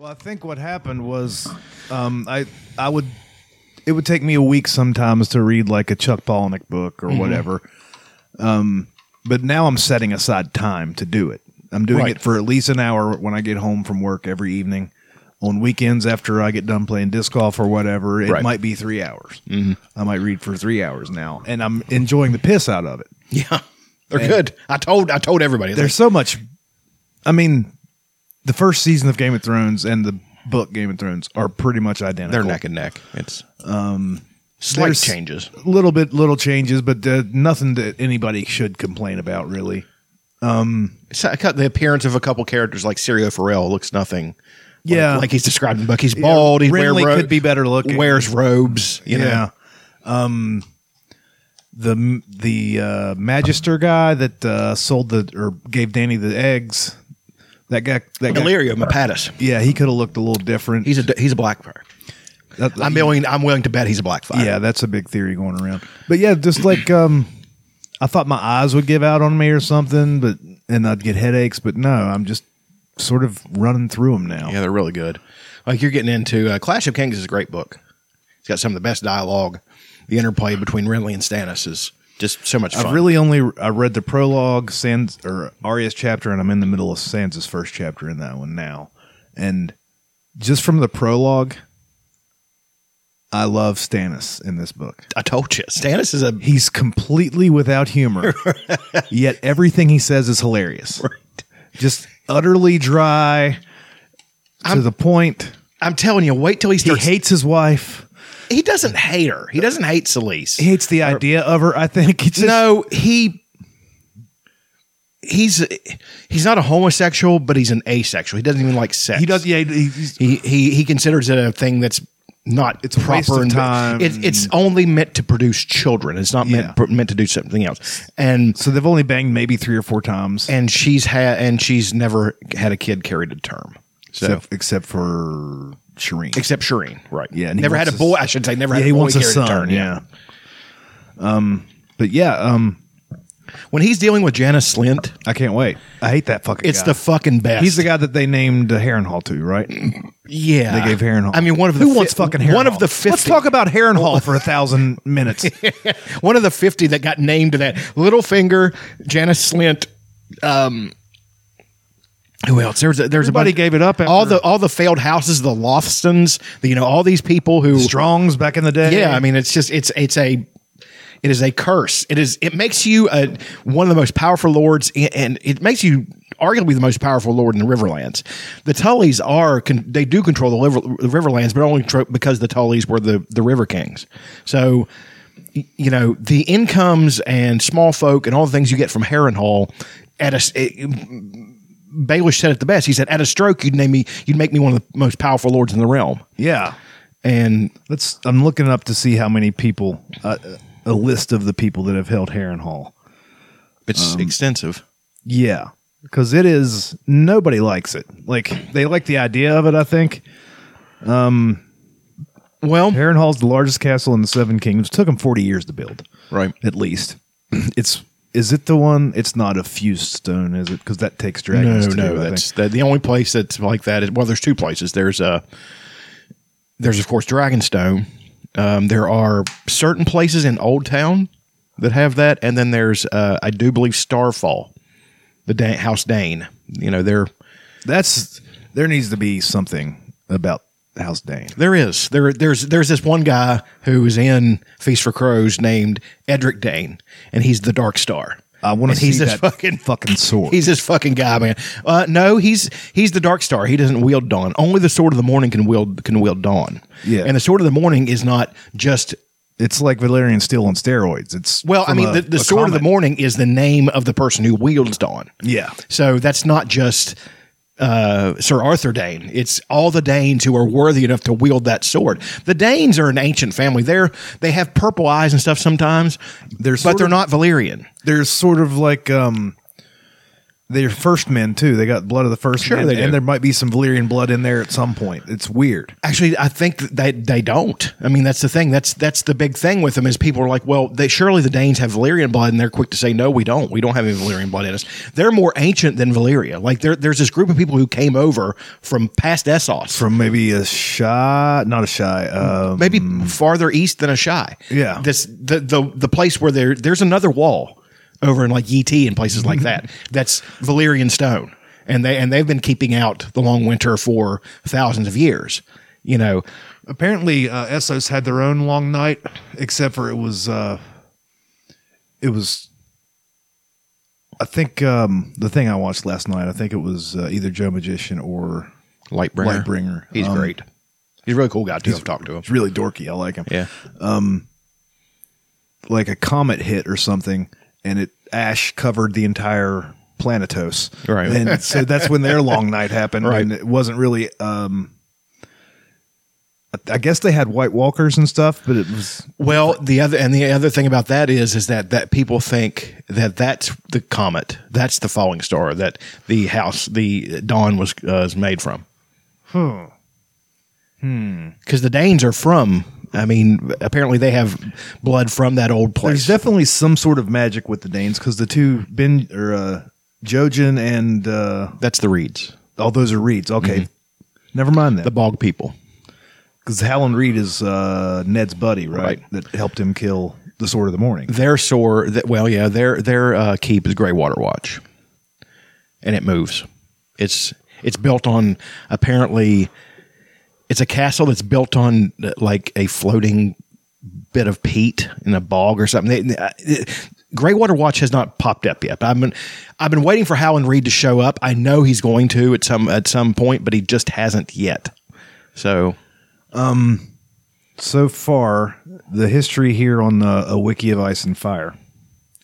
Well, I think what happened was, um, I I would, it would take me a week sometimes to read like a Chuck Palahniuk book or Mm-hmm. whatever. Um, but now I'm setting aside time to do it. I'm doing Right. it for at least an hour when I get home from work every evening. On weekends after I get done playing disc golf or whatever, it Right. might be three hours. Mm-hmm. I might read for three hours now, and I'm enjoying the piss out of it. Yeah, they're good. I told I told everybody. There's so much. I mean, the first season of Game of Thrones and the book Game of Thrones are pretty much identical. they're neck and neck. It's um slight there's- changes. little bit little changes, but uh, nothing that anybody should complain about really. Cut the appearance of a couple characters like Syrio Forel looks nothing. Yeah. like, he's described in the book. He's bald. He Renly wear ro- could be better looking. Wears robes. You know. yeah. Um, the the uh, Magister guy that uh, sold the or gave Danny the eggs. That guy. That guy. Delirio Mopatis. Yeah, he could have looked a little different. He's a he's a Blackfyre. That- I'm willing I'm willing to bet he's a Blackfyre. Yeah, that's a big theory going around. But yeah, just like um I thought my eyes would give out on me or something, but and I'd get headaches, but no, I'm just sort of running through them now. Yeah, they're really good. Like you're getting into uh, Clash of Kings is a great book. It's got some of the best dialogue. The interplay between Renly and Stannis is just so much fun. I've really only I read the prologue, Sans or Arya's chapter, and I'm in the middle of Sansa's first chapter in that one now. And just from the prologue, I love Stannis in this book. I told you, Stannis is a He's completely without humor, yet everything he says is hilarious. Just utterly dry, to the point. I'm telling you, wait till he He hates his wife. He doesn't hate her. He doesn't hate Selyse. He hates the idea of her. I think it's just, no, he he's he's not a homosexual, but he's an asexual. He doesn't even like sex. he does. Yeah, he- he's, He he he considers it a thing that's not it's of and time. It's it's only meant to produce children. It's not meant meant to do something else. And so they've only banged maybe three or four times, and she's had and she's never had a kid carried to term. So except, except for Shireen. except Shireen, right? Yeah, never had a boy. I should say never yeah, had. a boy He wants a son. term, yeah. Um, but yeah, um, When he's dealing with Janos Slynt, I can't wait. I hate that fucking. it's guy. the fucking best. He's the guy that they named uh, Harrenhal to, right? Yeah, They gave Harrenhal. I mean, one of the who wants fucking Harrenhal? One of the 50, Let's talk about Harrenhal for a thousand minutes. one of the fifty that got named to that. Littlefinger, Janos Slynt. Um, who else? There's a, there's Everybody a bunch, gave it up. All the all the failed houses, the Lothstons, the, you know, all these people who Strongs back in the day. Yeah, I mean, it's just it's it's a it is a curse. It is it makes you a one of the most powerful lords, and it makes you arguably the most powerful lord in the Riverlands. The Tullys are con- they do control the, liver, the Riverlands, but only tro- because the Tullys were the the River Kings. So. You know the incomes and small folk and all the things you get from Harrenhal at a it- Baelish said it the best. He said, "At a stroke, you'd name me, you'd make me one of the most powerful lords in the realm." yeah. And Let's. I'm looking up to see how many people. Uh, a list of the people that have held Harrenhal. it's extensive. Yeah, because it is nobody likes it. Like they like the idea of it. I think Um. Well, Harrenhal's the largest castle in the Seven Kingdoms. Took them 40 years to build, right. at least. It's is it the one? It's not a fused stone, is it? Because that takes dragons. No, too, no, that's the, the only place that's like that is well. There's two places. There's uh there's of course Dragonstone. Um, there are certain places in Old Town that have that, and then there's uh, I do believe Starfall, the Dan- House Dayne. You know, there that's there needs to be something about House Dayne. there is there there's there's this one guy who is in Feast for Crows named Edric Dayne, and he's the Dark Star. I want to see he's this that fucking fucking sword. He's this fucking guy, man. Uh, no, he's he's the Dark Star. He doesn't wield Dawn. Only the Sword of the Morning can wield can wield Dawn. Yeah. and the Sword of the Morning is not just. it's like Valyrian steel on steroids. It's Well, I mean, a- the, the Sword of the. Morning is the name of the person who wields Dawn. Yeah, So that's not just uh, Sir Arthur Dayne. It's all the Daynes who are worthy enough to wield that sword. The Daynes are an ancient family. They're they have purple eyes and stuff sometimes, They're but they're of- not Valyrian. They're sort of like um they're first men too. They got blood of the first Sure men, they do. and there might be some Valyrian blood in there at some point. It's weird. Actually, I think that they they don't. I mean, that's the thing. That's that's the big thing with them is people are like, well, they surely the Daynes have Valyrian blood, and they're quick to say, no, we don't. We don't have any Valyrian blood in us. They're more ancient than Valyria. Like there, there's this group of people who came over from past Essos, From maybe a shy, not a shy. Um, maybe farther east than Asshai. Yeah. this the the the place where there there's another wall over in like Yt and places like that. That's Valyrian stone, and they and they've been keeping out the long winter for thousands of years. You know, apparently uh, Essos had their own long night, except for it was uh, it was. I think um, the thing I watched last night. I think it was uh, either Joe Magician or Lightbringer. Lightbringer. He's Um, great. He's a really cool guy too. I've talked to him. It's really dorky. I like him. Yeah. Um, like a comet hit or something, and it ash covered the entire planetos. Right. and so that's when their long night happened. Right. and it wasn't really. um I- guess they had White Walkers and stuff, but it was Well, the other and the other thing about that is is that that people think that that's the comet, that's the falling star that the house, the dawn was uh, is made from. Hmm. Hmm. Because the Daynes are from. I mean, apparently they have blood from that old place. there's definitely some sort of magic with the Daynes because the two Ben or uh, Jojen and uh, that's the Reeds, all those are Reeds. Okay, never mind that. the bog people. because Howland Reed is uh, Ned's buddy, right? Right. That helped him kill the Sword of the Morning. Their sword, that, well, yeah, their their uh, keep is Grey Water Watch, and it moves. It's it's built on apparently, it's a castle that's built on like a floating bit of peat in a bog or something. They, uh, it, Watch has not popped up yet. I've been I've been waiting for Howland Reed to show up. I know he's going to at some at some point, but he just hasn't yet. So um, so far, the history here on the a wiki of Ice and Fire: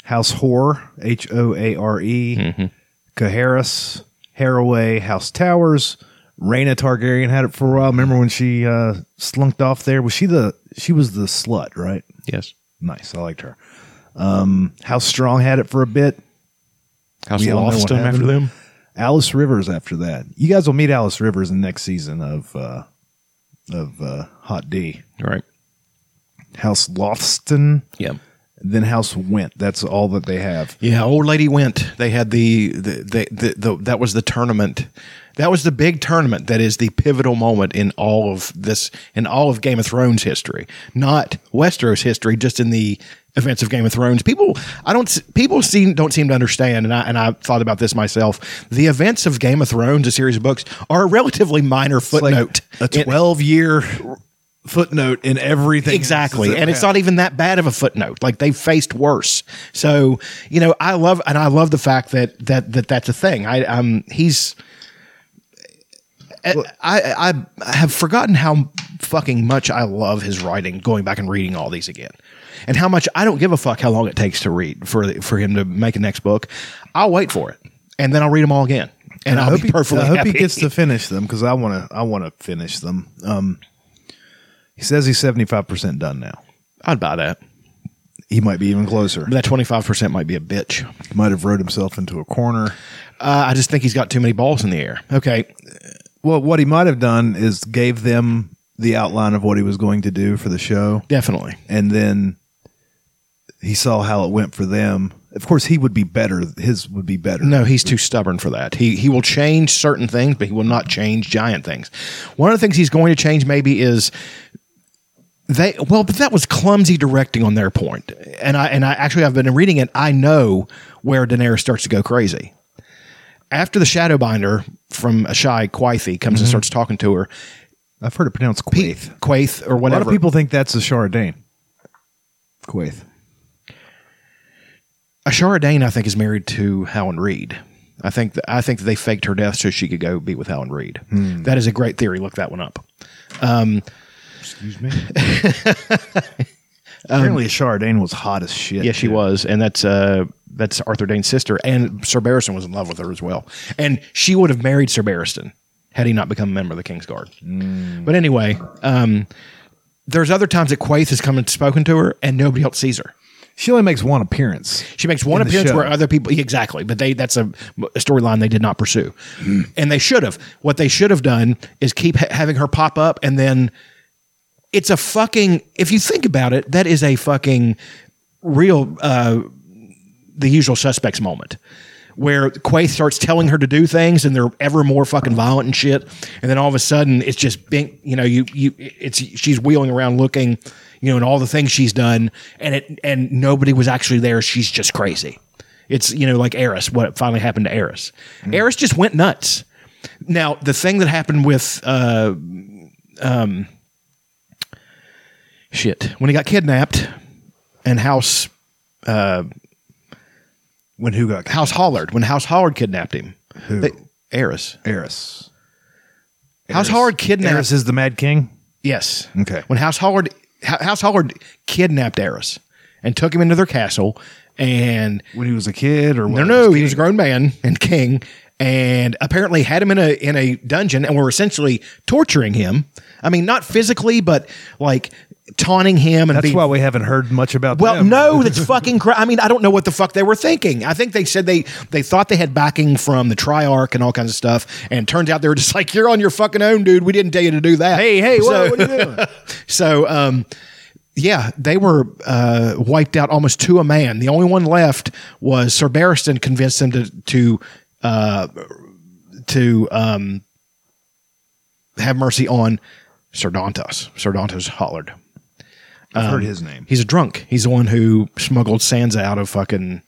House Hoare, H O A R E, Qoherys, Harroway, House Towers. Rhaena Targaryen had it for a while. Remember when she uh, slunked off there? Was she the she was the slut, right? yes, Nice, I liked her. Um, House Strong had it for a bit. House We all know what Lothston after them. Alys Rivers after that. You guys will meet Alys Rivers in the next season of uh, of uh, Hot D. Right. House Lothston. Yeah. Then House Whent. That's all that they have. Yeah, old lady Whent. They had the the, the, the, the that was the tournament. That was the big tournament that is the pivotal moment in all of this in all of Game of Thrones history. Not Westeros history, just in the events of Game of Thrones. People I don't people seem don't seem to understand and I and I thought about this myself. The events of Game of Thrones, a series of books, are a relatively minor It's like footnote. a twelve year footnote in everything. Exactly. And it's not even that bad of a footnote. Like they faced worse. So, you know, I love and I love the fact that that that that's a thing. I um he's I, I I have forgotten how fucking much I love his writing going back and reading all these again. And how much I don't give a fuck how long it takes to read for for him to make a next book. I'll wait for it. And then I'll read them all again. And, I I'll hope, be he, perfectly I hope happy. he gets to finish them because I want to. I want to finish them. Um, he says he's seventy five percent done now. I'd buy that. He might be even closer. But that 25% might be a bitch. He might have rode himself into a corner. Uh, I just think he's got too many balls in the air. Okay. Well, what he might have done is gave them the outline of what he was going to do for the show, Definitely. and then he saw how it went for them. Of course, he would be better. His would be better. No, he's too stubborn for that. He he will change certain things, but he will not change giant things. One of the things he's going to change maybe is they well, but that was clumsy directing on their point. And I and I actually I've been reading it. I know where Daenerys starts to go crazy. After the Shadowbinder from Asshai Quaithe comes and mm-hmm. starts talking to her, I've heard it pronounced Quaith. Quaith or A lot of people think that's Ashara Dayne. Quaith. Ashara Dayne, I think, is married to Howland Reed. I think that I think that they faked her death so she could go be with Howland Reed. Hmm. That is a great theory. Look that one up. Um, Excuse me. Apparently, um, Ashara Dayne was hot as shit. Yeah, she was, and that's uh that's Arthur Dayne's sister, and Sir Barristan was in love with her as well, and she would have married Sir Barristan had he not become a member of the King's Guard. But anyway, um, there's other times that Quaith has come and spoken to her, and nobody else sees her. She only makes one appearance. She makes one appearance show. where other people exactly, but they that's a, a storyline they did not pursue, and they should have. What they should have done is keep ha- having her pop up, and then it's a fucking. If you think about it, that is a fucking real uh, the usual suspects moment. Where Quaith starts telling her to do things, and they're ever more fucking violent and shit, and then all of a sudden it's just bink, you know, you you it's she's wheeling around looking, you know, and all the things she's done, and it and nobody was actually there. She's just crazy. It's you know like Aerys, what finally happened to Aerys. Aerys just went nuts. Now the thing that happened with uh, um, shit when he got kidnapped and House When who got House Hollard when House Hollard kidnapped him. Who? They, Aerys. Aerys? House Hollard kidnapped. Aerys is the Mad King. Yes. Okay. When House Hollard House Hollard kidnapped Aerys and took him into their castle and When he was a kid, or no no he was a grown man and king and apparently had him in a in a dungeon and were essentially torturing him. I mean not physically but like taunting him and That's being why we haven't heard much about. Well, them. no, that's fucking. Cra- I mean, I don't know what the fuck they were thinking. I think they said they they thought they had backing from the Triarch and all kinds of stuff, and turns out they were just like, "You're on your fucking own, dude. We didn't tell you to do that." Hey, hey, whoa, So- what are you doing? so, um, yeah, they were uh, wiped out almost to a man. The only one left was Sir Barristan convinced them to to uh, to um, have mercy on Sir Dontos. Sir Dontos Hollard. I've heard um, his name. He's a drunk. He's the one who smuggled Sansa out of fucking.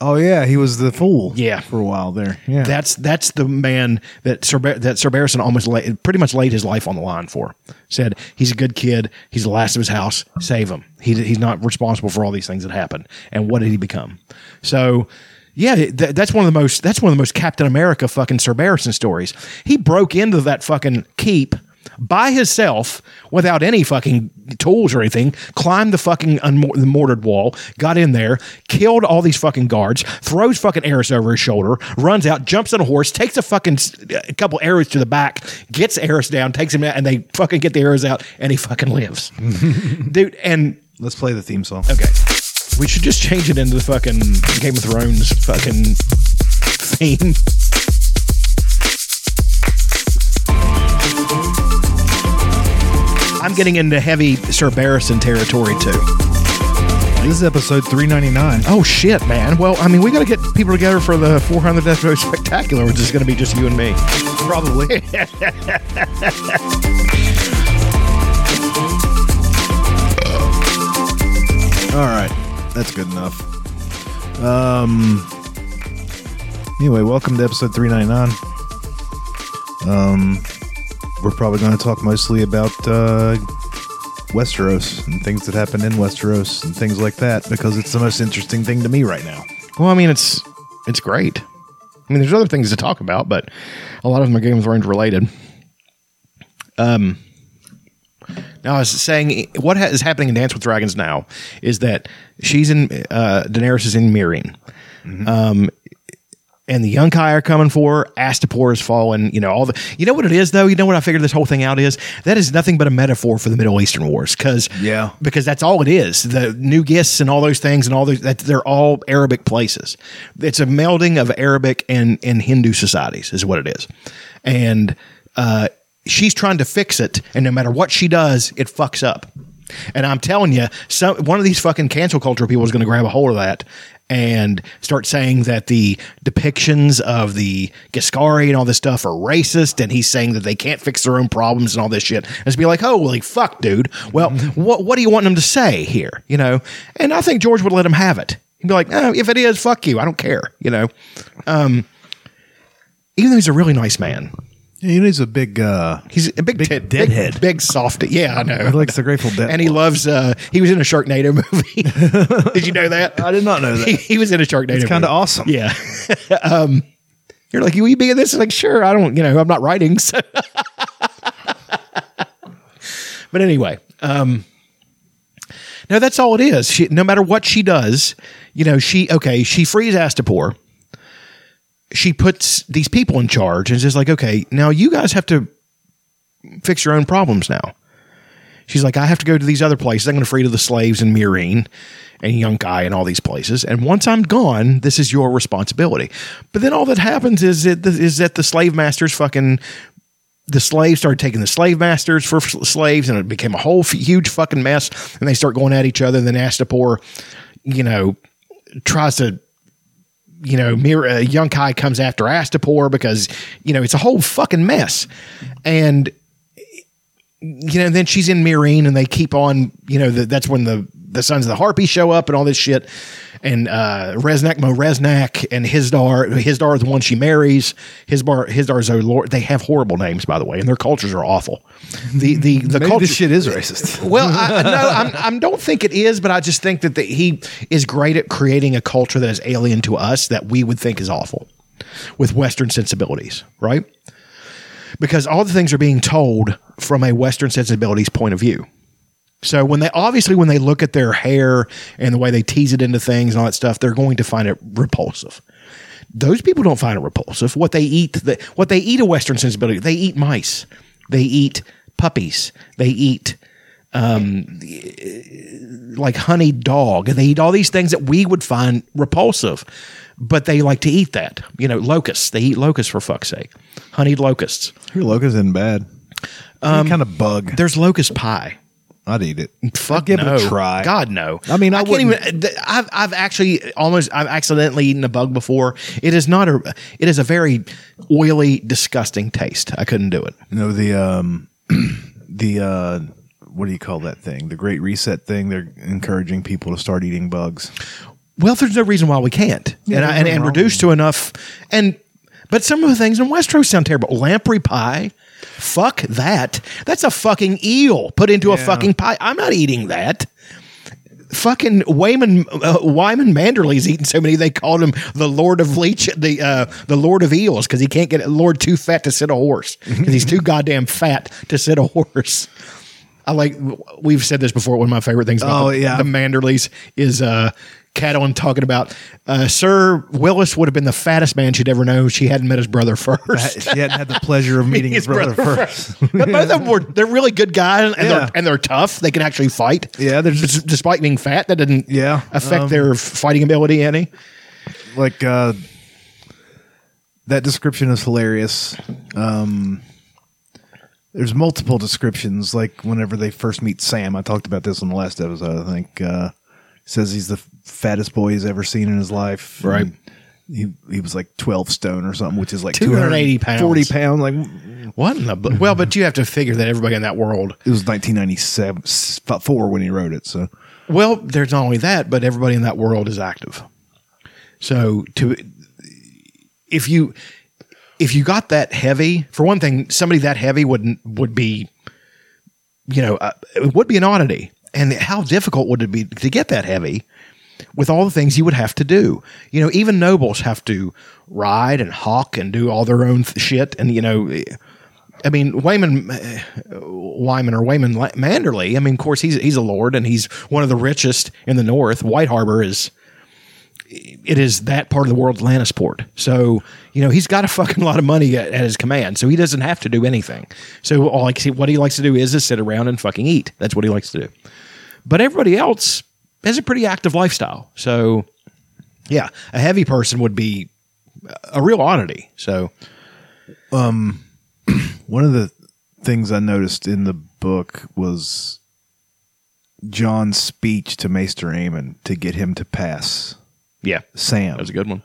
Oh yeah, he was the fool. Yeah. for a while there. Yeah, That's that's the man that Sir Bar- that Sir Barristan almost laid, pretty much laid his life on the line for. Said he's a good kid. He's the last of his house. Save him. He he's not responsible for all these things that happened. And what did he become? So. Yeah, th- that's one of the most. That's one of the most Captain America fucking Sir Barristan stories. He broke into that fucking keep by himself without any fucking tools or anything. Climbed the fucking unmor- the mortared wall, got in there, killed all these fucking guards, throws fucking arrows over his shoulder, runs out, jumps on a horse, takes a fucking a couple arrows to the back, gets Aerys down, takes him out, and they fucking get the arrows out, and he fucking lives, dude. And let's play the theme song. Okay. We should just change it into the fucking Game of Thrones fucking theme. I'm getting into heavy Sir Barristan territory too. This is episode three ninety nine. Oh shit, man. Well, I mean, we got to get people together for the 400th episode spectacular, which is going to be just you and me. Probably. All right, that's good enough. Um. Anyway, welcome to episode three ninety nine. Um, we're probably going to talk mostly about uh, Westeros and things that happen in Westeros and things like that because it's the most interesting thing to me right now. Well, I mean, it's it's great. I mean, there's other things to talk about, but a lot of them are Game of Thrones related. Um, now I was saying what ha- is happening in Dance with Dragons now is that she's in uh, Daenerys is in Meereen, um, and the Yunkai are coming for her. Astapor has fallen. You know all the. You know what it is though. You know what I figured this whole thing out is that is nothing but a metaphor for the Middle Eastern wars because Yeah. because that's all it is. The New Ghis and all those things and all those that they're all Arabic places. It's a melding of Arabic and and Hindu societies is what it is, and uh, she's trying to fix it, and no matter what she does, it fucks up. And I'm telling you, some one of these fucking cancel culture people is going to grab a hold of that and start saying that the depictions of the Ghiscari and all this stuff are racist, and he's saying that they can't fix their own problems and all this shit. And it's be like, holy fuck, dude. Well, what what do you want them to say here? You know? And I think George would let him have it. He'd be like, oh, if it is, fuck you. I don't care. You know? Um, even though he's a really nice man. He's a big. uh He's a big, Big tit, deadhead. big, big softy. Yeah, I know. He likes the Grateful Dead. and he loves. uh He was in a Sharknado movie. Did you know that? I did not know that. he, he was in a Sharknado. Movie. It's kind of awesome. Yeah. um, you're like, will you be in this? Like, sure. I don't. You know, I'm not writing. So. but anyway, um, no, that's all it is. She, no matter what she does, you know, she okay. She frees Astapor. She puts these people in charge and just like, okay, now you guys have to fix your own problems now. She's like, I have to go to these other places. I'm going to free to the slaves in Meereen and Yunkai and all these places. And once I'm gone, this is your responsibility. But then all that happens is that the, is that the slave masters fucking the slaves started taking the slave masters for slaves, and it became a whole f- huge fucking mess. And they start going at each other. And then Astapor, you know, tries to, you know, Mir- uh, Yunkai comes after Astapor because you know it's a whole fucking mess. And you know, then she's in Meereen, and they keep on. You know, the, that's when the the sons of the Harpy show up and all this shit. And uh, Reznak Mo Reznak and Hizdar, Hizdar is the one she marries. Hizdar, Hizdar's a lord. They have horrible names, by the way, and their cultures are awful. The the the Maybe culture. this shit is racist. Well, I, no, I'm, I don't think it is, but I just think that the, he is great at creating a culture that is alien to us that we would think is awful with Western sensibilities, right? Because all the things are being told from a Western sensibilities point of view. So when they obviously when they look at their hair and the way they tease it into things and all that stuff, they're going to find it repulsive. Those people don't find it repulsive. What they eat, the, what they eat a Western sensibility. They eat mice. They eat puppies. They eat um, like honey dog. and They eat all these things that we would find repulsive, but they like to eat that. You know, locusts. They eat locusts for fuck's sake. Honeyed locusts. Your locust isn't bad. Any um, kind of bug. There's locust pie. I'd eat it. Fuck give no. it a try. God no. I mean, I can't wouldn't- even. I've I've actually almost I've accidentally eaten a bug before. It is not a. It is a very oily, disgusting taste. I couldn't do it. You know the um the uh what do you call that thing? The Great Reset thing. They're encouraging people to start eating bugs. Well, there's no reason why we can't, and I, and, and reduced to enough. And but some of the things in Westeros sound terrible. Lamprey pie. Fuck that. That's a fucking eel put into a fucking pie. I'm not eating that. Fucking Wyman uh, Wyman Manderley's eating so many they called him the Lord of Leech the uh, the Lord of Eels because he can't get Lord too fat to sit a horse because he's too goddamn fat to sit a horse. I like we've said this before. One of my favorite things about Oh, the, yeah. the Manderleys is uh, Catelyn talking about uh, Sir Wylis would have been the fattest man she'd ever known. She hadn't met his brother first. she hadn't had the pleasure of meeting his, brother, first. but both of them were they're really good guys and, Yeah. they're, and they're tough. They can actually fight. Yeah, they're just- Des- despite being fat, that didn't Yeah, affect um, their fighting ability any. like uh that description is hilarious. Um there's multiple descriptions like whenever they first meet Sam. I talked about this on the last episode, I think. Uh says he's the fattest boy he's ever seen in his life. Right. And He he was like 12 stone or something, which is like 280 pounds. 40 pounds like What in the bu- well? But you have to figure that everybody in that world. it was 1997 s- four when he wrote it, so Well, there's not only that, but everybody in that world is active. So to if you if you got that heavy, for one thing, somebody that heavy wouldn't would be, you know, uh, it would be an oddity. And how difficult would it be to get that heavy with all the things you would have to do? You know, even nobles have to ride and hawk and do all their own th- shit. And you know, I mean, Wayman, uh, Wyman or Wayman Manderley. I mean, of course, he's he's a lord and he's one of the richest in the north. White Harbor is it is that part of the world's Lannisport. So, you know, he's got a fucking lot of money at, at his command. So he doesn't have to do anything. So all like what he likes to do is just sit around and fucking eat. That's what he likes to do. But everybody else has a pretty active lifestyle. So yeah, a heavy person would be a real oddity. So um, One of the things I noticed in the book was Jon's speech to Maester Aemon to get him to pass yeah, Sam. that was a good one.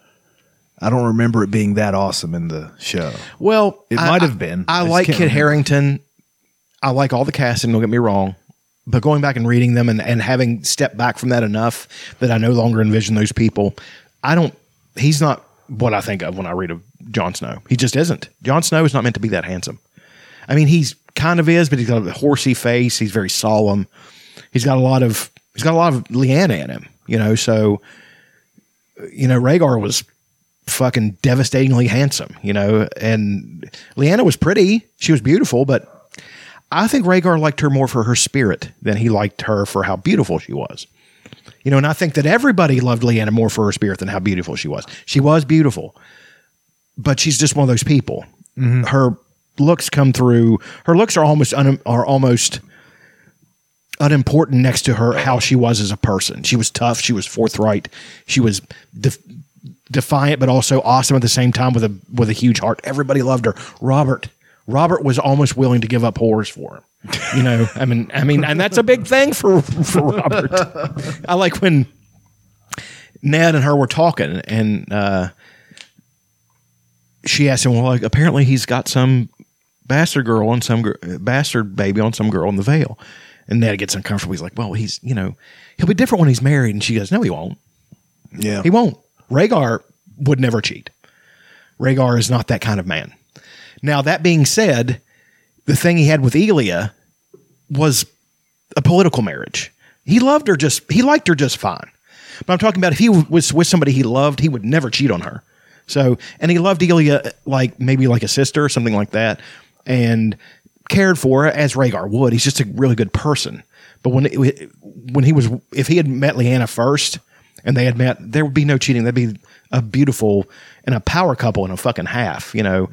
I don't remember it being that awesome in the show. Well, It might have been. I, I like Kit remember. Harington. I like all the casting. Don't get me wrong, but going back and reading them and, and having stepped back from that enough that I no longer envision those people. I don't. He's not what I think of when I read of Jon Snow. He just isn't. Jon Snow is not meant to be that handsome. I mean, he's kind of is, but he's got a horsey face. He's very solemn. He's got a lot of. He's got a lot of Lyanna in him. You know, so you know, Rhaegar was fucking devastatingly handsome, you know, and Lyanna was pretty. She was beautiful, but I think Rhaegar liked her more for her spirit than he liked her for how beautiful she was. You know, and I think that everybody loved Lyanna more for her spirit than how beautiful she was. She was beautiful, but she's just one of those people. Mm-hmm. Her looks come through. Her looks are almost un, are almost unimportant next to her how she was as a person. She was tough. She was forthright. She was def- defiant, but also awesome at the same time with a with a huge heart. Everybody loved her. Robert. Robert was almost willing to give up whores for him. You know, I mean, I mean, and that's a big thing for for Robert. I like when Ned and her were talking, and uh, she asked him, "Well, like, apparently he's got some bastard girl on some gir- bastard baby on some girl in the Vale." And Ned gets uncomfortable. He's like, "Well, he's you know he'll be different when he's married." And she goes, "No, he won't. Yeah. He won't. Rhaegar would never cheat. Rhaegar is not that kind of man." Now that being said, the thing he had with Elia was a political marriage. He loved her just he liked her just fine. But I'm talking about if he was with somebody he loved, he would never cheat on her. So, and he loved Elia uh, like maybe like a sister or something like that, and cared for her as Rhaegar would. He's just a really good person. But when it, when he was if he had met Lyanna first and they had met, there would be no cheating. That'd be a beautiful and a power couple in a fucking half. You know,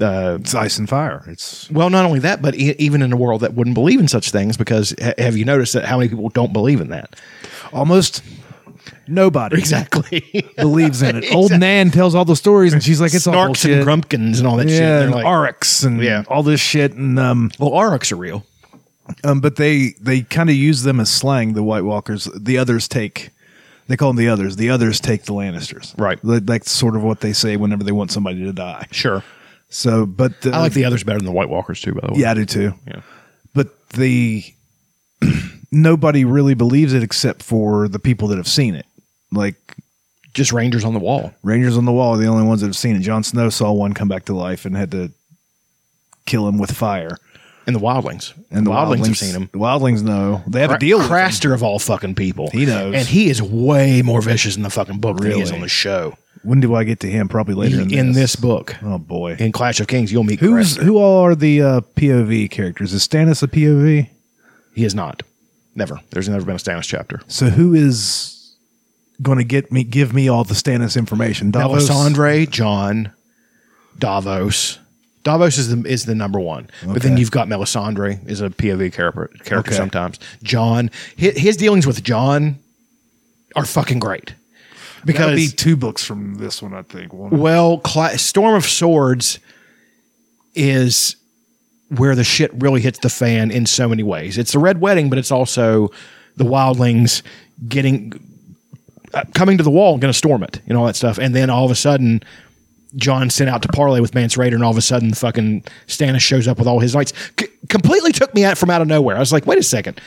uh, It's ice and fire. It's well, not only that, but e- even in a world that wouldn't believe in such things, because ha- have you noticed that how many people don't believe in that? almost nobody Exactly. believes in it. Old Nan tells all the stories, and she's like, "It's all Snarks bullshit." and Grumpkins and all that shit. yeah, They're and like, and Yeah. all this shit, and um, well, Aurochs are real. um, but they they kind of use them as slang. The White Walkers, the others take. They call them the others. The others take the Lannisters. Right. That's sort of what they say whenever they want somebody to die. Sure. So, but uh, I like the others better than the White Walkers too, by the way. Yeah, I do too. Yeah. But the nobody really believes it except for the people that have seen it. Like Just Rangers on the wall. Rangers on the Wall are the only ones that have seen it. Jon Snow saw one come back to life and had to kill him with fire. And the Wildlings. And the Wildlings, have seen him. The Wildlings know they have a deal. with him. Craster of all fucking people. He knows. And he is way more vicious in the fucking book than he is Really? on the show. When do I get to him? Probably later in, in this. this book. Oh boy. In Clash of Kings, you'll meet Who's Craster. who all are the uh, POV characters? Is Stannis a POV? He is not. Never. There's never been a Stannis chapter. So who is going to get me give me all the Stannis information? Davos? Melisandre, Jon, Davos. Davos is the is the number one, but then Okay. you've got Melisandre is a POV character character Okay. sometimes. Jon, his, his dealings with Jon are fucking great That'd because be two books from this one, I think. One. well, Cla- Storm of Swords is where the shit really hits the fan in so many ways. It's the Red Wedding, but it's also the Wildlings getting uh, coming to the wall and going to storm it and all that stuff. And then all of a sudden, Jon sent out to parlay with Mance Rayder, and all of a sudden, fucking Stannis shows up with all his knights. C- completely took me out from out of nowhere. I was like, wait a second.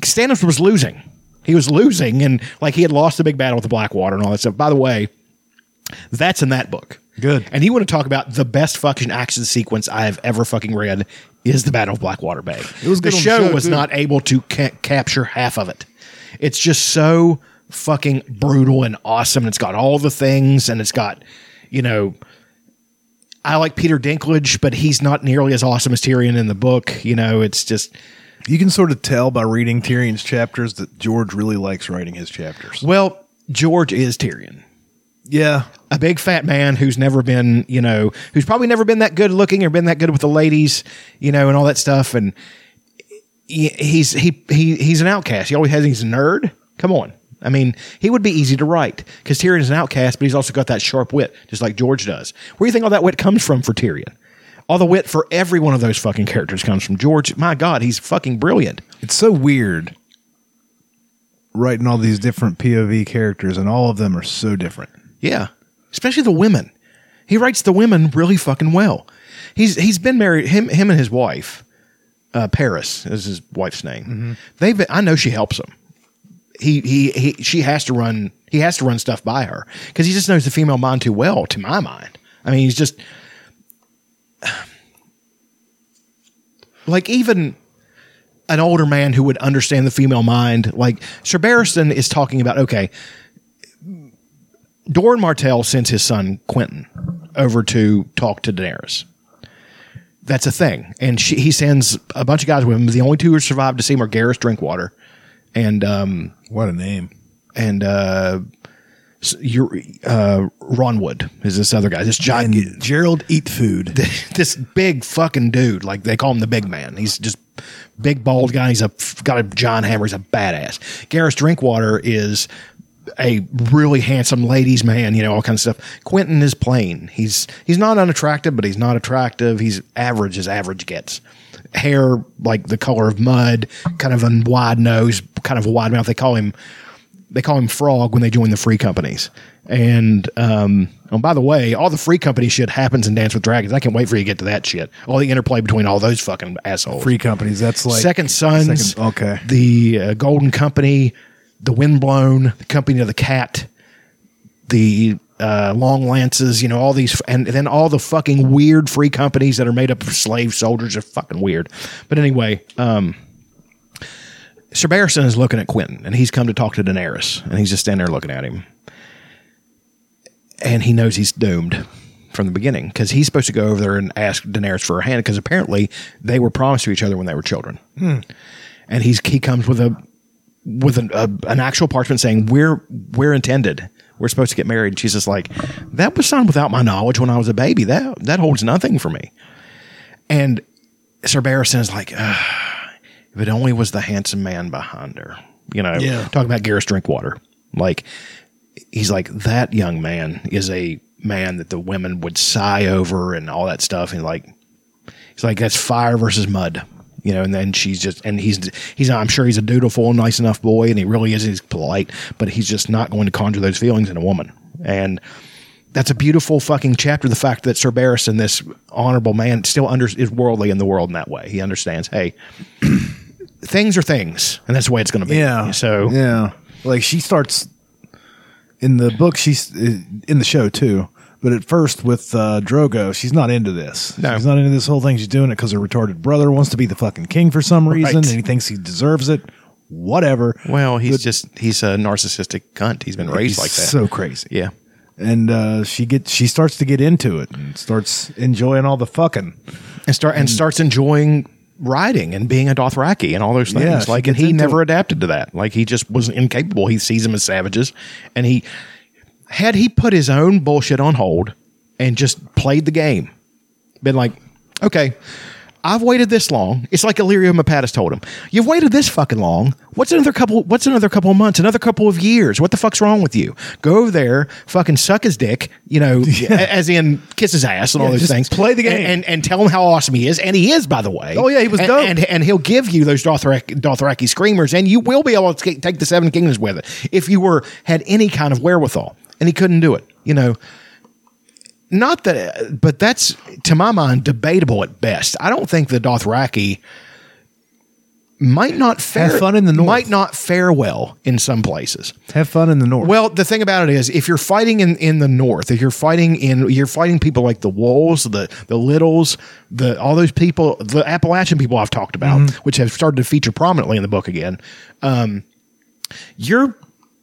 Stannis was losing. He was losing, and like he had lost the big battle with the Blackwater and all that stuff. By the way, that's in that book. Good. And you want to talk about the best fucking action sequence I have ever fucking read is the Battle of Blackwater Bay. It was the good the show show, was too. not able to ca- capture half of it. It's just so fucking brutal and awesome. And it's got all the things, and it's got, you know, I like Peter Dinklage, but he's not nearly as awesome as Tyrion in the book. You know, it's just You can sort of tell by reading Tyrion's chapters that George really likes writing his chapters. well, George is Tyrion. Yeah. a big fat man who's never been, you know, who's probably never been that good looking or been that good with the ladies, you know, and all that stuff. And he, he's he he he's an outcast. He always has. He's a nerd. Come on. I mean, he would be easy to write because Tyrion is an outcast, but he's also got that sharp wit, just like George does. Where do you think all that wit comes from for Tyrion? All the wit for every one of those fucking characters comes from George. My God, he's fucking brilliant. It's so weird writing all these different POV characters, and all of them are so different. Yeah, especially the women. He writes the women really fucking well. He's he's been married him him and his wife, uh, Parris is his wife's name. They've been, I know she helps him. He, he he she has to run he has to run stuff by her because he just knows the female mind too well. To my mind, I mean he's just like even an older man who would understand the female mind. Like Sir Barristan is talking about okay, Doran Martell sends his son Quentyn over to talk to Daenerys. That's a thing, and she, he sends a bunch of guys with him. The only two who survived to see him are Gerris Drinkwater and um, What a name. and uh, Your uh, Ron Wood is this other guy. This giant, And Gerald eat food. this big fucking dude. Like they call him the big man. He's just big bald guy. He's a got a John Hammer. He's a badass. Gerris Drinkwater is a really handsome ladies man. You know all kinds of stuff. Quentyn is plain. He's he's not unattractive, but he's not attractive. He's average as average gets. Hair like the color of mud, kind of a wide nose, kind of a wide mouth. They call him they call him Frog when they join the free companies. And um, oh, by the way, all the free company shit happens in Dance with Dragons. I can't wait for you to get to that shit. All the interplay between all those fucking assholes. Free companies. That's like Second Sons. Second- okay. The uh, Golden Company, the Windblown, the Company of the Cat, the uh, Long Lances. You know all these, and then all the fucking weird free companies that are made up of slave soldiers are fucking weird. But anyway, um, Sir Barristan is looking at Quentyn, and he's come to talk to Daenerys, and he's just standing there looking at him, and he knows he's doomed from the beginning because he's supposed to go over there and ask Daenerys for her hand because apparently they were promised to each other when they were children, and he's he comes with a with an, a, an actual parchment saying we're we're intended. We're supposed to get married. And she's just like, that was signed without my knowledge when I was a baby. That that holds nothing for me. And Sir Barristan is like, if it only was the handsome man behind her. You know, Yeah. talking about Gerris Drinkwater. Like, he's like, that young man is a man that the women would sigh over and all that stuff. And like, he's like, that's fire versus mud. You know, and then she's just, and he's, he's, I'm sure he's a dutiful, nice enough boy, and he really is. He's polite, but he's just not going to conjure those feelings in a woman. And that's a beautiful fucking chapter. The fact that Sir Barristan, this honorable man, still under is worldly in the world in that way. He understands, hey, things are things, and that's the way it's going to be. Yeah. So yeah, like she starts in the book. She's in the show too. But at first, with uh, Drogo, she's not into this. No. She's not into this whole thing. She's doing it because her retarded brother wants to be the fucking king for some reason, Right. and he thinks he deserves it. Whatever. well, he's just he's a narcissistic cunt. He's been raised He's like that. So crazy. yeah. And uh, she gets she starts to get into it and starts enjoying all the fucking. and start and starts enjoying riding and being a Dothraki and all those things. Yeah, she like, and gets he into never adapted to that. Like, he just was incapable. He sees them as savages, and he had he put his own bullshit on hold and just played the game, been like, okay. I've waited this long. It's like Illyrio Mopatis told him. You've waited this fucking long. What's another couple? What's another couple of months? Another couple of years? What the fuck's wrong with you? Go over there, fucking suck his dick. You know, a- as in kiss his ass and all those things. play the game. and, and tell him how awesome he is, and he is, by the way. Oh, yeah, he was and, dope. And, and he'll give you those Dothraki, Dothraki screamers, and you will be able to take- take the Seven Kingdoms with it if you were had any kind of wherewithal. And he couldn't do it. You know, not that, but that's to my mind debatable at best. I don't think the Dothraki might not fare Have fun in the north. Might not fare well in some places. Have fun in the north. Well, the thing about it is, if you're fighting in, in the north, if you're fighting in, you're fighting people like the Wulls, the the Liddles, the all those people, the Appalachian people I've talked about, which have started to feature prominently in the book again. Um, your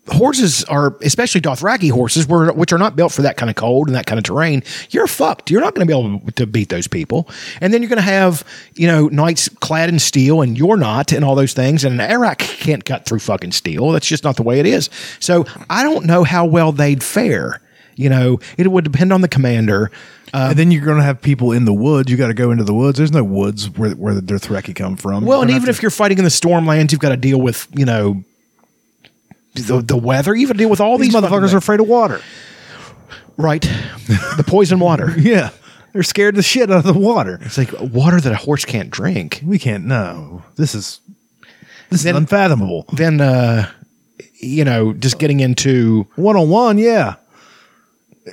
horses are, especially Dothraki horses, were, which are not built for that kind of cold and that kind of terrain. You're fucked. You're not going to be able to beat those people. And then you're going to have, you know, knights clad in steel, and you're not, and all those things. And an arakh can't cut through fucking steel. That's just not the way it is. So I don't know how well they'd fare. You know, it would depend on the commander. Uh, and then you're going to have people in the woods. You got to go into the woods. There's no woods where where the Dothraki come from. Well, and even gonna if you're fighting in the Stormlands, you've got to deal with, you know, the, the weather. You to deal with all these, these motherfuckers are afraid of water. right. the poison water. Yeah, they're scared the shit out of the water. It's like water that a horse can't drink. We can't. No, this is this Then- is unfathomable. Then, uh, you know, just getting into One on one, yeah.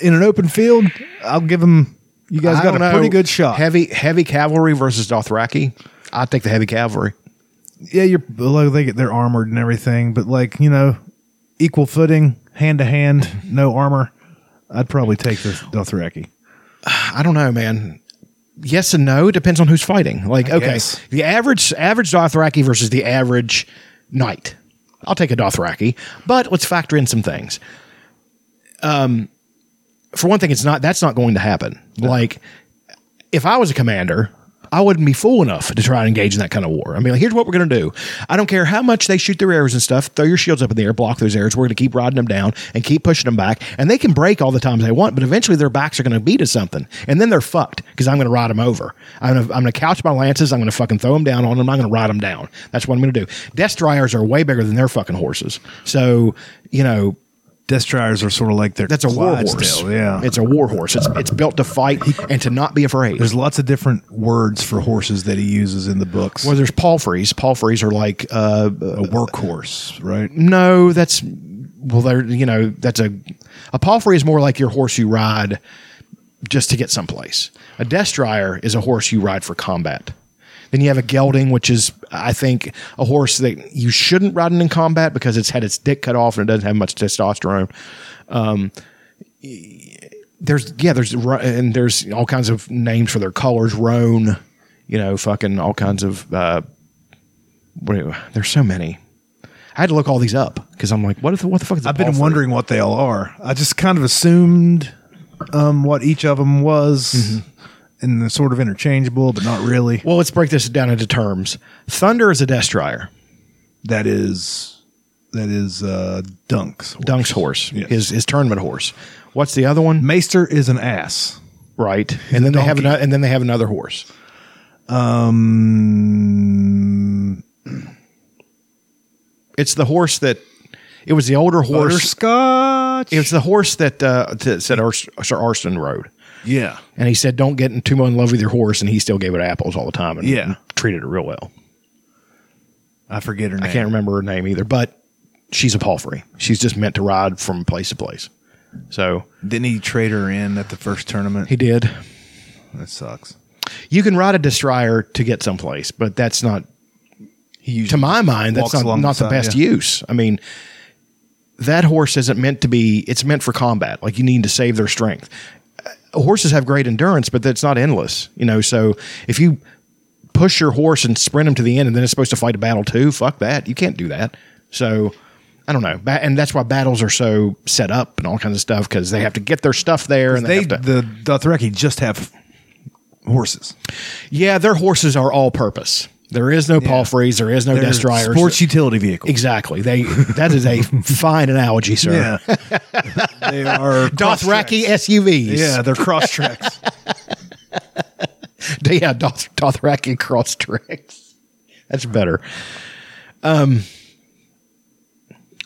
In an open field, I'll give them. You guys I got a know, pretty good shot. Heavy heavy cavalry versus Dothraki. I'd take the heavy cavalry. yeah, you're like they get they're armored and everything, but like you know, equal footing, hand to hand, no armor. I'd probably take the Dothraki. I don't know, man. Yes and no. It depends on who's fighting. Like, okay, guess. the average average Dothraki versus the average knight. I'll take a Dothraki, but let's factor in some things. Um, for one thing, it's not that's not going to happen. Like, if I was a commander, I wouldn't be fool enough to try and engage in that kind of war. I mean, like, here's what we're going to do. I don't care how much they shoot their arrows and stuff. Throw your shields up in the air, block those arrows. We're going to keep riding them down and keep pushing them back. And they can break all the times they want, but eventually their backs are going to beat to something, and then they're fucked because I'm going to ride them over. I'm going to I'm to couch my lances. I'm going to fucking throw them down on them. I'm going to ride them down. That's what I'm going to do. Destriers are way bigger than their fucking horses. So you know Destriers are sort of like their that's a war horse. Yeah, it's a war horse. It's it's built to fight and to not be afraid. there's lots of different words for horses that he uses in the books. well, there's palfreys. Palfreys are like uh, a workhorse, right? no, that's well, they're you know that's a a palfrey is more like your horse you ride just to get someplace. A destrier is a horse you ride for combat. Then you have a gelding, which is I think a horse that you shouldn't ride in combat because it's had its dick cut off and it doesn't have much testosterone. Um, there's yeah, there's and there's all kinds of names for their colors. Roan, you know, fucking all kinds of. Uh, what there's so many. I had to look all these up because I'm like, what if what the fuck is? I've been wondering what they all are. I just kind of assumed um, what each of them was, Mm-hmm. And they're sort of interchangeable, but not really. Well, let's break this down into terms. Thunder is a destrier. That is that is uh, Dunk's. horse. Dunk's horse, Yes. his his tournament horse. What's the other one? Maester is an ass. Right, and then they have another, and then they have another horse. Um, It's the horse that it was the older horse. butterscotch. It was the horse that uh, that Sir Arston rode, yeah, and he said, "Don't get too much in love with your horse," and he still gave it apples all the time, and Yeah. treated it real well. I forget her name. I can't remember her name either, but she's a palfrey. She's just meant to ride from place to place. So Didn't he trade her in at the first tournament? he did. that sucks. You can ride a destrier to get someplace, but that's not He to my mind, that's not, not the side, best yeah. use. I mean, that horse isn't meant to be, it's meant for combat. Like you need to save their strength. Horses have great endurance, but that's not endless, you know. So if you push your horse and sprint him to the end and then it's supposed to fight a battle too, fuck that. You can't do that. So I don't know. And that's why battles are so set up and all kinds of stuff because they have to get their stuff there and they, They have to, the Dothraki just have horses. yeah, their horses are all purpose. There is no palfreys, there is no They're destriers. sports utility vehicle. Exactly. They that is a fine analogy, sir. Yeah, they are Dothraki. SUVs. Yeah, they're cross tracks. yeah. Doth, Dothraki cross tracks. That's better. Um,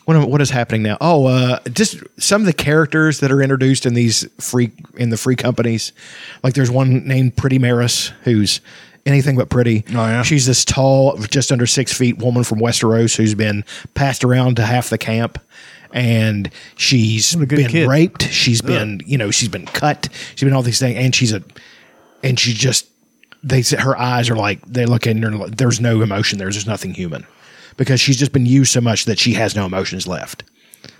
what what is happening now? Oh, uh, just some of the characters that are introduced in these free in the free companies. Like there's one named Pretty Meris who's anything but pretty. Oh, yeah? she's this tall, just under six feet woman from Westeros who's been passed around to half the camp. And she's been kid. raped. She's been, you know, she's been cut. She's been all these things, and she's a, and she just they her eyes are like they look in her and there's no emotion there there's nothing human because she's just been used so much that she has no emotions left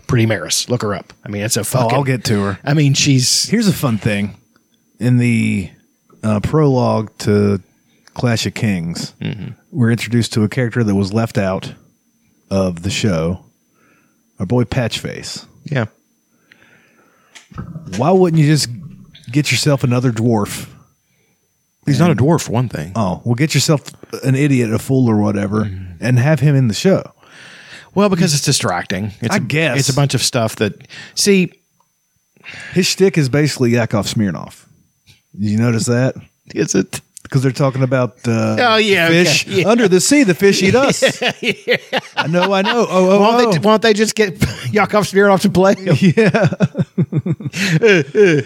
pretty meris look her up i mean it's a Oh, fucking I'll get to her. i mean she's Here's a fun thing. In the uh, prologue to Clash of Kings, mm-hmm. we're introduced to a character that was left out of the show. Our boy Patchface. yeah Why wouldn't you just get yourself another dwarf? he's not a dwarf for one thing Oh, well, get yourself an idiot, a fool, or whatever, mm-hmm. and have him in the show. well because it's distracting it's I a- guess. it's a bunch of stuff that see His shtick is basically Yakov Smirnoff. Did you notice that? is it Because they're talking about uh, Oh, yeah, okay, fish yeah. under the sea. The fish eat us. I know, I know. Oh, oh, why don't, oh. they, why don't they just get Yakov Smirnoff to play Yeah.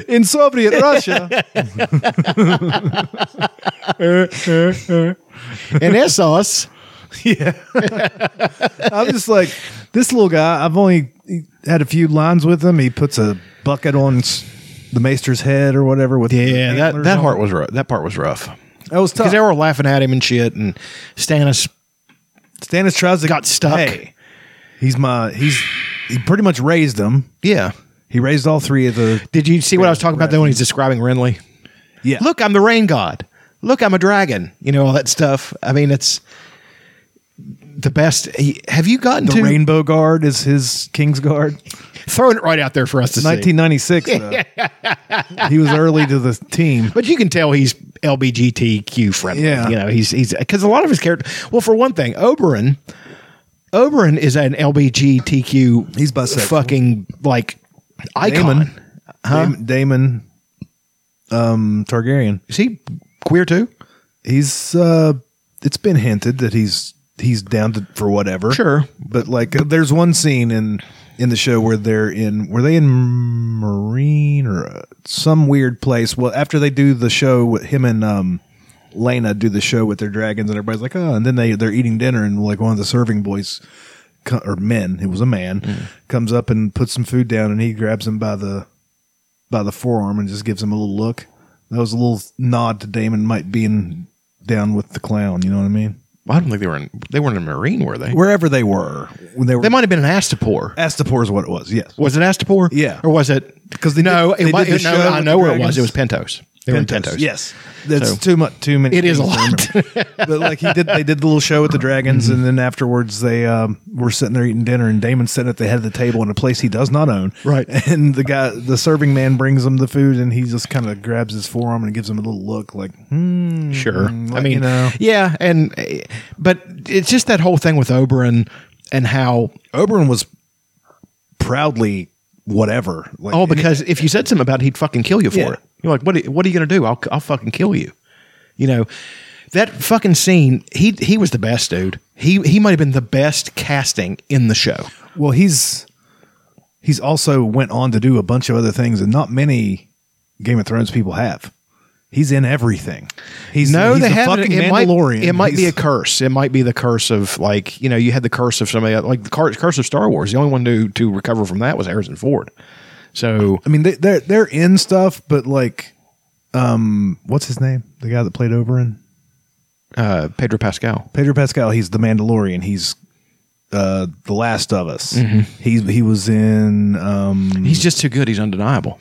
in Soviet Russia. and Essos Yeah. I'm just like this little guy. I've only had a few lines with him. He puts a bucket on the maester's head or whatever. With yeah that, that on was rough that part was rough that was tough. because they were laughing at him and shit and Stannis Stannis tries to got stuck. Hey, he's my. He's he pretty much raised them. yeah He raised all three of the. Did you see what I was talking about though when he's describing Renly? Yeah. Look, I'm the rain god. Look, I'm a dragon. You know all that stuff. I mean, it's the best. he- Have you gotten the to Rainbow Guard is his King's Guard. throwing it right out there for us to see? 1996. though. he was early to the team. But you can tell he's LBGTQ friendly. Yeah. You know, he's he's because a lot of his character. Well, for one thing, Oberyn, Oberyn is an LBGTQ. He's bisexual. Fucking like icon. Daemon, Daemon, Daemon um, Targaryen. Is he queer too? He's uh, it's been hinted that he's he's down to for whatever. Sure. but like there's one scene in in the show where they're in were they in Meereen or uh, some weird place? Well, after they do the show with him and um. Laena do the show with their dragons, and everybody's like, "Oh!" And then they they're eating dinner, and like one of the serving boys, or men, it was a man, comes up and puts some food down, and he grabs him by the by the forearm and just gives him a little look. That was a little nod to Daemon might being down with the clown. You know what I mean? Well, I don't think they were in. They weren't in a Meereen, were they? Wherever they were, when they were, They might have been an Astapor. Astapor is what it was. Yes, Was it Astapor? Yeah. Or was it? 'Cause they no, did- they it was. did the no, show I with know the where it was. It was Pentos. They were in Pentos. Yes, that's So- too much. Too many. It is a things to lot. remember. but like he did, they did the little show with the dragons, Mm-hmm. and then afterwards they um, were sitting there eating dinner, and Daemon's sitting at the head of the table in a place he does not own. Right. And the guy, the serving man, brings him the food, and he just kind of grabs his forearm and gives him a little look, like, hmm. Sure. I like, mean, you know. yeah, and eh, but it's just that whole thing with Oberyn and how Oberyn was proudly whatever. Like, oh, because if you said something about it, he'd fucking kill you for Yeah. it. You're like, what? Are, what are you going to do? I'll I'll fucking kill you. You know, that fucking scene. He he was the best dude. He he might have been the best casting in the show. Well, he's he's also went on to do a bunch of other things, and not many Game of Thrones people have. He's in everything. He's No, he's they have fucking it. It might, Mandalorian. it might be a curse. It might be the curse of like you know you had the curse of somebody like the curse of Star Wars. The only one to to recover from that was Harrison Ford. So I mean, they, they're they're in stuff, but like, um, what's his name? The guy that played Oberyn, uh, Pedro Pascal. Pedro Pascal. He's the Mandalorian. He's uh, the Last of Us. He he was in um, He's just too good. He's undeniable.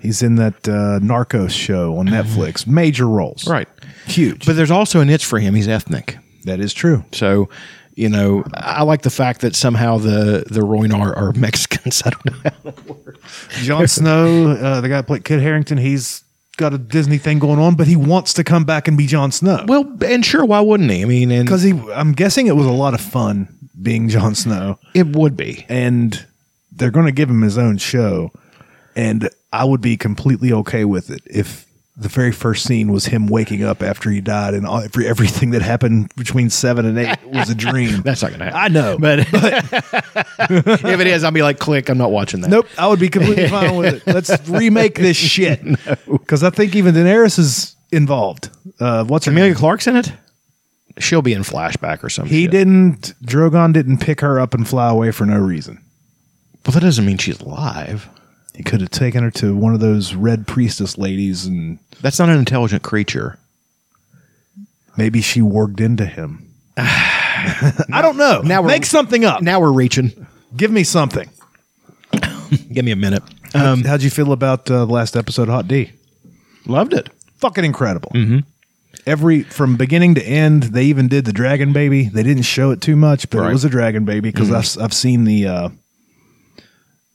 he's in that uh, Narcos show on Netflix. Major roles, Right. Huge, But there's also a niche for him. He's ethnic. that is true. So, you know, I like the fact that somehow the the Rhoynar are Mexicans. I don't know. how that works. Jon Snow, uh, the guy that played Kit Harington, he's got a Disney thing going on, but he wants to come back and be Jon Snow. Well, and sure, why wouldn't he? I mean, because he, I'm guessing it was a lot of fun being Jon Snow, it would be. and they're going to give him his own show, and I would be completely okay with it if the very first scene was him waking up after he died, and all, every, everything that happened between seven and eight was a dream. That's not going to happen. I know, But if it is, I'll be like, click. I'm not watching that. Nope, I would be completely fine with it. Let's remake this shit because I think even Daenerys is involved. Uh, what's her Emilia name? Clarke's in it. She'll be in flashback or something. He didn't. Drogon didn't pick her up and fly away for no reason. Well, that doesn't mean she's alive. He could have taken her to one of those red priestess ladies, and That's not an intelligent creature. maybe she worked into him. I don't know. Now we're- make something up. Now we're reaching. Give me something. Give me a minute. Um, How'd you feel about uh, the last episode, of Hot D? Loved it. Fucking incredible. Mm-hmm. Every from beginning to end, they even did the dragon baby. They didn't show it too much, but Right. it was a dragon baby because I've I've seen the uh,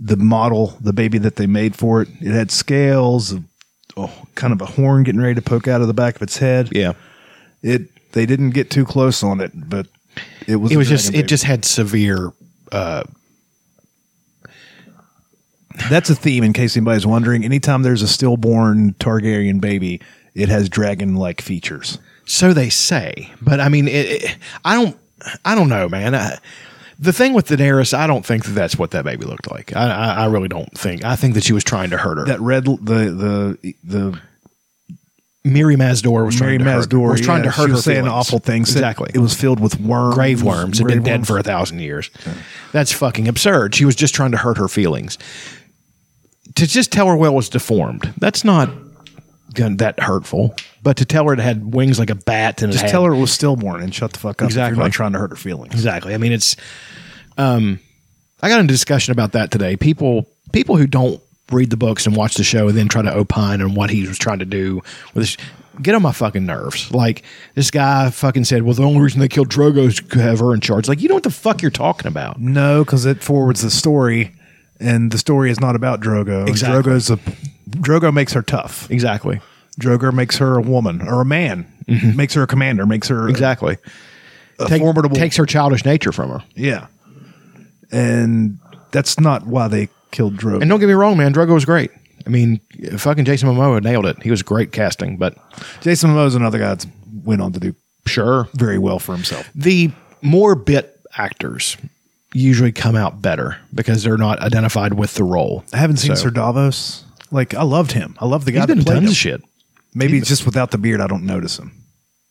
the model, the baby that they made for it. It had scales, oh, kind of a horn getting ready to poke out of the back of its head. Yeah. It they didn't get too close on it, but it was It was just. dragon It just had severe. Uh, that's a theme in case anybody's wondering. Anytime there's a stillborn Targaryen baby, it has dragon like features. So they say, but I mean, it, it, I don't. I don't know, man. I, the thing with Daenerys, I don't think that that's what that baby looked like. I, I, I really don't think. I think that she was trying to hurt her. That red the the the Mirri Maz Duur was trying to hurt, was trying yeah, to hurt she her. saying feelings. awful things. Exactly. It was filled with worms, grave worms It had been grave dead for a thousand years. That's fucking absurd. She was just trying to hurt her feelings. To just tell her well was deformed. That's not gon- that hurtful. But to tell her it had wings like a bat and Just had, tell her it was stillborn and shut the fuck up. If Exactly. you're not trying to hurt her feelings. Exactly. I mean, it's. Um, I got in a discussion about that today. People, people who don't read the books and watch the show and then try to opine on what he was trying to do with this, get on my fucking nerves. Like this guy fucking said, "Well, the only reason they killed Drogo is to have her in charge." Like you know what the fuck you're talking about. No, because it forwards the story, and the story is not about Drogo. Exactly. Drogo's a Drogo makes her tough. Exactly. Drogo makes her a woman or a man, mm-hmm. makes her a commander, makes her Exactly. a Take- formidable. takes her childish nature from her. yeah, and that's not why they killed Drogo. And don't get me wrong, man, Drogo was great. I mean, fucking Jason Momoa nailed it. He was great casting, but Jason Momoa is another guy that went on to do sure. very well for himself. The more bit actors usually come out better because they're not identified with the role. I haven't seen So- Sir Davos. Like I loved him. I love the guy He's been that in tons him. of shit. Maybe it's just without the beard, I don't notice him.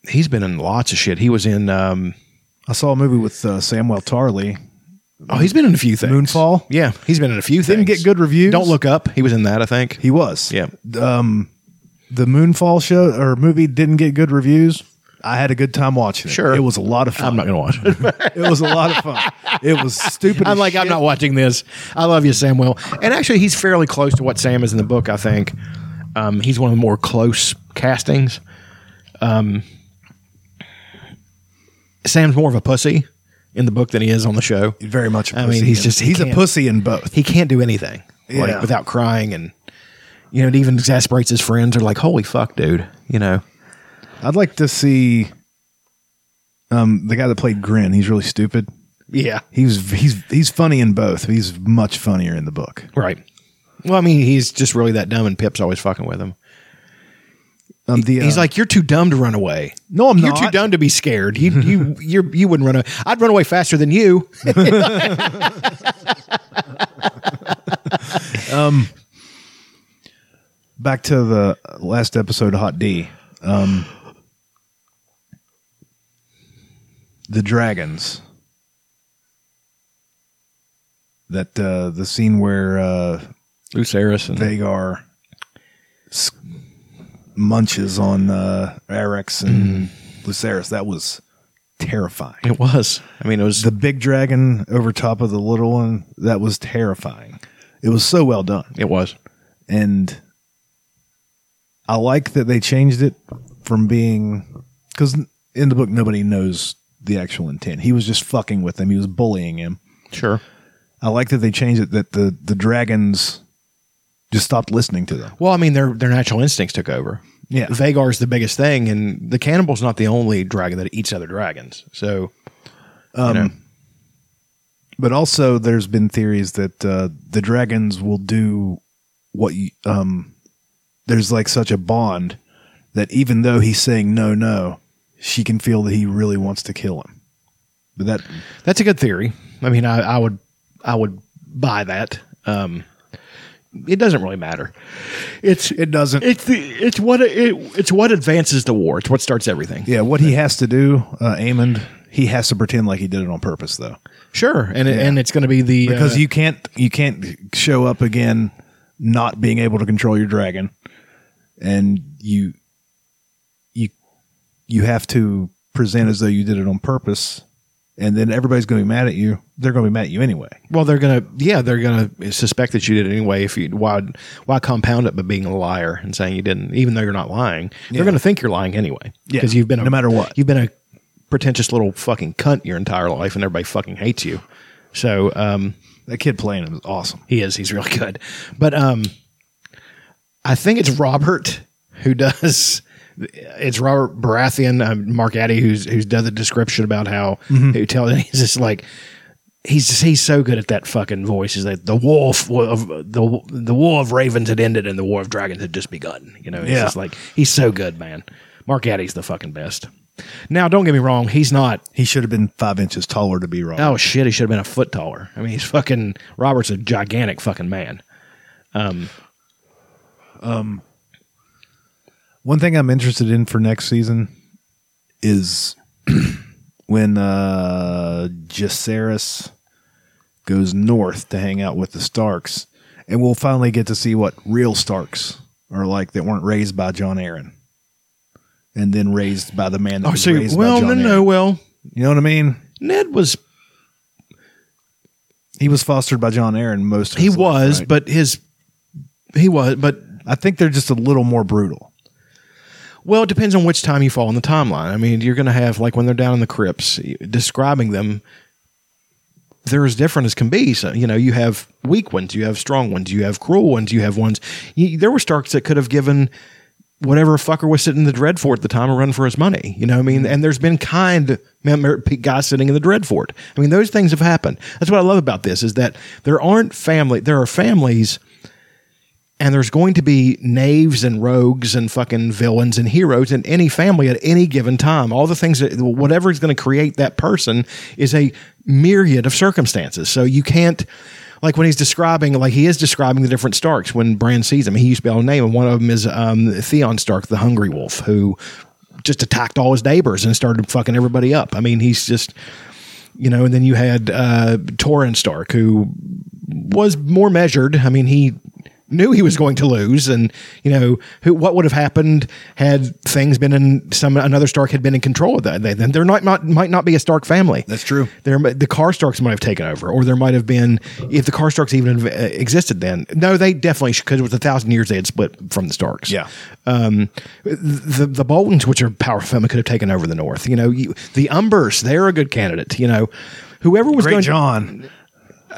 He's been in lots of shit. He was in um I saw a movie with uh, Samwell Tarly. Oh, he's been in a few things. Moonfall? Yeah, he's been in a few Didn't things. get good reviews. Don't look up. He was in that, I think. He was. Yeah. Um, the Moonfall show or movie didn't get good reviews. I had a good time watching it. Sure. It was a lot of fun. I'm not going to watch it. it was a lot of fun. It was stupid. I'm like, I'm not watching this. I love you, Samuel. And actually, he's fairly close to what Sam is in the book. I think um, he's one of the more close castings. Um, Sam's more of a pussy in the book than he is on the show. very much. I mean, he's just- he he's a pussy in both. He can't do anything Yeah. like without crying, and you know, it even exasperates his friends. Are like, "Holy fuck, dude!" You know. I'd like to see um, the guy that played Grenn. He's really stupid. Yeah. He's he's he's funny in both. He's much funnier in the book. Right. Well, I mean, he's just really that dumb, and Pyp's always fucking with him. Um, the, He's uh, like, "You're too dumb to run away." No, I'm You're not. too dumb to be scared. You you you you wouldn't run away. I'd run away faster than you. um, back to the last episode of Hot D. Um, the dragons. That uh, the scene where uh, Lucerys and Vhagar munches on uh, Arrax and Lucerys. That was terrifying. it was. I mean, it was. The big dragon over top of the little one. That was terrifying. It was so well done. it was. and I like that they changed it from being because in the book nobody knows the actual intent. He was just fucking with him. He was bullying him. Sure. I like that they changed it that the the dragons just stopped listening to them. Well, I mean, their their natural instincts took over. Yeah. Vhagar's the biggest thing, and the cannibal's not the only dragon that eats other dragons. So, you know, But also, there's been theories that uh, the dragons will do what you, um, there's like such a bond that even though he's saying no, no, she can feel that he really wants to kill him. But that that's a good theory. I mean, I, I would I would buy that. Um, it doesn't really matter. It's it doesn't. it's the it's what it, it's what advances the war. It's what starts everything. yeah, what he has to do, uh, Aemond, he has to pretend like he did it on purpose, though, Sure, and it, and it's going to be the because uh, you can't you can't show up again not being able to control your dragon, and you you have to present as though you did it on purpose, and then everybody's going to be mad at you. They're going to be mad at you anyway. Well, they're gonna, yeah, they're gonna suspect that you did it anyway. If you why why compound it by being a liar and saying you didn't, even though you're not lying, Yeah. they're gonna think you're lying anyway. Yeah, because you've been a, no matter what. you've been a pretentious little fucking cunt your entire life, and everybody fucking hates you. So um, That kid playing him is awesome. he is, he's really good. But um, I think it's Robert who does. It's Robert Baratheon, um, Mark Addy, who's who's done the description about how mm-hmm. who tells he's just like he's just, he's so good at that fucking voice. Is that the war of, of the the war of ravens had ended and the war of dragons had just begun. You know, it's Yeah. just like he's so good, man. Mark Addy's the fucking best. Now, don't get me wrong, he's not. He should have been five inches taller to be wrong. Oh shit, he should have been a foot taller. I mean, he's fucking Robert's a gigantic fucking man. Um, um, One thing I'm interested in for next season is when uh Jacaerys goes north to hang out with the Starks, and we'll finally get to see what real Starks are like that weren't raised by Jon Arryn, and then raised by the man that Oh, was so raised well, by no, Jon no, Arryn. well, You know what I mean? Ned was He was fostered by Jon Arryn most. Of he life, was, right? but his he was, but I think they're just a little more brutal. Well, it depends on which time you fall in the timeline. I mean, you're going to have like when they're down in the crypts, describing them. They're as different as can be. So you know, you have weak ones, you have strong ones, you have cruel ones, you have ones. You, there were Starks that could have given whatever fucker was sitting in the Dreadfort at the time and running for his money. You know what I mean? Mm-hmm. And there's been kind er, guys sitting in the Dreadfort. I mean, those things have happened. That's what I love about this is that there aren't family, there are families and there's going to be knaves and rogues and fucking villains and heroes in any family at any given time. All the things that whatever is going to create that person is a myriad of circumstances. So you can't like when he's describing, like he is describing the different Starks when Bran sees them. He used to be able to name, and one of them is um, Theon Stark, the Hungry Wolf, who just attacked all his neighbors and started fucking everybody up. I mean, he's just, you know. And then you had uh, Torrhen Stark, who was more measured. I mean, he knew he was going to lose, and you know who, what would have happened had things been in some another Stark had been in control of that. Then there might not might not be a Stark family. That's true. There, the Karstarks might have taken over, or there might have been if the Karstarks even uh, existed then. No, they definitely because it was a thousand years they had split from the Starks. Yeah. Um, the the Boltons, which are powerful family, could have taken over the North. You know, you, the Umbers, they're a good candidate. You know, whoever was Great going. John.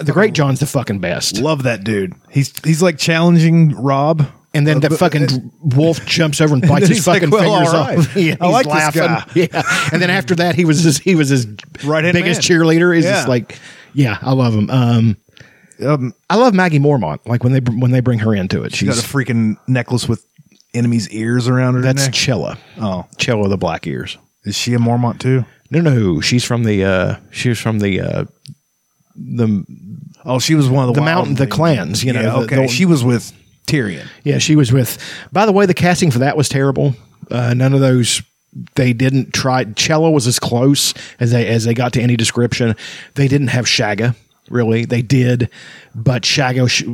The Great John's the fucking best. Love that dude. He's he's like challenging Robb. And then Uh, the fucking wolf jumps over and bites then his he's like, fucking "Well, fingers right. off. Yeah, I he's like this laughing. guy. Yeah, and then after that, he was his, he was his Right-hand biggest man. cheerleader. He's Yeah. just like, yeah, I love him. Um, Um, I love Maggie Mormont. Like when they when they bring her into it, she got a freaking necklace with enemy's ears around her. that's neck. Chella. oh, Chilla the Black Ears. is she a Mormont too? No, no, she's from the uh, she was from the uh, the Oh, she was one of the The mountain- the clans, you know, Yeah, okay, the- she was with Tyrion. Yeah, she was with. By the way, the casting for that was terrible. Uh, none of those. They didn't try. Cello was as close as they as they got to any description. They didn't have Shagga. Really, they did, but Shagga sh-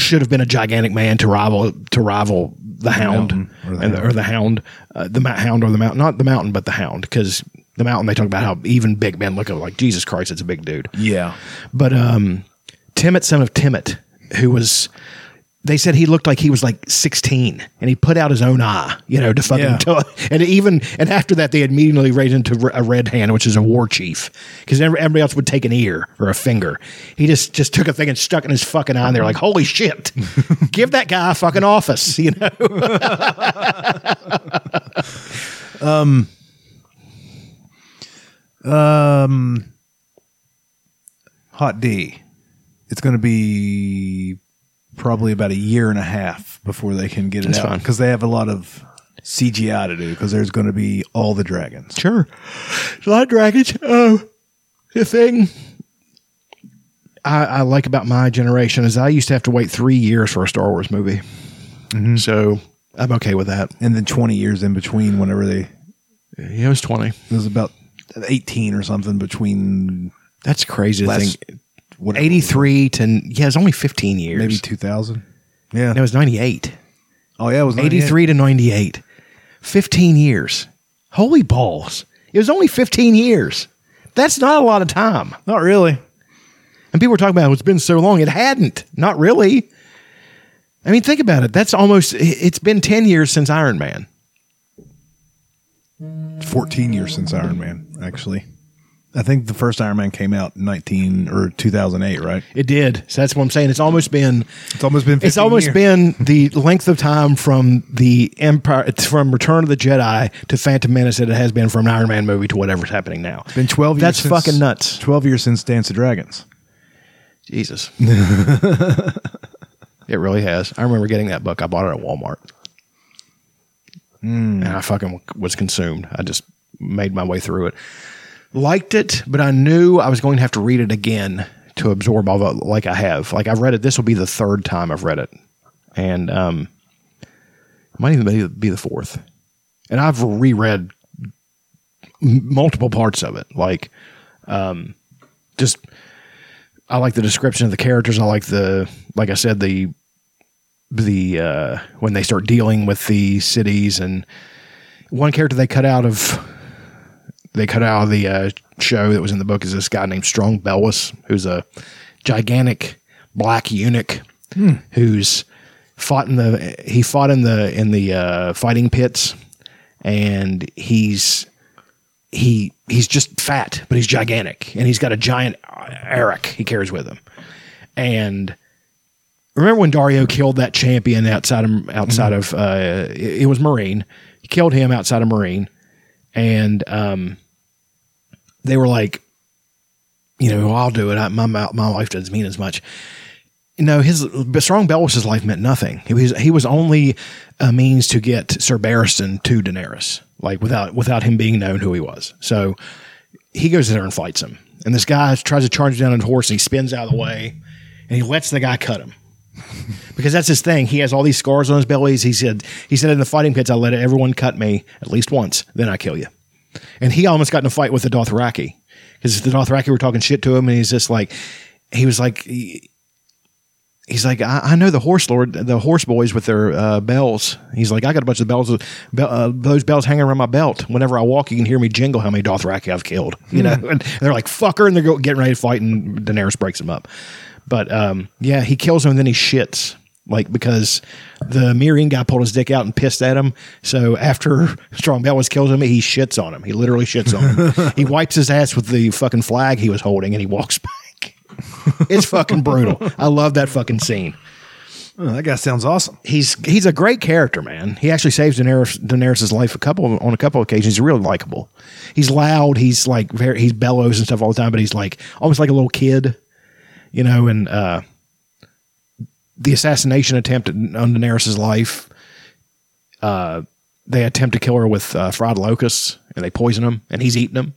should have been a gigantic man to rival to rival the Hound Mountain or the and the, or the Hound, uh, the Ma- Hound or the Mountain, not the Mountain, but the Hound, because the Mountain they talk about how even big men look at like Jesus Christ, it's a big dude. Yeah, But um, Timett, son of Timett, who was, they said he looked like he was like 16 and he put out his own eye, you know, to fucking, Yeah. tell, and even, and after that, they immediately raised him to a red hand, which is a war chief, because everybody else would take an ear or a finger. He just, just took a thing and stuck in his fucking eye and they're like, holy shit, give that guy a fucking office, you know? um, Um, hot D. It's going to be probably about a year and a half before they can get it That's out fine. because they have a lot of CGI to do because there's going to be all the dragons. Sure. A lot of dragons. Oh, the thing I, I like about my generation is I used to have to wait three years for a Star Wars movie. Mm-hmm. So I'm okay with that. And then 20 years in between, whenever they Yeah, it was 20. it was about 18 or something between That's crazy to last think. whatever, 83 to, yeah, it's only 15 years. maybe 2000. Yeah. No, it was 98. oh yeah, it was 98. 83 to 98. 15 years. Holy balls. It was only 15 years. That's not a lot of time. Not really. And people were talking about it's been so long. It hadn't. Not really. I mean, think about it. That's almost, it's been 10 years since Iron Man. 14 years since Iron Man, actually. I think the first Iron Man came out in 19 or 2008, right? It did. So that's what I'm saying. It's almost been, It's almost been it's almost years. been the length of time from the Empire, it's from Return of the Jedi to Phantom Menace that it has been from an Iron Man movie to whatever's happening now. It's been 12 years That's since- fucking nuts. 12 years since Dance of Dragons. Jesus. it really has. I remember getting that book. I bought it at Walmart. Hmm. And I fucking was consumed. I just made my way through it. Liked it, but I knew I was going to have to read it again to absorb all the like I have. Like I've read it. This will be the third time I've read it. And um it might even be, be the fourth. And I've reread multiple parts of it. Like um just I like the description of the characters. I like the, like I said, the the uh, when they start dealing with the cities and one character they cut out of they cut out of the uh, show that was in the book is this guy named Strong Belwas, who's a gigantic black eunuch who's fought in the he fought in the in the uh, fighting pits and he's he he's just fat, but he's gigantic, and he's got a giant arakh he carries with him, and remember when Daario killed that champion outside of outside of uh, it, it was Meereen. He killed him outside of Meereen, and um, they were like, you know, I'll do it. I, my my life doesn't mean as much. You know, his strong Belwas's life meant nothing. He was he was only a means to get Sir Barristan to Daenerys, like without without him being known who he was. So he goes there and fights him, and this guy tries to charge down on his horse, and he spins out of the way, and he lets the guy cut him because that's his thing. He has all these scars on his bellies. He said he said in the fighting pits, I let everyone cut me at least once, then I kill you. And he almost got in a fight with the Dothraki because the Dothraki were talking shit to him, and he's just like, he was like. He, He's like, I, I know the horse lord, the horse boys with their uh, bells. He's like, I got a bunch of bells, uh, those bells hanging around my belt. Whenever I walk, you can hear me jingle how many Dothraki I've killed. You know, and they're like, fucker, and they're getting ready to fight, and Daenerys breaks them up. But um, yeah, he kills him and then he shits. Like because the Meereen guy pulled his dick out and pissed at him. So after Strong Belwas kills him, he shits on him. He literally shits on him. he wipes his ass with the fucking flag he was holding and he walks back. it's fucking brutal. I love that fucking scene. Oh, that guy sounds awesome. He's he's a great character, man. He actually saves Daenerys Daenerys' life a couple on a couple occasions. He's really likable. He's loud. He's like very he's bellows and stuff all the time, but he's like almost like a little kid you know, and uh, the assassination attempt on Daenerys' life. Uh, they attempt to kill her with uh, fried locusts, and they poison him, and he's eating them,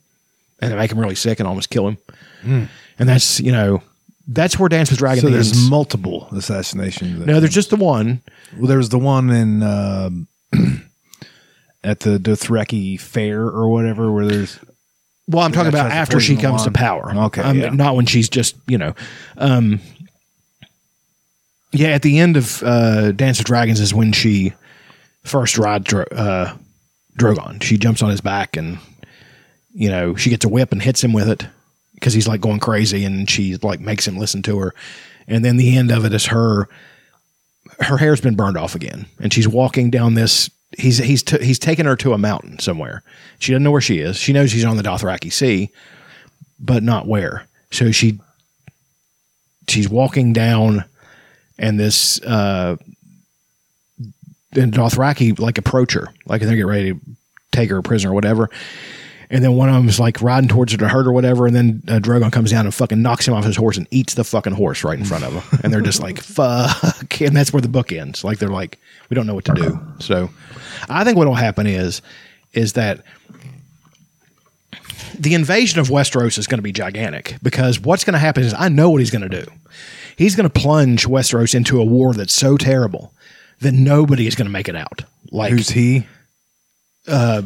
and they make him really sick and almost kill him. Mm. And that's you know that's where Dance with Dragons. So there's multiple assassinations. No, there's just the one. Well, there's the one in uh, at the Dothraki Fair or whatever, where there's well, I'm talking about after she comes to power. Okay, um, yeah. not when she's just you know. Um, yeah, at the end of uh, Dance of Dragons is when she first rides Dro- uh, Drogon. She jumps on his back and you know she gets a whip and hits him with it because he's like going crazy and she like makes him listen to her. And then the end of it is her her hair's been burned off again and she's walking down this he's he's t- he's taken her to a mountain somewhere. She doesn't know where she is. She knows she's on the Dothraki Sea, but not where. So she she's walking down, and this uh, and Dothraki like approach her, like they're getting ready to take her prisoner or whatever. And then one of them is like riding towards her to hurt or whatever. And then uh, Drogon comes down and fucking knocks him off his horse and eats the fucking horse right in front of him. And they're just like, fuck. And that's where the book ends. Like they're like, we don't know what to do. So I think what will happen is, is that the invasion of Westeros is going to be gigantic because what's going to happen is I know what he's going to do. He's going to plunge Westeros into a war that's so terrible that nobody is going to make it out. Like who's he? Uh,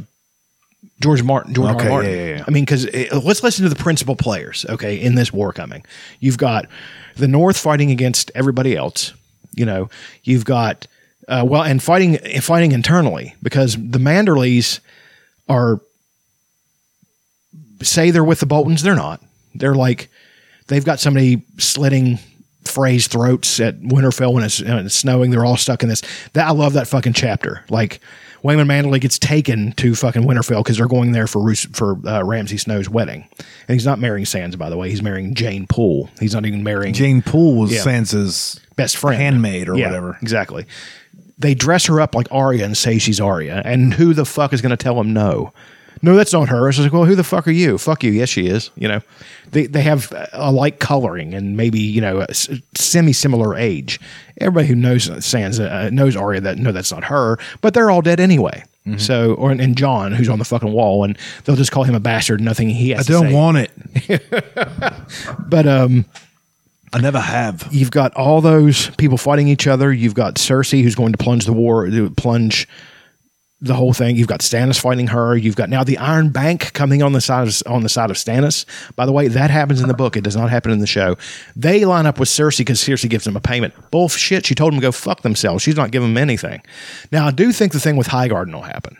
George Martin. George Okay, Martin. yeah, yeah, yeah. I mean, because let's listen to the principal players. Okay, in this war coming, you've got the North fighting against everybody else. You know, you've got uh, well, and fighting fighting internally because the Manderleys are say they're with the Boltons. They're not. They're like they've got somebody slitting Frey's throats at Winterfell when it's, when it's snowing. They're all stuck in this. That I love that fucking chapter. Like Wyman Manderley gets taken to fucking Winterfell because they're going there for Roos- for uh, Ramsay Snow's wedding, and he's not marrying Sansa by the way. He's marrying Jeyne Poole. He's not even marrying Jeyne Poole was Yeah. Sansa's best friend, handmaid or Yeah, whatever. Exactly. They dress her up like Arya and say she's Arya, and who the fuck is going to tell them no? No, that's not her. It's like, well, who the fuck are you? Fuck you. Yes, she is. You know, they they have a like coloring and maybe you know a semi similar age. Everybody who knows Sansa uh, knows Arya that no, that's not her. But they're all dead anyway. Mm-hmm. So, or and Jon, who's on the fucking wall, and they'll just call him a bastard. Nothing he has. I don't want it. But um, I never have. you've got all those people fighting each other. You've got Cersei who's going to plunge the war, plunge the whole thing. You've got Stannis fighting her. You've got now the Iron Bank coming on the side of, on the side of Stannis. By the way, that happens in the book. It does not happen in the show. They line up with Cersei because Cersei gives them a payment. Bullshit. She told them to go fuck themselves. She's not giving them anything. Now I do think the thing with Highgarden will happen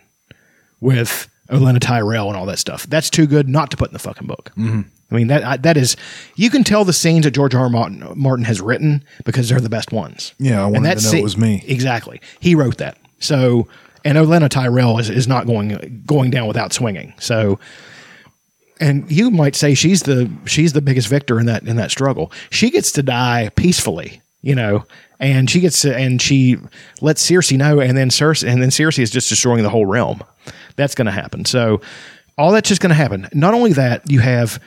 with Olenna Tyrell and all that stuff. That's too good not to put in the fucking book. Mm-hmm. I mean that I, that is you can tell the scenes that George R. R. Martin, Martin has written because they're the best ones. Yeah, I And wanted that to know scene- it was me. Exactly, he wrote that. So and Olenna Tyrell is, is not going going down without swinging. So and you might say she's the she's the biggest victor in that in that struggle. She gets to die peacefully. you know, and she gets to, and she lets Cersei know, and then Cersei, and then Cersei is just destroying the whole realm. That's going to happen. So all that's just going to happen. Not only that, you have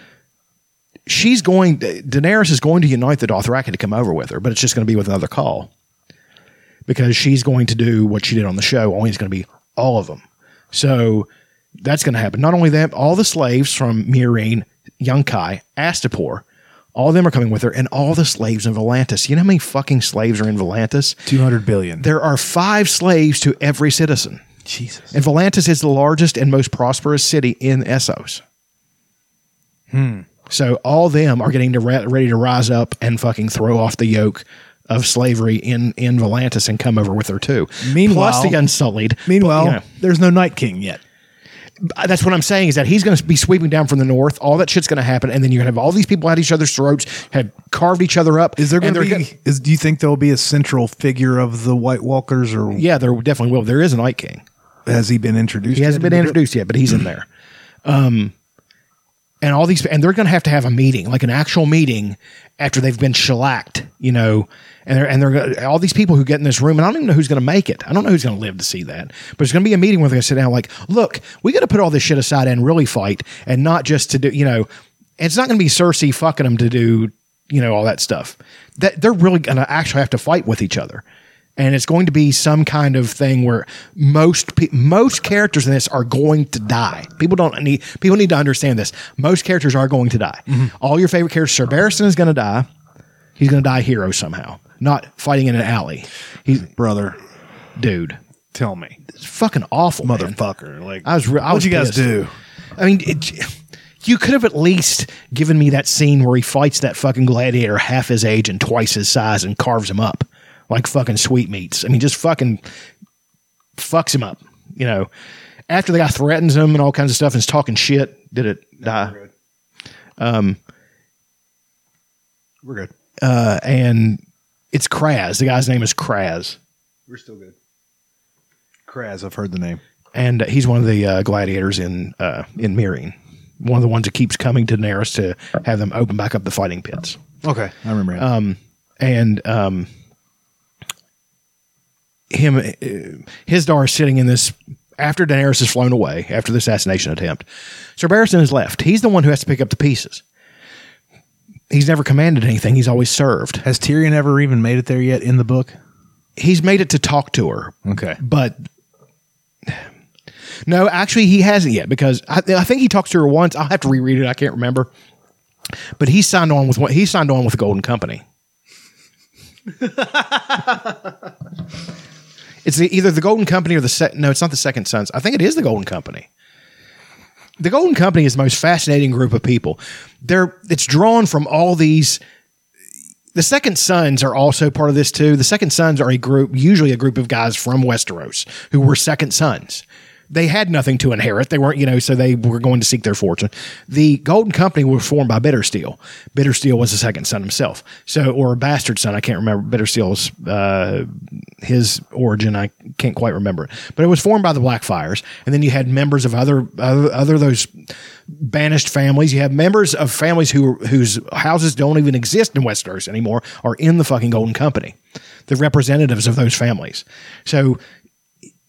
she's going. Daenerys is going to unite the Dothraki to come over with her, but it's just going to be with another call because she's going to do what she did on the show. Only it's going to be all of them. So that's going to happen. Not only that, all the slaves from Meereen, Yunkai, Astapor, all of them are coming with her, and all the slaves in Volantis. You know how many fucking slaves are in Volantis? 200 billion. There are five slaves to every citizen. Jesus. And Volantis is the largest and most prosperous city in Essos. Hmm. So all them are getting to re- ready to rise up and fucking throw off the yoke of slavery in in Volantis and come over with her too. Meanwhile- plus the Unsullied. Meanwhile, But, you know, there's no Night King yet. Uh, that's what I'm saying is that he's going to be sweeping down from the north. All that shit's going to happen, and then you're going to have all these people at each other's throats, have carved each other up. Is there going to be? gonna- is do you think there'll be a central figure of the White Walkers, or yeah, there definitely will. There is a Night King. Has he been introduced? He hasn't yet? been introduced yet, but he's in there. Um, and all these, and they're going to have to have a meeting, like an actual meeting, after they've been shellacked, you know. And they're and they're all these people who get in this room, and I don't even know who's going to make it. I don't know who's going to live to see that. But it's going to be a meeting where they're going to sit down, like, look, we got to put all this shit aside and really fight, and not just to do, you know. It's not going to be Cersei fucking them to do, you know, all that stuff. That they're really going to actually have to fight with each other and it's going to be some kind of thing where most pe- most characters in this are going to die. People don't need people need to understand this. Most characters are going to die. Mm-hmm. All your favorite characters, Sir Barristan is going to die. He's going to die hero somehow, not fighting in an alley. He's brother. dude. Tell me, It's fucking awful, man. motherfucker. Like I was. Re- I What'd was you guys pissed. do? I mean, it, you could have at least given me that scene where he fights that fucking gladiator half his age and twice his size and carves him up like fucking sweetmeats. I mean, just fucking fucks him up. You know, after the guy threatens him and all kinds of stuff and is talking shit, did it die? We're good. We're Uh, and it's Krazz. The guy's name is Krazz. We're still good. Krazz, I've heard the name. and he's one of the uh, gladiators in uh, in Meereen. One of the ones that keeps coming to Daenerys to have them open back up the fighting pits. Okay, I remember. Him. And um, him, uh, his daughter is sitting in this after Daenerys has flown away after the assassination attempt. Sir Barristan is left. He's the one who has to pick up the pieces. He's never commanded anything. He's always served. Has Tyrion ever even made it there yet in the book? He's made it to talk to her, Okay. but no, actually, he hasn't yet because I, I think he talks to her once. I'll have to reread it. I can't remember. But he signed on with what he signed on with the Golden Company. it's either the Golden Company or the sec, no, it's not the Second Sons. I think it is the Golden Company. The Golden Company is the most fascinating group of people. They're it's drawn from all these the Second Sons are also part of this too. The Second Sons are a group, usually a group of guys from Westeros who were Second Sons. They had nothing to inherit. They weren't, you know, so they were going to seek their fortune. The Golden Company was formed by Bittersteel. Bittersteel was the second son himself, so or a bastard son. I can't remember Bittersteel's uh, his origin. I can't quite remember it, but it was formed by the Blackfyres. And then you had members of other other, other those banished families. You have members of families who whose houses don't even exist in Westeros anymore are in the fucking Golden Company. The representatives of those families. So,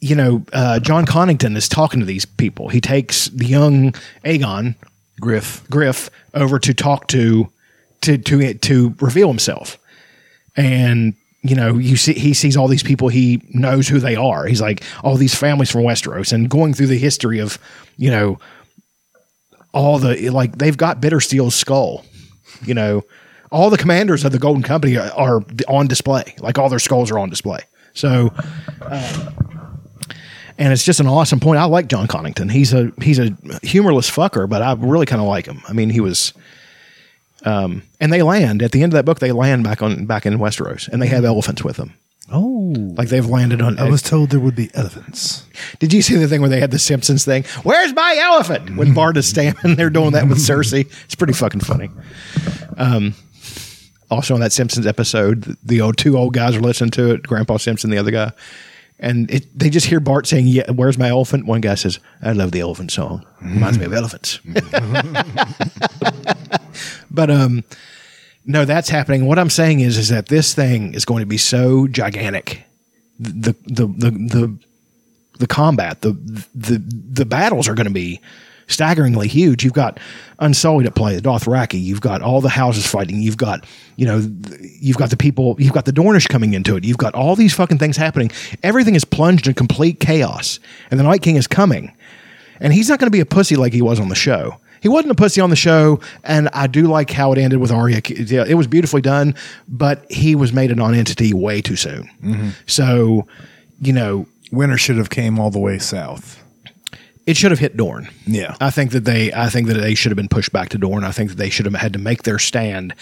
you know, uh, Jon Connington is talking to these people. He takes the young Aegon Griff. Griff over to talk to to to to reveal himself. And you know, you see he sees all these people he knows who they are. He's like all these families from Westeros and going through the history of, you know, all the like they've got Bittersteel's skull. You know, all the commanders of the Golden Company are, are on display. Like all their skulls are on display. So and it's just an awesome point. I like Jon Connington. He's a he's a humorless fucker, but I really kind of like him. I mean, he was. Um, and they land at the end of that book. They land back on back in Westeros, and they have elephants with them. Oh, Like they've landed on. I was told there would be elephants. did you see the thing where they had the Simpsons thing? Where's my elephant? When Bart is standing there doing that with Cersei, it's pretty fucking funny. Um, also on that Simpsons episode, the old two old guys are listening to it. Grandpa Simpson, the other guy, and it, they just hear Bart saying, "Yeah, where's my elephant?" One guy says, "I love the elephant song. Reminds me of elephants." but um, No, that's happening. What I'm saying is, is that this thing is going to be so gigantic. The the the the the combat, the the the battles are going to be staggeringly huge. You've got Unsullied at play, the Dothraki. You've got all the houses fighting. You've got you know, you've got the people. You've got the Dornish coming into it. You've got all these fucking things happening. Everything is plunged in complete chaos, and the Night King is coming, and he's not going to be a pussy like he was on the show. He wasn't a pussy on the show, and I do like how it ended with Arya. It was beautifully done, but he was made a non-entity way too soon. Mm-hmm. So, you know, Winter should have came all the way south. It should have hit Dorne. Yeah. I think that they I think that they should have been pushed back to Dorne. I think that they should have had to make their stand.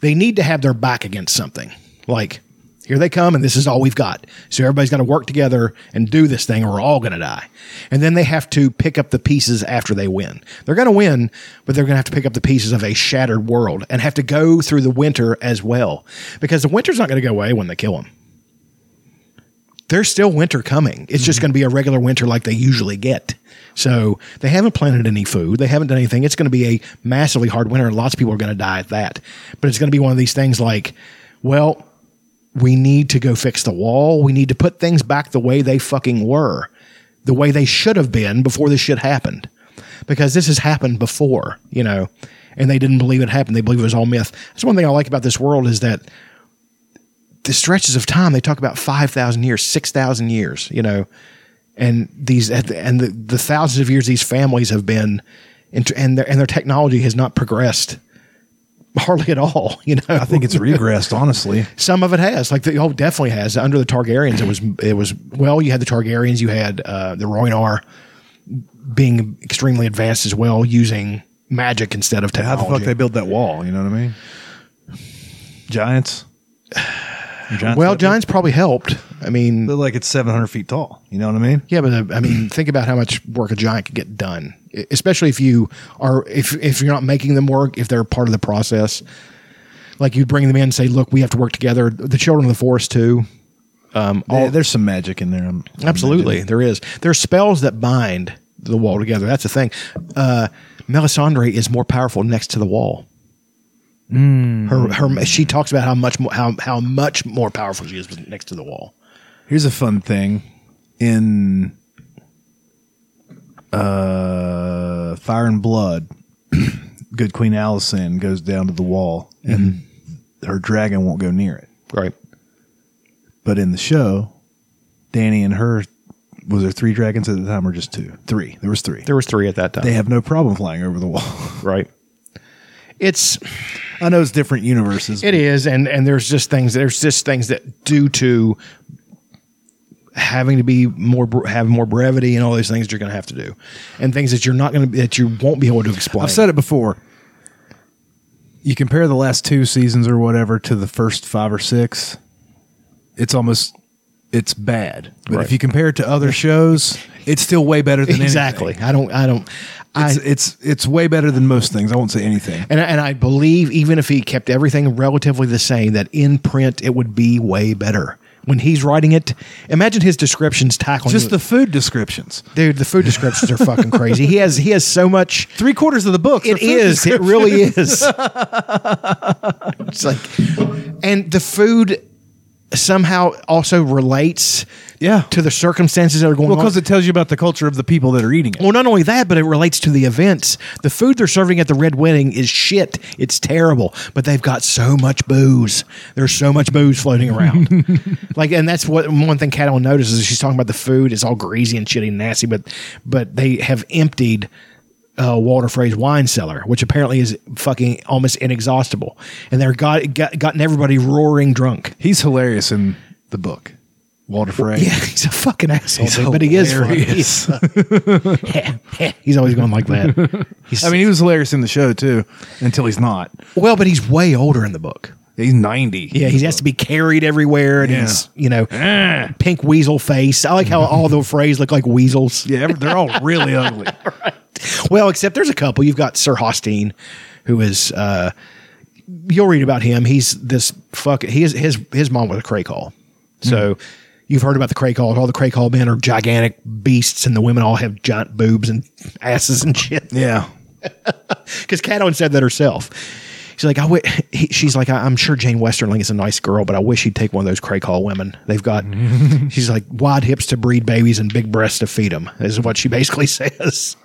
They need to have their back against something. Like here they come and this is all we've got. So everybody's got to work together and do this thing or we're all going to die. And then they have to pick up the pieces after they win. They're going to win, but they're going to have to pick up the pieces of a shattered world and have to go through the winter as well because the winter's not going to go away when they kill them there's still winter coming. It's just mm-hmm. going to be a regular winter like they usually get. So they haven't planted any food. They haven't done anything. It's going to be a massively hard winter, and lots of people are going to die at that. But it's going to be one of these things like, well, we need to go fix the wall. We need to put things back the way they fucking were, the way they should have been before this shit happened. Because this has happened before, you know, and they didn't believe it happened. They believe it was all myth. That's one thing I like about this world is that the stretches of time they talk about 5000 years 6000 years you know and these and the, the thousands of years these families have been and their and their technology has not progressed hardly at all you know I think it's regressed, honestly. some of it has like the oh definitely has under the targaryens it was it was well you had the targaryens you had uh, the Rhoynar being extremely advanced as well using magic instead of technology. How the fuck they built that wall? You know what I mean? Giants. Giants well that giants probably helped i mean They're like it's 700 feet tall. You know what I mean? Yeah, but uh, I mean, think about how much work a giant could get done, e- especially if you are if if you're not making them work, if they're part of the process. Like you bring them in and say, "Look, we have to work together." The children of the forest too. Um, all, Yeah, there's some magic in there. I'm- I'm absolutely, imagining. there is. There's spells that bind the wall together. That's the thing. Uh, Melisandre is more powerful next to the wall. Her, her, she talks about how much more, how how much more powerful she is next to the wall. Here's a fun thing in uh, Fire and Blood. Good Queen Alysanne goes down to the wall, and her dragon won't go near it. Right. But in the show, Dany and her was there three dragons at the time or just two? Three. There was three. There was three at that time. They have no problem flying over the wall. right. It's I know it's different universes. It is, and and there's just things. There's just things that due to having to be more have more brevity and all those things you're going to have to do, and things that you're not going to that you won't be able to explain. I've said it before. You compare the last two seasons or whatever to the first five or six, it's almost it's bad. But Right. if you compare it to other shows, it's still way better than exactly. anything. I don't. I don't. I It's, it's it's way better than most things. I won't say anything. and I- and I believe even if he kept everything relatively the same, that in print it would be way better. When he's writing it, imagine his descriptions tackling Just the food descriptions. dude. The food descriptions are fucking crazy. He has he has so much Three quarters of the book. It is. It food is. It descriptions. really is. it's like, and the food somehow also relates Yeah. to the circumstances that are going on. Well, on. because it tells you about the culture of the people that are eating it. well, not only that, but it relates to the events. The food they're serving at the Red Wedding is shit. It's terrible, but they've got so much booze. There's so much booze floating around. like, and that's what one thing Cat notices. Is she's talking about the food. It's all greasy and shitty and nasty, but but they have emptied uh, Walder Frey's wine cellar, which apparently is fucking almost inexhaustible, and they're got, got gotten everybody roaring drunk. He's hilarious in the book. Walder Frey. Yeah, he's a fucking asshole, He's dude, but he is funny. He's, he's always going like that. He's, I mean, he was hilarious in the show too, until he's not. well, but he's way older in the book. He's ninety. Yeah, he has to be carried everywhere, and Yeah. he's you know pink weasel face. I like how all the Freys look like weasels. Yeah, they're all really ugly. Well, except there's a couple. You've got Sir Hosteen, who is uh, you'll read about him. He's this fuck. He is his his mom was a Crakehall, so. You've heard about the Crakehalls. All the Crakehall men are gigantic beasts, and the women all have giant boobs and asses and shit. Yeah. because Catelyn said that herself. She's like, I w-, he, she's like, I'm sure Jeyne Westerling is a nice girl, but I wish he'd take one of those Crakehall women. They've got, she's like, wide hips to breed babies and big breasts to feed them. Is what she basically says.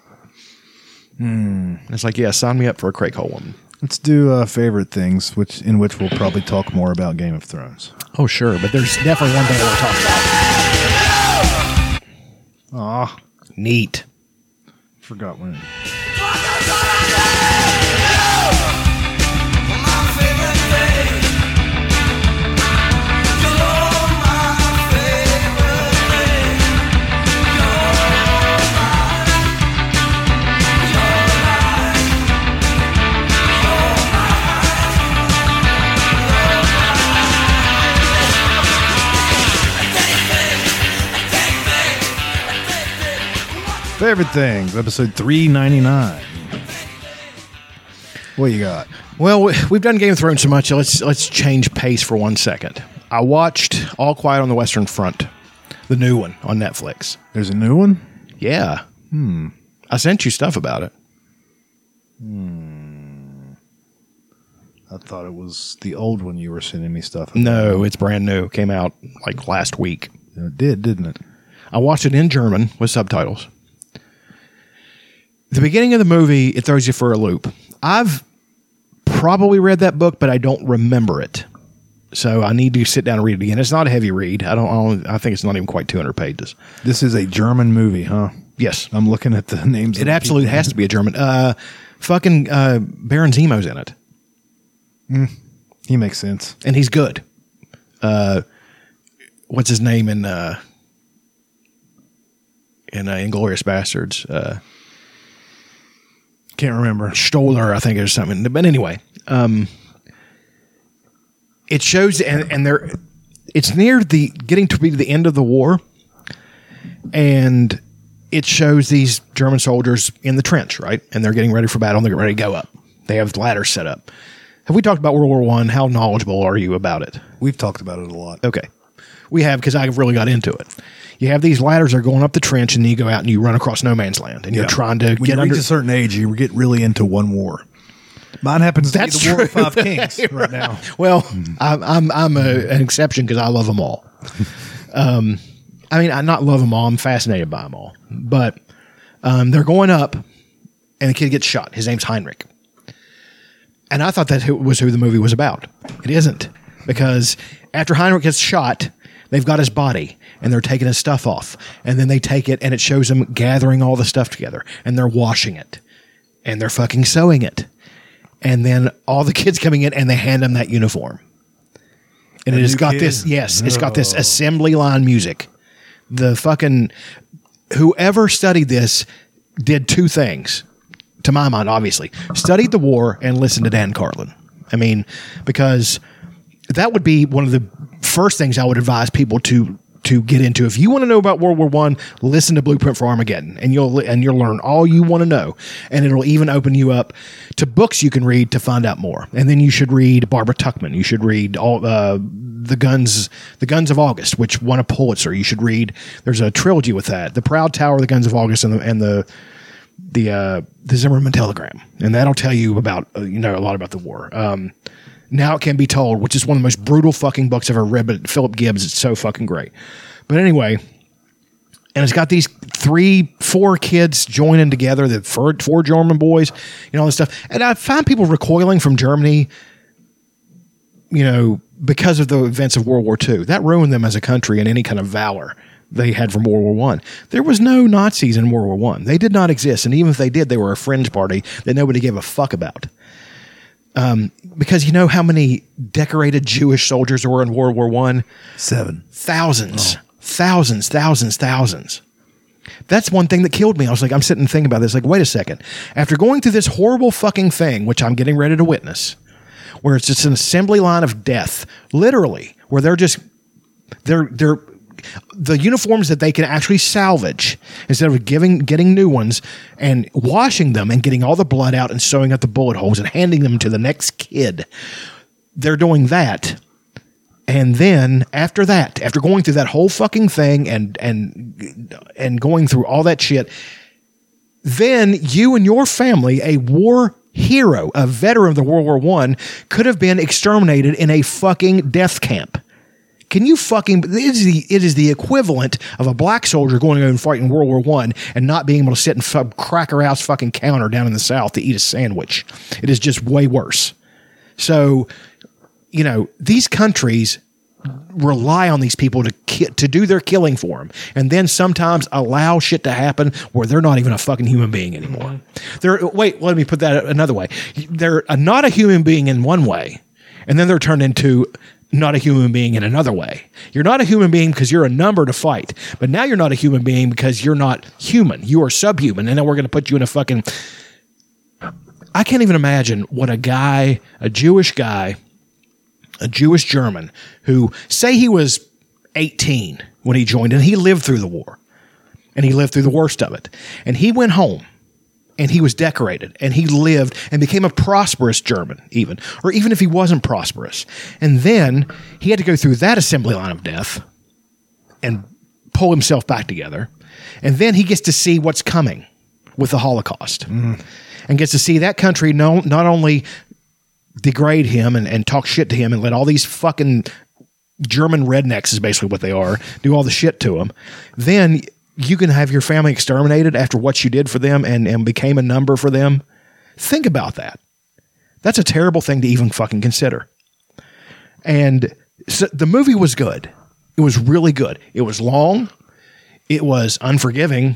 And It's like, yeah, sign me up for a Crakehall woman. Let's do uh, favorite things, which in which we'll probably talk more about Game of Thrones. Oh, sure, but there's definitely one thing I want to talk about. Ah, Neat. forgot when. Favorite things, episode three ninety nine. What you got? Well, we- we've done Game of Thrones so much. Let's let's change pace for one second. I watched All Quiet on the Western Front, the new one on Netflix. There's a new one. Yeah. Hmm. I sent you stuff about it. Hmm. I thought it was the old one you were sending me stuff. about. No, it's brand new. Came out like last week. It did, didn't it? I watched it in German with subtitles. The beginning of the movie, it throws you for a loop. I've probably read that book, but I don't remember it. So I need to sit down and read it again. It's not a heavy read. I don't. I, don't, I think it's not even quite 200 pages. This is a German movie, huh? Yes, I'm looking at the names. it absolutely has to be a German. Uh, fucking uh, Baron Zemo's in it, He makes sense. and he's good. Uh, what's his name in uh, in uh, Inglorious Bastards? Uh, Can't remember. Stoller, I think, or something. But anyway, um, it shows, and, and they're it's near the getting to be the end of the war, and it shows these German soldiers in the trench, right, and they're getting ready for battle. and They're ready to go up. They have ladders set up. Have we talked about World War One? How knowledgeable are you about it? We've talked about it a lot. Okay. We have because I've really got into it. You have these ladders that are going up the trench, and then you go out and you run across no man's land, and you're trying to when get you under. reach a certain age, you get really into one war. Mine happens to That's be the War of true. Five Kings right now. Well, I'm I'm, I'm a, an exception because I love them all. um, I mean, I not love them all. I'm fascinated by them all. But um, they're going up, and the kid gets shot. His name's Heinrich, and I thought that was who the movie was about. It isn't because after Heinrich gets shot. They've got his body and they're taking his stuff off. And then they take it and it shows them gathering all the stuff together and they're washing it and they're fucking sewing it. And then all the kids coming in and they hand them that uniform. And it has got kid? this, yes, it's got this assembly line music. The fucking, whoever studied this did two things, to my mind, obviously. Studied the war and listened to Dan Carlin. I mean, because that would be one of the first things I would advise people to to get into. If you want to know about World War One, listen to Blueprint for Armageddon, and you'll and you'll learn all you want to know, and it'll even open you up to books you can read to find out more. And then you should read Barbara Tuchman. You should read all uh, the guns, the Guns of August, which won a Pulitzer. You should read. There's a trilogy with that: The Proud Tower, The Guns of August, and the and the the uh, the Zimmerman telegram, and that'll tell you about uh, you know a lot about the war. Um, now it can be told, which is one of the most brutal fucking books I've ever read. But Philip Gibbs, it's so fucking great. But anyway, and it's got these three, four kids joining together, the four, German boys, you know all this stuff. And I find people recoiling from Germany, you know, because of the events of World War II. That ruined them as a country and any kind of valor they had from World War One. There was no Nazis in World War One. They did not exist, and even if they did, they were a fringe party that nobody gave a fuck about. Um, because you know how many decorated Jewish soldiers there were in World War One? Seven. Thousands, thousands, thousands, thousands. That's one thing that killed me. I was like, I'm sitting thinking about this. Like, wait a second. After going through this horrible fucking thing, which I'm getting ready to witness, where it's just an assembly line of death, literally, where they're just they're they're the uniforms that they can actually salvage instead of giving getting new ones and washing them and getting all the blood out and sewing up the bullet holes and handing them to the next kid. They're doing that. And then after that, after going through that whole fucking thing and and and going through all that shit, then you and your family, a war hero, a veteran of the World War One, could have been exterminated in a fucking death camp. Can you fucking? It is the it is the equivalent of a black soldier going over and fighting World War One and not being able to sit in some cracker house fucking counter down in the South to eat a sandwich. It is just way worse. So, you know, these countries rely on these people to ki- to do their killing for them, and then sometimes allow shit to happen where they're not even a fucking human being anymore. Mm-hmm. They're wait, let me put that another way. They're not a human being in one way, and then they're turned into not a human being in another way. You're not a human being because you're a number to fight, but now you're not a human being because you're not human. You are subhuman, and then we're going to put you in a fucking. I can't even imagine what a guy, a Jewish guy, a Jewish German who say he was 18 when he joined and he lived through the war and he lived through the worst of it. And he went home and he was decorated and he lived and became a prosperous German, even, or even if he wasn't prosperous. And then he had to go through that assembly line of death and pull himself back together. And then he gets to see what's coming with the Holocaust mm-hmm. and gets to see that country no, not only degrade him and, and talk shit to him and let all these fucking German rednecks is basically what they are do all the shit to him, then you can have your family exterminated after what you did for them and, and became a number for them. Think about that. That's a terrible thing to even fucking consider. And so the movie was good. It was really good. It was long. It was unforgiving.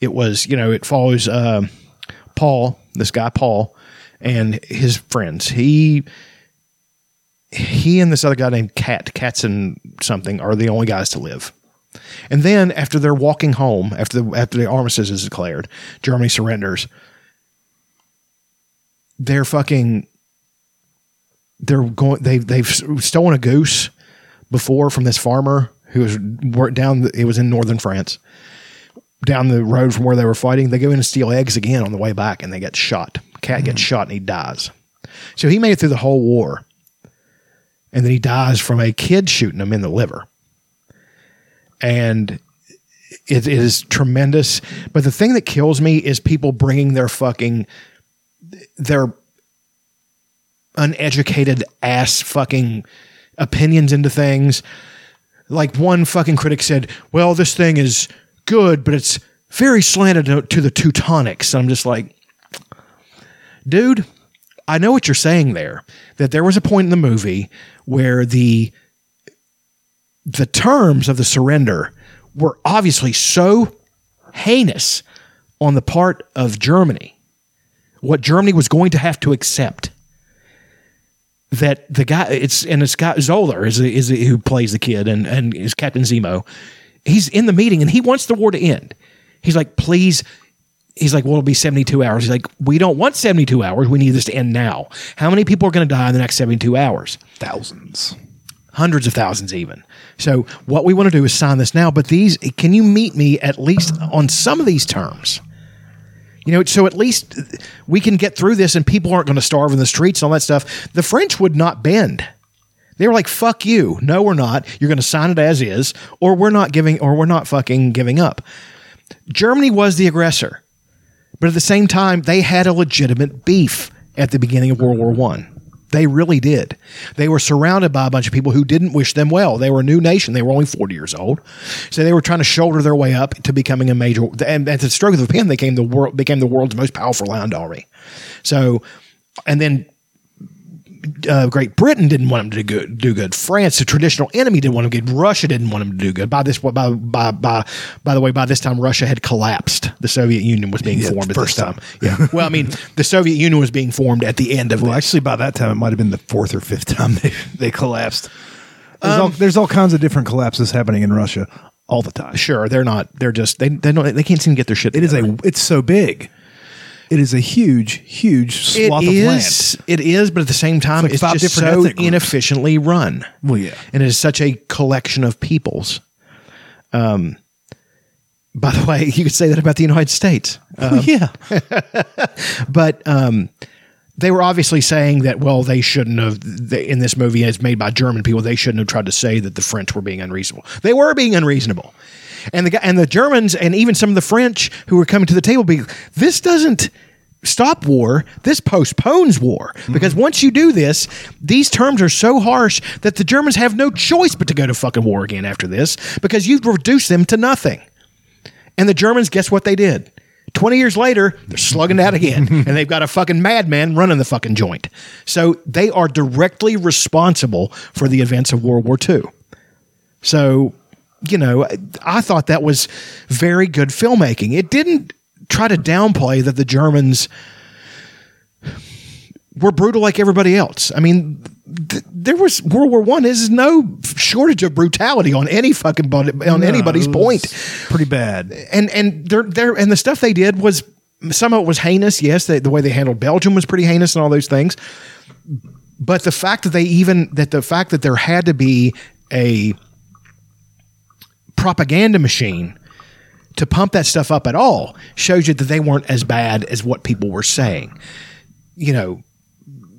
It was, you know, it follows uh, Paul, this guy Paul, and his friends. He he and this other guy named Cat, and something, are the only guys to live. And then after they're walking home, after the after the armistice is declared, Germany surrenders. They're fucking. They're going. They they've stolen a goose before from this farmer who was down. It was in northern France, down the road from where they were fighting. They go in and steal eggs again on the way back, and they get shot. Cat gets mm-hmm. shot and he dies. So he made it through the whole war, and then he dies from a kid shooting him in the liver and it, it is tremendous. But the thing that kills me is people bringing their fucking their uneducated ass fucking opinions into things. Like one fucking critic said, "Well, this thing is good, but it's very slanted to, the Teutonics." And I'm just like, dude, I know what you're saying there. That there was a point in the movie where the the terms of the surrender were obviously so heinous on the part of Germany, what Germany was going to have to accept. That the guy, it's and it's got Zoller is is who plays the kid and and is Captain Zemo. He's in the meeting and he wants the war to end. He's like, please. He's like, well, it'll be 72 hours. He's like, we don't want 72 hours. We need this to end now. How many people are going to die in the next 72 hours? Thousands. Hundreds of thousands even. So what we want to do is sign this now. But these, can you meet me at least on some of these terms? You know, so at least we can get through this, and people aren't going to starve in the streets and all that stuff. The French would not bend. They were like, "Fuck you! No, we're not. You're going to sign it as is, or we're not giving, or we're not fucking giving up." Germany was the aggressor, but at the same time, they had a legitimate beef at the beginning of World War One. They really did. They were surrounded by a bunch of people who didn't wish them well. They were a new nation. They were only 40 years old. So they were trying to shoulder their way up to becoming a major. And at the stroke of the pen, they became the world became the world's most powerful land army. So, and then uh, Great Britain didn't want them to do good, do good. France, the traditional enemy, didn't want them to do good. Russia didn't want them to do good. By this, by by by by the way, by this time, Russia had collapsed. The Soviet Union was being Yeah, formed at this first time. time. Yeah. well, I mean, the Soviet Union was being formed at the end of Well, this. actually, by that time, it might have been the fourth or fifth time they, they collapsed. There's, all, there's all kinds of different collapses happening in Russia all the time. Sure, they're not. They're just they they don't they can't seem to get their shit. It is a. It's so big. It is a huge, huge It swath of is. It is, but at the same time, like it's, just so inefficiently run. Well, yeah. and it is such a collection of peoples. Um, by the way, you could say that about the United States. Uh, land. yeah. but um, they were obviously saying that well they shouldn't have they, in this movie it's made by german people they shouldn't have tried to say that the french were being unreasonable they were being unreasonable and the guy and the germans and even some of the french who were coming to the table be this doesn't stop war. This postpones war because once you do this, these terms are so harsh that the Germans have no choice but to go to fucking war again after this because you've reduced them to nothing. And the Germans, guess what they did? 20 years later, they're slugging that again. and they've got a fucking madman running the fucking joint. So they are directly responsible for the events of World War II. So, you know, I thought that was very good filmmaking. It didn't try to downplay that the Germans were brutal like everybody else. I mean, th- there was World War One. There's no shortage of brutality on any fucking body, on No, anybody's point. Pretty bad. And and they're, they're, and the stuff they did was some of it was heinous. Yes, they, the way they handled Belgium was pretty heinous and all those things. But the fact that they even that the fact that there had to be a propaganda machine to pump that stuff up at all shows you that they weren't as bad as what people were saying. You know,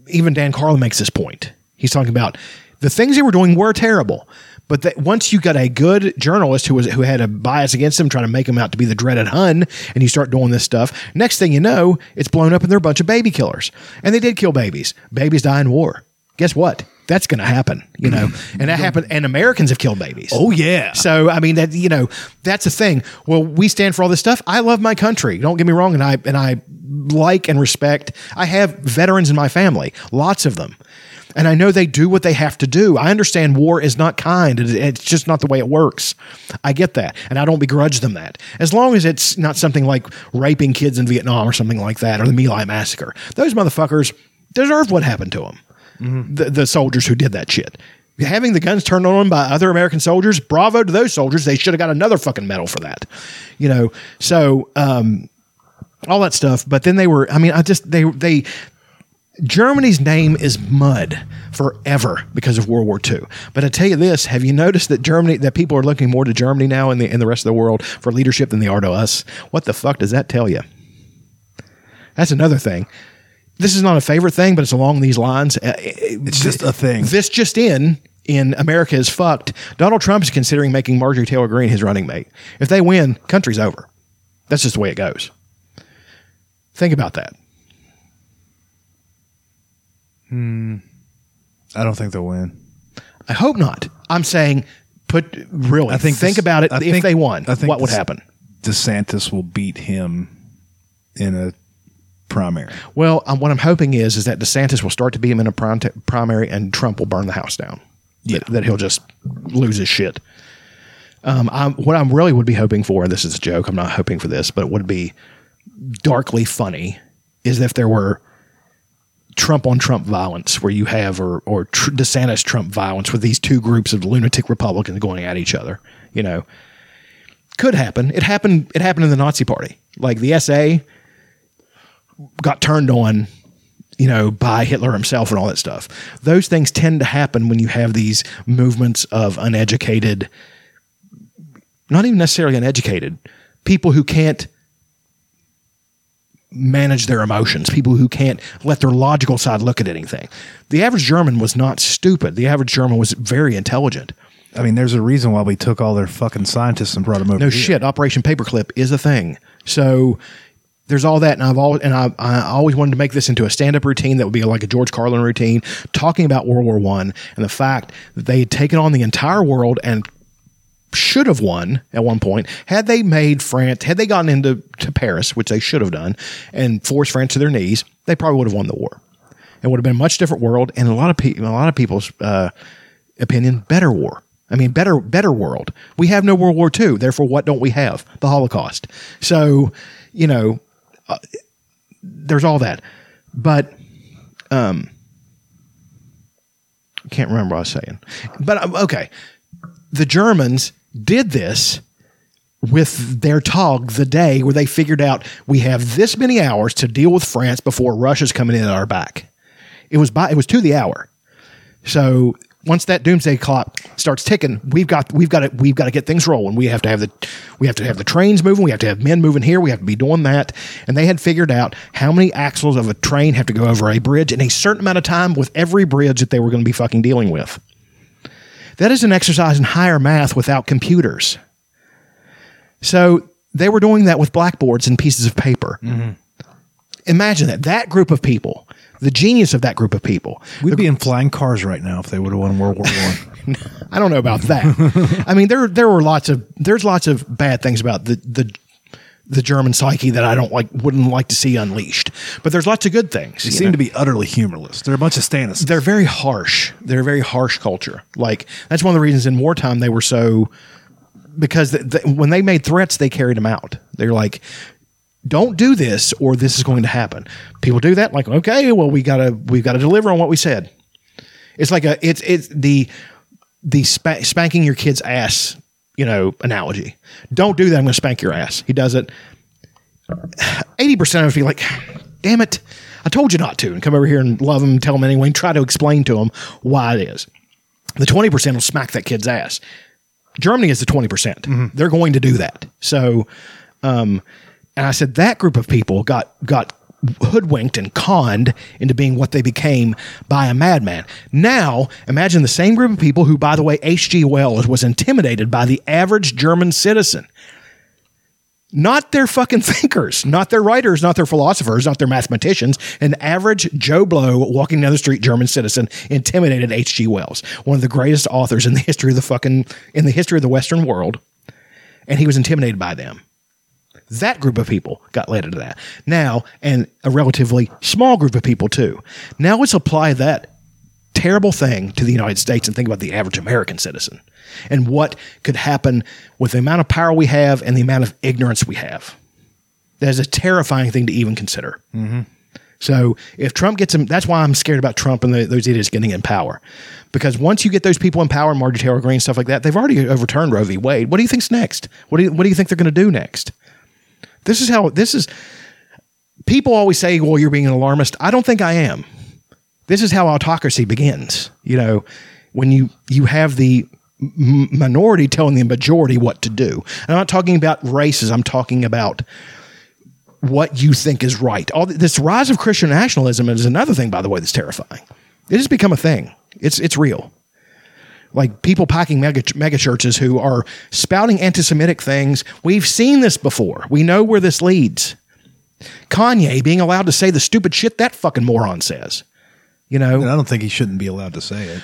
even Dan Carlin makes this point. He's talking about the things they were doing were terrible, but that once you got a good journalist who was who had a bias against them, trying to make them out to be the dreaded Hun, and you start doing this stuff, next thing you know, it's blown up and they're a bunch of baby killers, and they did kill babies. Babies die in war. Guess what? That's going to happen, you know, mm-hmm. and that mm-hmm. happened. And Americans have killed babies. Oh yeah. So I mean that you know that's the thing. Well, we stand for all this stuff. I love my country. Don't get me wrong, and I and I like and respect. I have veterans in my family, lots of them, and I know they do what they have to do. I understand war is not kind. It's just not the way it works. I get that, and I don't begrudge them that. As long as it's not something like raping kids in Vietnam or something like that, or the My Lai massacre. Those motherfuckers deserve what happened to them the, the soldiers who did that shit. Having the guns turned on by other American soldiers, bravo to those soldiers. They should have got another fucking medal for that. You know, so um, all that stuff. But then they were, I mean, I just, they, they, Germany's name is mud forever because of World War II. But I tell you this: Have you noticed that Germany, that people are looking more to Germany now in the in the rest of the world for leadership than they are to us? What the fuck does that tell you? That's another thing. This is not a favorite thing, but it's along these lines. Uh, It's just a thing. This just in in America is fucked. Donald Trump is considering making Marjorie Taylor Greene his running mate. If they win, country's over. That's just the way it goes. Think about that. Hmm. I don't think they'll win. I hope not. I'm saying put really. I think think this- about it. I if think- they won, I think what would happen? DeSantis will beat him in a primary. Well, um, what I'm hoping is is that DeSantis will start to beat him in a prim- primary, and Trump will burn the house down. Yeah. That, that he'll just lose his shit. Um, I'm, what I'm really would be hoping for, and this is a joke. I'm not hoping for this, but it would be darkly funny, is if there were Trump on Trump violence, where you have or or tr- DeSantis Trump violence with these two groups of lunatic Republicans going at each other. You know, could happen. It happened. It happened in the Nazi Party. Like the SA got turned on, you know, by Hitler himself and all that stuff. Those things tend to happen when you have these movements of uneducated, not even necessarily uneducated, people who can't manage their emotions, people who can't let their logical side look at anything. The average German was not stupid. The average German was very intelligent. I mean, there's a reason why we took all their fucking scientists and brought them over. No here. shit. Operation Paperclip is a thing. So there's all that, and I've always and I, I always wanted to make this into a stand up routine that would be like a George Carlin routine, talking about World War One and the fact that they had taken on the entire world and should have won at one point had they made France had they gotten into to Paris, which they should have done, and forced France to their knees. They probably would have won the war. It would have been a much different world, and a lot of people, a lot of people's uh, opinion, better war. I mean, better, better world. We have no World War II. Therefore, what don't we have? The Holocaust. So, you know, there's all that. But, um, I can't remember what I was saying. But, um, okay. The Germans did this with their tog the day where they figured out we have this many hours to deal with France before Russia's coming in at our back. It was by, it was to the hour. So once that doomsday clock starts ticking, we've got we've got to we've got to get things rolling. We have to have the we have to have the trains moving. We have to have men moving here. We have to be doing that. And they had figured out how many axles of a train have to go over a bridge in a certain amount of time with every bridge that they were going to be fucking dealing with. That is an exercise in higher math without computers. So they were doing that with blackboards and pieces of paper. Mm-hmm. Imagine that. That group of people, the genius of that group of people. We'd be in flying cars right now if they would have won World War One. I don't know about that. I mean, there there were lots of there's lots of bad things about the the the German psyche that I don't like wouldn't like to see unleashed. But there's lots of good things. They seem know? to be utterly humorless. They're a bunch of Stannis. they're very harsh. They're a very harsh culture. Like that's one of the reasons in wartime they were so because the, the, when they made threats, they carried them out. They're like, "Don't do this, or this is going to happen." People do that, like, okay, well, we gotta we've got to deliver on what we said. It's like a it's it's the the spa- spanking your kid's ass, you know, analogy. Don't do that. I'm going to spank your ass. He does it. Eighty percent of us be like, "Damn it, I told you not to," and come over here and love him, tell him anyway, and try to explain to him why it is. The twenty percent will smack that kid's ass. Germany is the twenty percent. They're going to do that. So, um, and I said that group of people got got hoodwinked and conned into being what they became by a madman. Now, imagine the same group of people who, by the way, H.G. Wells was intimidated by the average German citizen. Not their fucking thinkers, not their writers, not their philosophers, not their mathematicians. An average Joe Blow walking down the street German citizen intimidated H.G. Wells, one of the greatest authors in the history of the fucking in the history of the Western world, and he was intimidated by them. That group of people got led into that. Now, and a relatively small group of people too. Now let's apply that terrible thing to the United States and think about the average American citizen and what could happen with the amount of power we have and the amount of ignorance we have. That is a terrifying thing to even consider. Mm-hmm. So if Trump gets him, that's why I'm scared about Trump and the, those idiots getting in power. Because once you get those people in power, Marjorie Taylor Greene, stuff like that, they've already overturned Roe v. Wade. What do you think's next? What do you, what do you think they're going to do next? This is how this is. People always say, "Well, you're being an alarmist." I don't think I am. This is how autocracy begins. You know, when you you have the m- minority telling the majority what to do. I'm not talking about races. I'm talking about what you think is right. All this rise of Christian nationalism is another thing, by the way, that's terrifying. It has become a thing. It's it's real. Like people packing mega, mega churches who are spouting anti-Semitic things. We've seen this before. We know where this leads. Kanye being allowed to say the stupid shit that fucking moron says. You know, And I don't think he shouldn't be allowed to say it.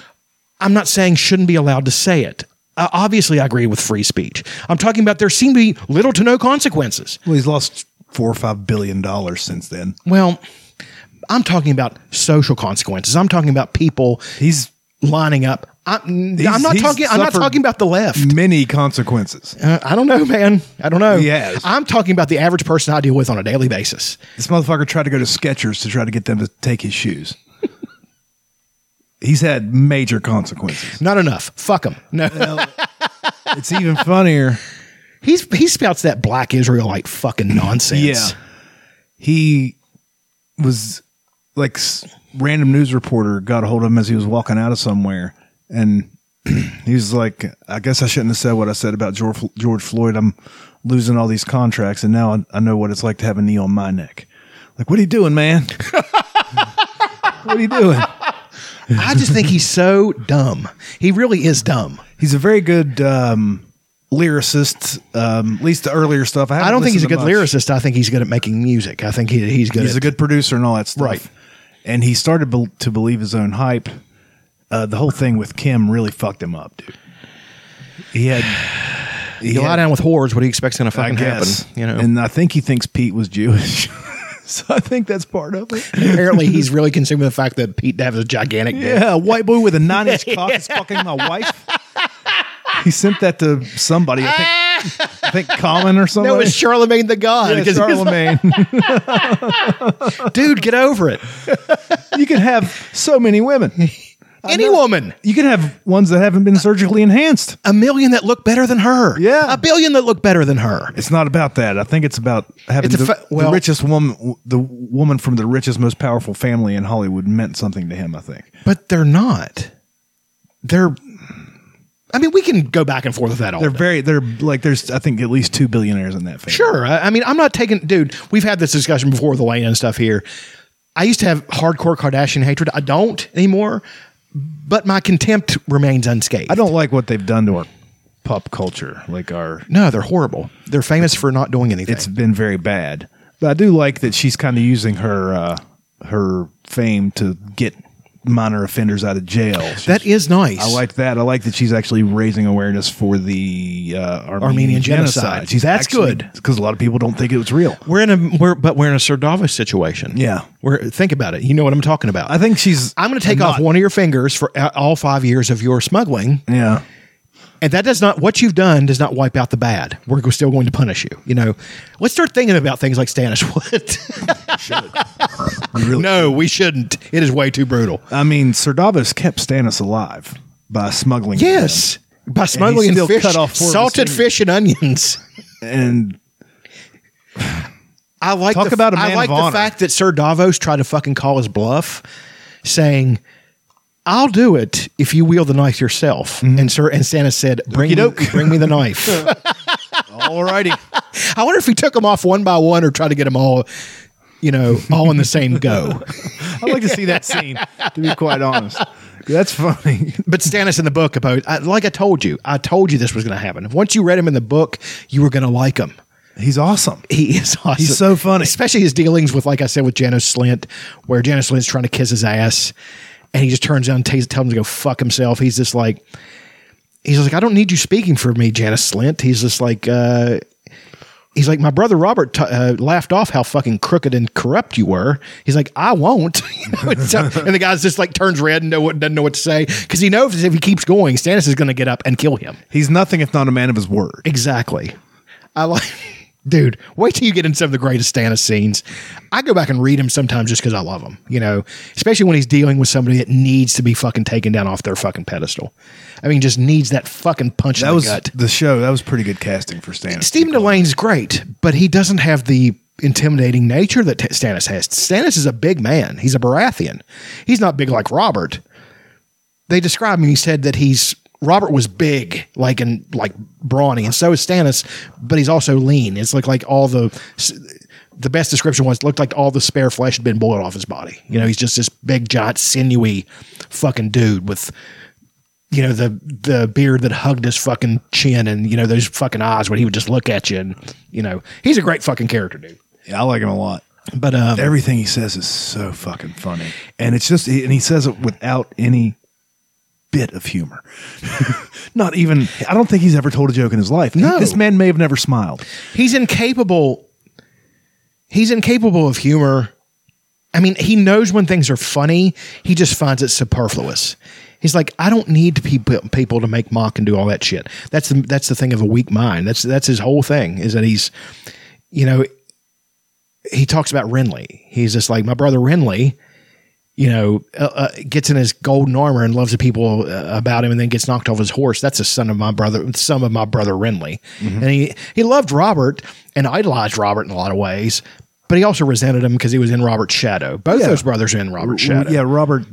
I'm not saying shouldn't be allowed to say it. Uh, obviously, I agree with free speech. I'm talking about there seem to be little to no consequences. Well, he's lost four or five billion dollars since then. Well, I'm talking about social consequences. I'm talking about people He's lining up. I'm, I'm not talking. I'm not talking about the left. many consequences. Uh, I don't know, man. I don't know. Has. I'm talking about the average person I deal with on a daily basis. This motherfucker tried to go to Skechers to try to get them to take his shoes. He's had major consequences. Not enough. Fuck him. No, It's even funnier. he's he spouts that black Israelite fucking nonsense. Yeah. He was like random news reporter got a hold of him as he was walking out of somewhere and he was like I guess I shouldn't have said what I said about George, George Floyd. I'm losing all these contracts and now I, I know what it's like to have a knee on my neck. Like what are you doing, man? what are you doing? I just think he's so dumb. He really is dumb. He's a very good um, lyricist. Um, at least the earlier stuff. I haven't don't think he's a good much. lyricist. I think he's good at making music. I think he, he's good. He's at, a good producer and all that stuff. Right. And he started be- to believe his own hype. Uh, the whole thing with Kim really fucked him up, dude. He had. He You lie had- down with whores. What do you expect's going to fucking guess. happen? You know. And I think he thinks Pete was Jewish. so I think that's part of it. Apparently, he's really consumed with the fact that Pete Dav is a gigantic dick. Yeah, a white boy with a nine inch cock is fucking my wife. He sent that to somebody. I think, I think Colin or something. No, it's Charlemagne the God. Yeah, Charlemagne. like, Dude, get over it. you can have so many women. Any woman. You can have ones that haven't been surgically enhanced. A million that look better than her. Yeah. A billion that look better than her. It's not about that. I think it's about having It's the, fa- well- the richest woman, the woman from the richest, most powerful family in Hollywood meant something to him. I think. But they're not. They're. I mean, we can go back and forth with that all They're day. very. They're like. There's. I think at least two billionaires in that family. Sure. I, I mean, I'm not taking, dude. We've had this discussion before with Elena and stuff here. I used to have hardcore Kardashian hatred. I don't anymore, but my contempt remains unscathed. I don't like what they've done to our pop culture. Like our. No, they're horrible. They're famous for not doing anything. It's been very bad. But I do like that she's kind of using her uh, her fame to get minor offenders out of jail. She's- That is nice. I like that. I like that she's actually raising awareness for the uh, Armenian, Armenian genocide. genocide. She's That's actually- good. because a lot of people don't think it was real. We're in a we're but we're in a Sir Davos situation. Yeah. We're think about it. You know what I'm talking about. I think she's. I'm going to take off not- one of your fingers for all five years of your smuggling, Yeah. And that does not what you've done does not wipe out the bad. We're still going to punish you. You know, let's start thinking about things like Stannis would. Really. no, we shouldn't. It is way too brutal. I mean, Sir Davos kept Stannis alive by smuggling. Yes, by smuggling still fish, cut off four of his salted fish and onions. and I like Talk the, about a I man like of the honor. fact that Sir Davos tried to fucking call his bluff, saying, "I'll do it if you wield the knife yourself." Mm-hmm. And Sir and Santa said, "Bring me, bring me the knife." alrighty, I wonder if he took them off one by one or tried to get them all, you know, all in the same go. I'd like to see that scene. To be quite honest, that's funny. But Stannis in the book about, I, like I told you, I told you this was going to happen. Once you read him in the book, you were going to like him. He's awesome. He is awesome. He's so funny. Especially his dealings with, like I said, with Janos Slynt, where Janos Slynt's trying to kiss his ass and he just turns around and tells, tells him to go fuck himself. He's just like, he's just like, I don't need you speaking for me, Janice Slynt. He's just like, uh, he's like, my brother Robert t- uh, laughed off how fucking crooked and corrupt you were. He's like, I won't. You know, and, so- and the guy's just like turns red and know what, doesn't know what to say because he knows if he keeps going, Stannis is going to get up and kill him. He's nothing if not a man of his word. Exactly. I like, dude. Wait till you get in some of the greatest Stannis scenes. I go back and read him sometimes just because I love him. You know, especially when he's dealing with somebody that needs to be fucking taken down off their fucking pedestal. I mean, just needs that fucking punch That in the was gut. the show. That was pretty good casting for Stannis. Stephen Dillane's great, but he doesn't have the intimidating nature that Stannis has. Stannis is a big man. He's a Baratheon. He's not big like Robert. They describe him. He said that he's Robert was big, like and like brawny, and so is Stannis, but he's also lean. It's like like all the the best description was looked like all the spare flesh had been boiled off his body. You know, he's just this big, giant, sinewy, fucking dude with you know the the beard that hugged his fucking chin and you know those fucking eyes when he would just look at you and you know he's a great fucking character dude Yeah, I like him a lot. but um Everything he says is so fucking funny, and it's just and he says it without any bit of humor. Not even. I don't think he's ever told a joke in his life. No. this man may have never smiled. he's incapable he's incapable of humor i mean he knows when things are funny he just finds it superfluous he's like i don't need be people to make mock and do all that shit that's the that's the thing of a weak mind that's that's his whole thing is that he's you know he talks about renly he's just like my brother renly you know, uh, uh, gets in his golden armor and loves the people uh, about him, and then gets knocked off his horse. That's a son of my brother, son of my brother Renly, and he he loved Robert and idolized Robert in a lot of ways, but he also resented him because he was in Robert's shadow. Both Yeah. those brothers are in Robert's shadow. Yeah, Robert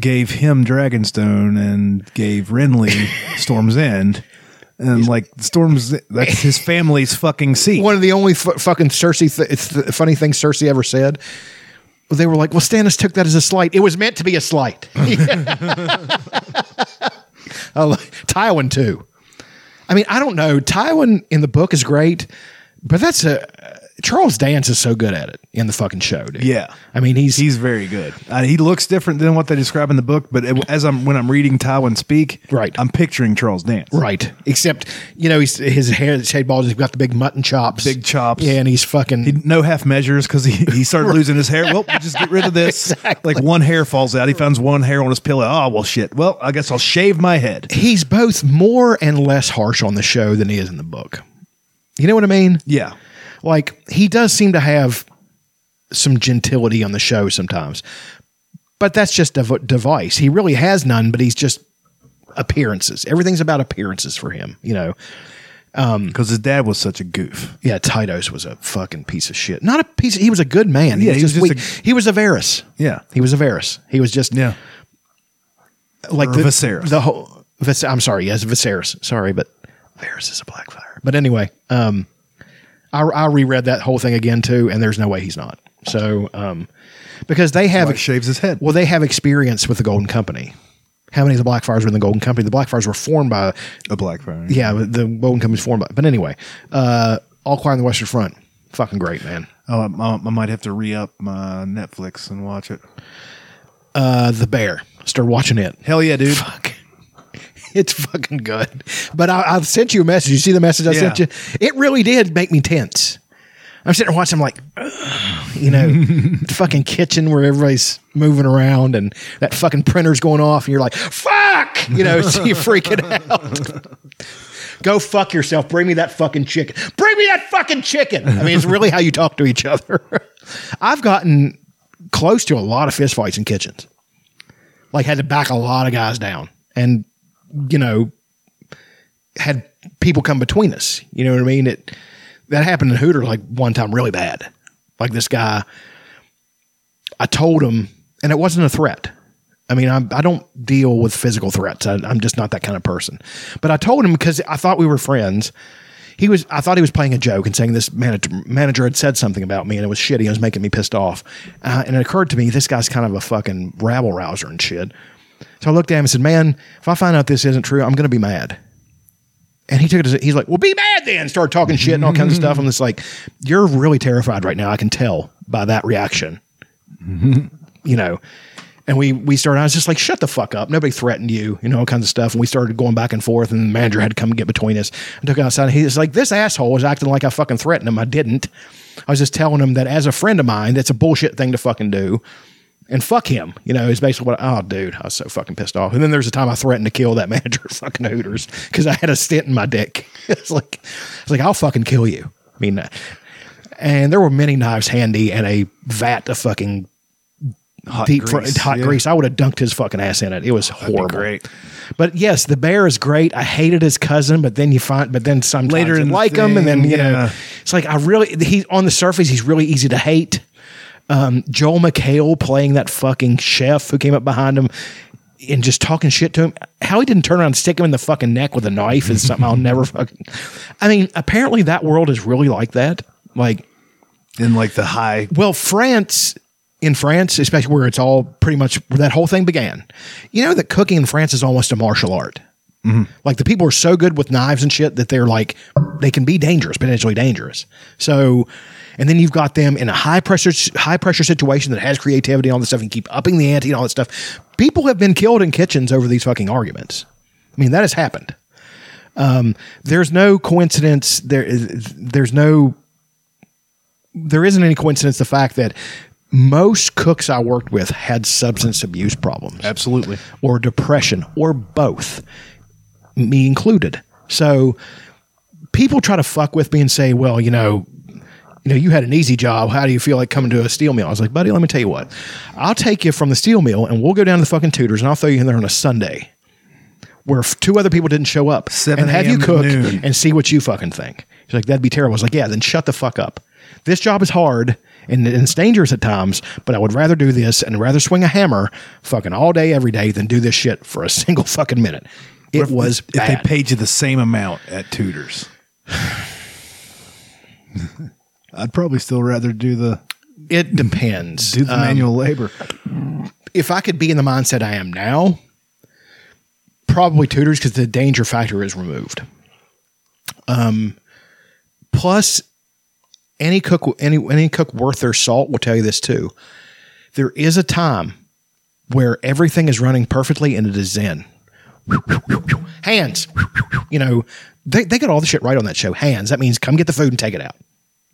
gave him Dragonstone and gave Renly Storm's End. And like Storm's, that's his family's fucking seat. One of the only f- fucking Cersei th- it's the funny things Cersei ever said. They were like, "Well, Stannis took that as a slight. It was meant to be a slight." Tywin too. I mean, I don't know. Tywin in the book is great, but that's a Charles Dance is so good at it in the fucking show, dude. Yeah. I mean, he's He's very good. Uh, he looks different than what they describe in the book, but it, as I'm when I'm reading Tywin speak, Right. I'm picturing Charles Dance. right. Except you know, he's his hair, his head bald. He's got the big mutton chops, Big chops. Yeah, and he's fucking. He, no half measures because he, he started losing his hair. Well, just get rid of this. Exactly. Like one hair falls out. He finds one hair on his pillow. Oh, well, shit. Well, I guess I'll shave my head. he's both more and less harsh on the show than he is in the book. You know what I mean? Yeah. Like he does seem to have some gentility on the show sometimes, but that's just a v- device. He really has none, but he's just appearances. Everything's about appearances for him. You know, Because his dad was such a goof. yeah. Tytos was a fucking piece of shit. Not a piece. He was a good man. Yeah, he was just weak. a- he was a Varys. Yeah. He was a Varys. He was just Yeah. like Or the Viserys. The whole. Vis- I'm sorry. Yes, Viserys. Sorry, but Varys is a Blackfyre. But anyway, um, I, I reread that whole thing again too, and there's no way he's not. So, um, because they have Why shaves his head. well, they have experience with the Golden Company. How many of the Blackfyres were in the Golden Company? The Blackfyres were formed by A Blackfyre. yeah, the Golden Company was formed by. But anyway, uh, All Quiet on the Western Front. Fucking great, man. Oh, I, I might have to re up my Netflix and watch it. Uh, the Bear. Start watching it. Hell yeah, dude. Fuck. It's fucking good. But I, I sent you a message. You see the message I sent you? It really did make me tense. I'm sitting there watching. I'm like, you know, the fucking kitchen where everybody's moving around and that fucking printer's going off, and you're like, fuck, you know, so you're freaking out. Go fuck yourself. Bring me that fucking chicken. Bring me that fucking chicken. I mean, it's really how you talk to each other. I've gotten close to a lot of fistfights in kitchens. Like had to back a lot of guys down, and you know, had people come between us. You know what I mean? It that happened in Hooter like one time really bad. Like this guy, I told him, and it wasn't a threat. I mean, I'm, I don't deal with physical threats. I, I'm just not that kind of person. But I told him because I thought we were friends. He was. I thought he was playing a joke and saying this manager manager had said something about me and it was shitty. It was making me pissed off. Uh, and it occurred to me this guy's kind of a fucking rabble rouser and shit. So I looked at him and said, "Man, if I find out this isn't true, I'm going to be mad." And he took it as he's like, "Well, be mad then." Started talking shit and all kinds of stuff. I'm just like, "You're really terrified right now. I can tell by that reaction." you know. And we we started. I was just like, "Shut the fuck up! Nobody threatened you, you know, all kinds of stuff." And we started going back and forth. And the manager had to come and get between us. I took him outside. And he was like, "This asshole was acting like I fucking threatened him. I didn't. I was just telling him that as a friend of mine, that's a bullshit thing to fucking do." And fuck him. You know, is basically what. oh, dude, I was so fucking pissed off. And then there's a time I threatened to kill that manager at fucking Hooters because I had a stent in my dick. it's like, it's like I'll fucking kill you. I mean, and there were many knives handy and a vat of fucking Hot deep fr- grease, hot yeah. grease. I would have dunked his fucking ass in it. It was horrible. great. But yes, the bear is great. I hated his cousin, but then you find, but then sometimes Later you in the like him, and then you know, yeah. it's like I really. He's on the surface. He's really easy to hate. Um, Joel McHale playing that fucking chef who came up behind him and just talking shit to him. How he didn't turn around and stick him in the fucking neck with a knife is something I'll never fucking. I mean, apparently that world is really like that. Like, in like the high. well, France, in France, especially where it's all pretty much where that whole thing began, you know that cooking in France is almost a martial art. Like the people are so good with knives and shit that they're like, they can be dangerous, potentially dangerous. So, and then you've got them in a high pressure, high pressure situation that has creativity and all this stuff and keep upping the ante and all that stuff. People have been killed in kitchens over these fucking arguments. I mean, that has happened. Um, there's no coincidence. There is, there's no there isn't any coincidence the fact that most cooks I worked with had substance abuse problems Absolutely. or depression or both, me included. So people try to fuck with me and say, well, you know, you know, you had an easy job. How do you feel like coming to a steel mill? I was like, buddy, let me tell you what. I'll take you from the steel mill and we'll go down to the fucking Hooters and I'll throw you in there on a Sunday where two other people didn't show up 7 and have you cook and see what you fucking think. He's like, that'd be terrible. I was like, yeah, then shut the fuck up. This job is hard and and it's dangerous at times, but I would rather do this and rather swing a hammer fucking all day, every day than do this shit for a single fucking minute. It If- was if they paid you the same amount at Hooters. I'd probably still rather do the it depends. do the Um, manual labor. if I could be in the mindset I am now, probably Hooters because the danger factor is removed. Um, plus, any cook, any any cook worth their salt will tell you this too. There is a time where everything is running perfectly and it is zen. Hands, you know, they they got all the shit right on that show. Hands. That means come get the food and take it out.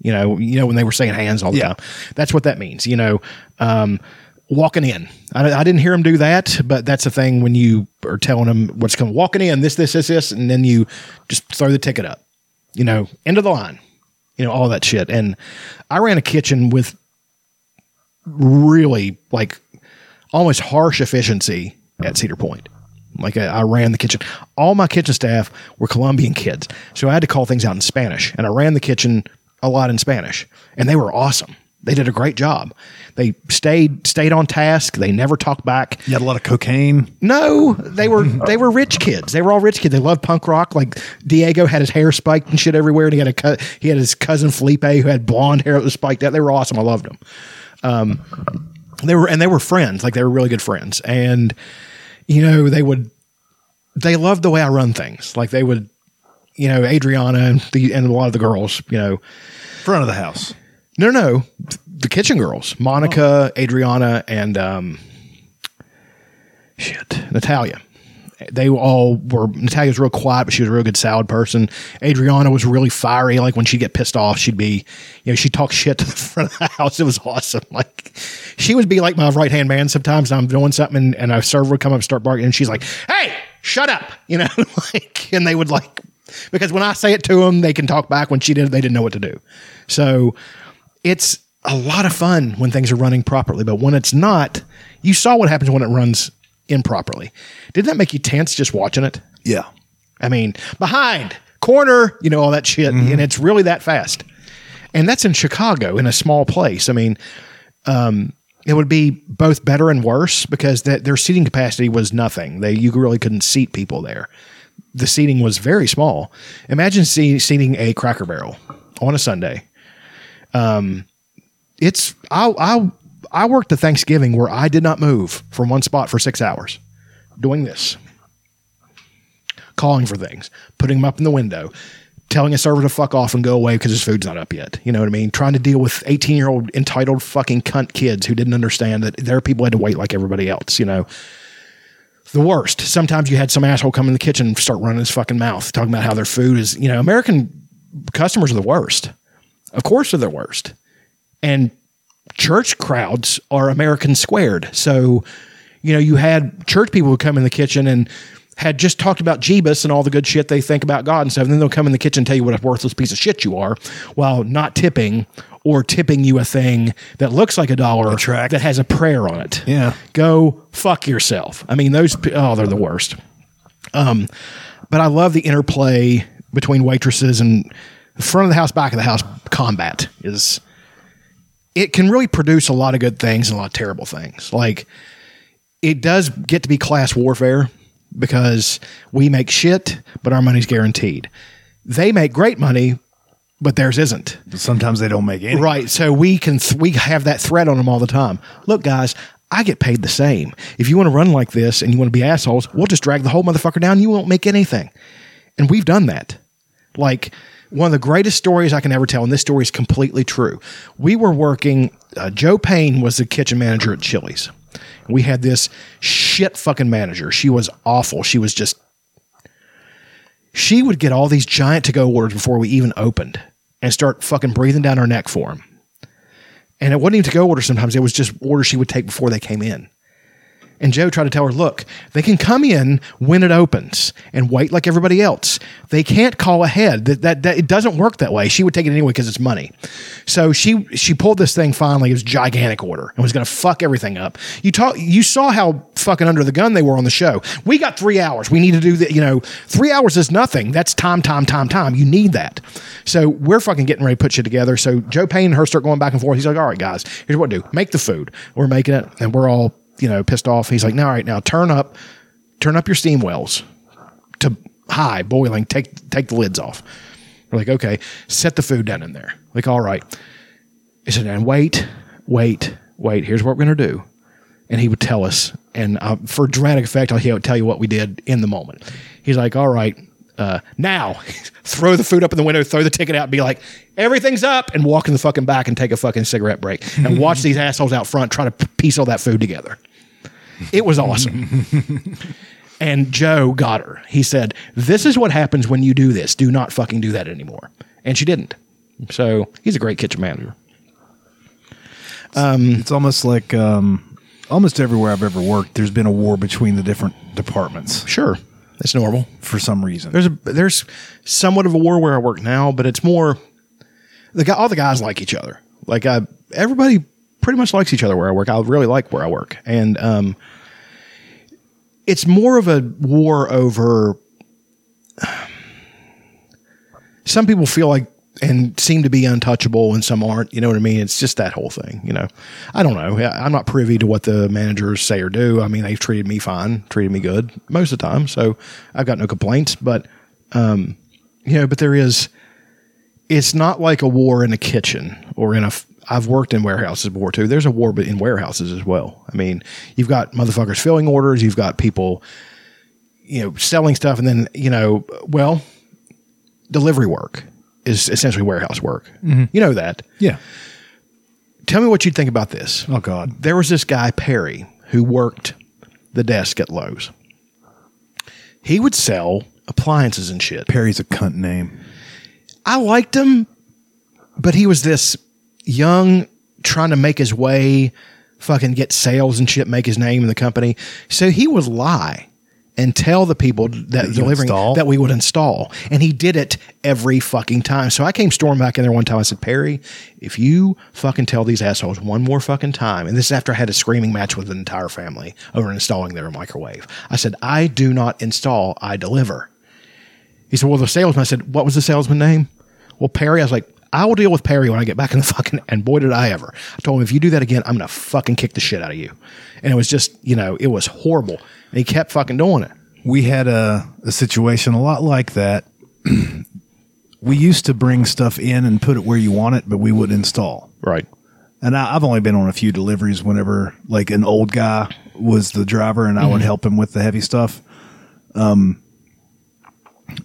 You know, you know when they were saying hands all the Yeah. time. That's what that means. You know, um, walking in. I, I didn't hear him do that, but that's the thing when you are telling them what's coming. Walking in, this, this, this, this, and then you just throw the ticket up. You know, end of the line. You know, all that shit. And I ran a kitchen with really like almost harsh efficiency at Cedar Point. Like I, I ran the kitchen. All my kitchen staff were Colombian kids, so I had to call things out in Spanish, and I ran the kitchen a lot in Spanish, and they were awesome. They did a great job. They stayed stayed on task. They never talked back. You had a lot of cocaine. No, they were they were rich kids. They were all rich kids. They loved punk rock. Like Diego had his hair spiked and shit everywhere, and he had a he had his cousin Felipe who had blonde hair that was spiked out. They were awesome. I loved them. Um, they were and they were friends. Like they were really good friends. And you know they would they loved the way I run things. Like they would, you know, Adriana and the and a lot of the girls, you know. Front of the house. No, no. The kitchen girls, Monica, Adriana, and um, shit, Natalia. They all were. Natalia's real quiet, but she was a real good salad person. Adriana was really fiery. Like when she'd get pissed off, she'd be, you know, she'd talk shit to the front of the house. It was awesome. Like she would be like my right hand man sometimes. I'm doing something, and, and a server would come up and start barking, and she's like, "Hey, shut up!" You know, like, and they would like because when I say it to them, they can talk back. When she did, they didn't know what to do. So it's a lot of fun when things are running properly, but when it's not, you saw what happens when it runs improperly. Did that make you tense just watching it? Yeah. I mean, behind, corner, you know, all that shit. And it's really that fast. And that's in Chicago in a small place. I mean, um, it would be both better and worse because that their seating capacity was nothing. They you really couldn't seat people there. The seating was very small. Imagine see, seating a Cracker Barrel on a Sunday. Um, it's I I I worked the Thanksgiving where I did not move from one spot for six hours, doing this calling for things, putting them up in the window, telling a server to fuck off and go away because his food's not up yet. You know what I mean? Trying to deal with 18 year old entitled fucking cunt kids who didn't understand that their people had to wait like everybody else, you know? The worst. Sometimes you had some asshole come in the kitchen and start running his fucking mouth, talking about how their food is, you know, American customers are the worst. Of course, they're the worst. And church crowds are American squared. So, you know, you had church people who come in the kitchen and had just talked about Jeebus and all the good shit they think about God and stuff. And then they'll come in the kitchen and tell you what a worthless piece of shit you are while not tipping or tipping you a thing that looks like a dollar tract. that has a prayer on it. Yeah. Go fuck yourself. I mean, those, oh, they're the worst. Um, but I love the interplay between waitresses and the front of the house, back of the house combat is it can really produce a lot of good things and a lot of terrible things. Like it does get to be class warfare because we make shit, but our money's guaranteed. They make great money, but theirs isn't. Sometimes they don't make any. Right. So we can th- we have that threat on them all the time. Look, guys, I get paid the same. If you want to run like this and you want to be assholes, we'll just drag the whole motherfucker down. You won't make anything. And we've done that. Like one of the greatest stories I can ever tell, and this story is completely true. We were working. Uh, Joe Payne was the kitchen manager at Chili's. We had this shit fucking manager. She was awful. She was just she would get all these giant to go orders before we even opened and start fucking breathing down our neck for them. And it wasn't even to go orders sometimes, it was just orders she would take before they came in. And Joe tried to tell her, look, they can come in when it opens and wait like everybody else. They can't call ahead. That, that, that it doesn't work that way. She would take it anyway because it's money. So she she pulled this thing finally. It was gigantic order and was going to fuck everything up. You talk. You saw how fucking under the gun they were on the show. We got three hours. We need to do that. You know, three hours is nothing. That's time, time, time, time. You need that. So we're fucking getting ready to put shit together. So Joe Payne and her start going back and forth. He's like, all right, guys, here's what do. Make the food. We're making it, and we're all you know pissed off. He's like, now, all right, now turn up, turn up your steam wells to high boiling. Take take the lids off. We're like, okay, set the food down in there. Like, all right. He said, and wait, wait, wait. Here's what we're gonna do. And he would tell us, and uh, for dramatic effect, he'll tell you what we did in the moment. He's like, all right, uh, now throw the food up in the window, throw the ticket out, and be like, everything's up, and walk in the fucking back and take a fucking cigarette break, and watch these assholes out front try to piece all that food together. It was awesome. and Joe got her. He said, This is what happens when you do this. Do not fucking do that anymore. And she didn't. So he's a great kitchen manager. Um, It's almost like um, almost everywhere I've ever worked, there's been a war between the different departments Sure. It's normal. for some reason. There's a there's somewhat of a war where I work now, but it's more the guy all the guys like each other. Like I everybody pretty much likes each other where I work. I really like where I work. And um it's more of a war over some people feel like and seem to be untouchable and some aren't you know what i mean it's just that whole thing you know i don't know i'm not privy to what the managers say or do i mean they've treated me fine treated me good most of the time so i've got no complaints but um you know but there is it's not like a war in a kitchen or in a I've worked in warehouses before too. There's a war in warehouses as well. I mean, you've got motherfuckers filling orders, you've got people, you know, selling stuff, and then you know, well, delivery work. Is essentially warehouse work. Mm-hmm. You know that. Yeah. Tell me what you'd think about this. Oh God. There was this guy, Perry, who worked the desk at Lowe's. He would sell appliances and shit. Perry's a cunt name. I liked him, but he was this young, trying to make his way, fucking get sales and shit, make his name in the company. So he would lie and tell the people that you delivering install? that we would install. And he did it every fucking time. So I came storming back in there one time. I said, Perry, if you fucking tell these assholes one more fucking time, and this is after I had a screaming match with the entire family over installing their microwave. I said, I do not install, I deliver. He said, Well, the salesman, I said, What was the salesman name? Well, Perry, I was like, I will deal with Perry when I get back in the fucking. And boy, did I ever. I told him, if you do that again, I'm to fucking kick the shit out of you. And it was just, you know, it was horrible. And he kept fucking doing it. We had a, a situation a lot like that. we used to bring stuff in and put it where you want it, but we wouldn't install. Right. And I, I've only been on a few deliveries whenever like an old guy was the driver and I would help him with the heavy stuff. Um,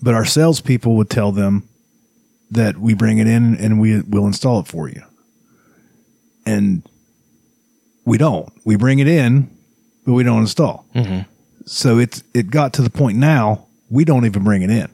but our salespeople would tell them that we bring it in and we will install it for you. And we don't. We bring it in, but we don't install. So it's it got to the point now we don't even bring it in.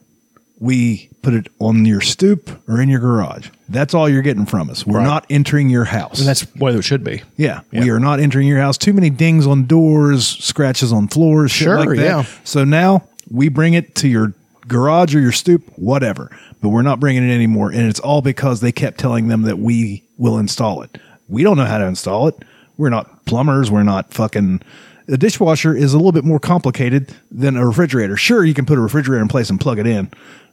We put it on your stoop or in your garage. That's all you're getting from us. We're Right. not entering your house. And that's what it should be. Yeah, we are not entering your house. Too many dings on doors, scratches on floors, shit Sure, like that. yeah. So now we bring it to your garage or your stoop, whatever. But we're not bringing it anymore, and it's all because they kept telling them that we will install it. We don't know how to install it. We're not plumbers. We're not fucking. A dishwasher is a little bit more complicated than a refrigerator. Sure, you can put a refrigerator in place and plug it in,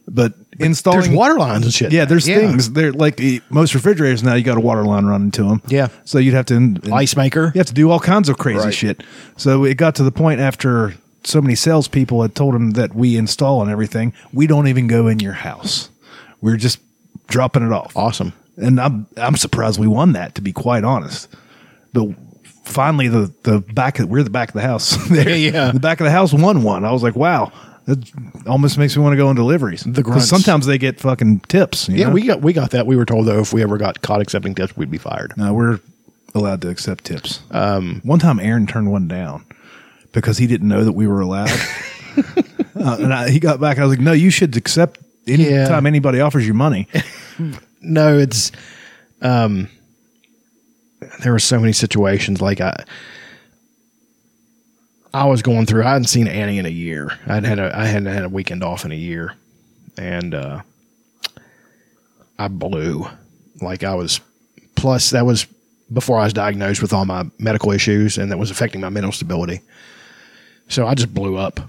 but installing There's water lines and shit. yeah, there's things. They're like eh, most refrigerators now. You got a water line running to them. Yeah. So you'd have to Ice maker. You have to do all kinds of crazy Right. shit. So it got to the point after so many salespeople had told them that we install and everything. We don't even go in your house. We're just dropping it off. Awesome. And I'm I'm surprised we won that. To be quite honest, but finally the the back of, we're the back of the house. there. Yeah, yeah. The back of the house won one. I was like, wow. That almost makes me want to go on deliveries. The grunts. sometimes they get fucking tips. you Yeah, know? we got we got that. We were told though if we ever got caught accepting tips, we'd be fired. No, we're allowed to accept tips. Um, one time, Aaron turned one down because he didn't know that we were allowed. uh, and I, he got back. I was like, "No, you should accept any Yeah. time anybody offers you money." No, it's um there were so many situations like I I was going through I hadn't seen Annie in a year. I'd had a I hadn't had a weekend off in a year. And uh I blew. Like I was plus that was before I was diagnosed with all my medical issues and that was affecting my mental stability. So I just blew up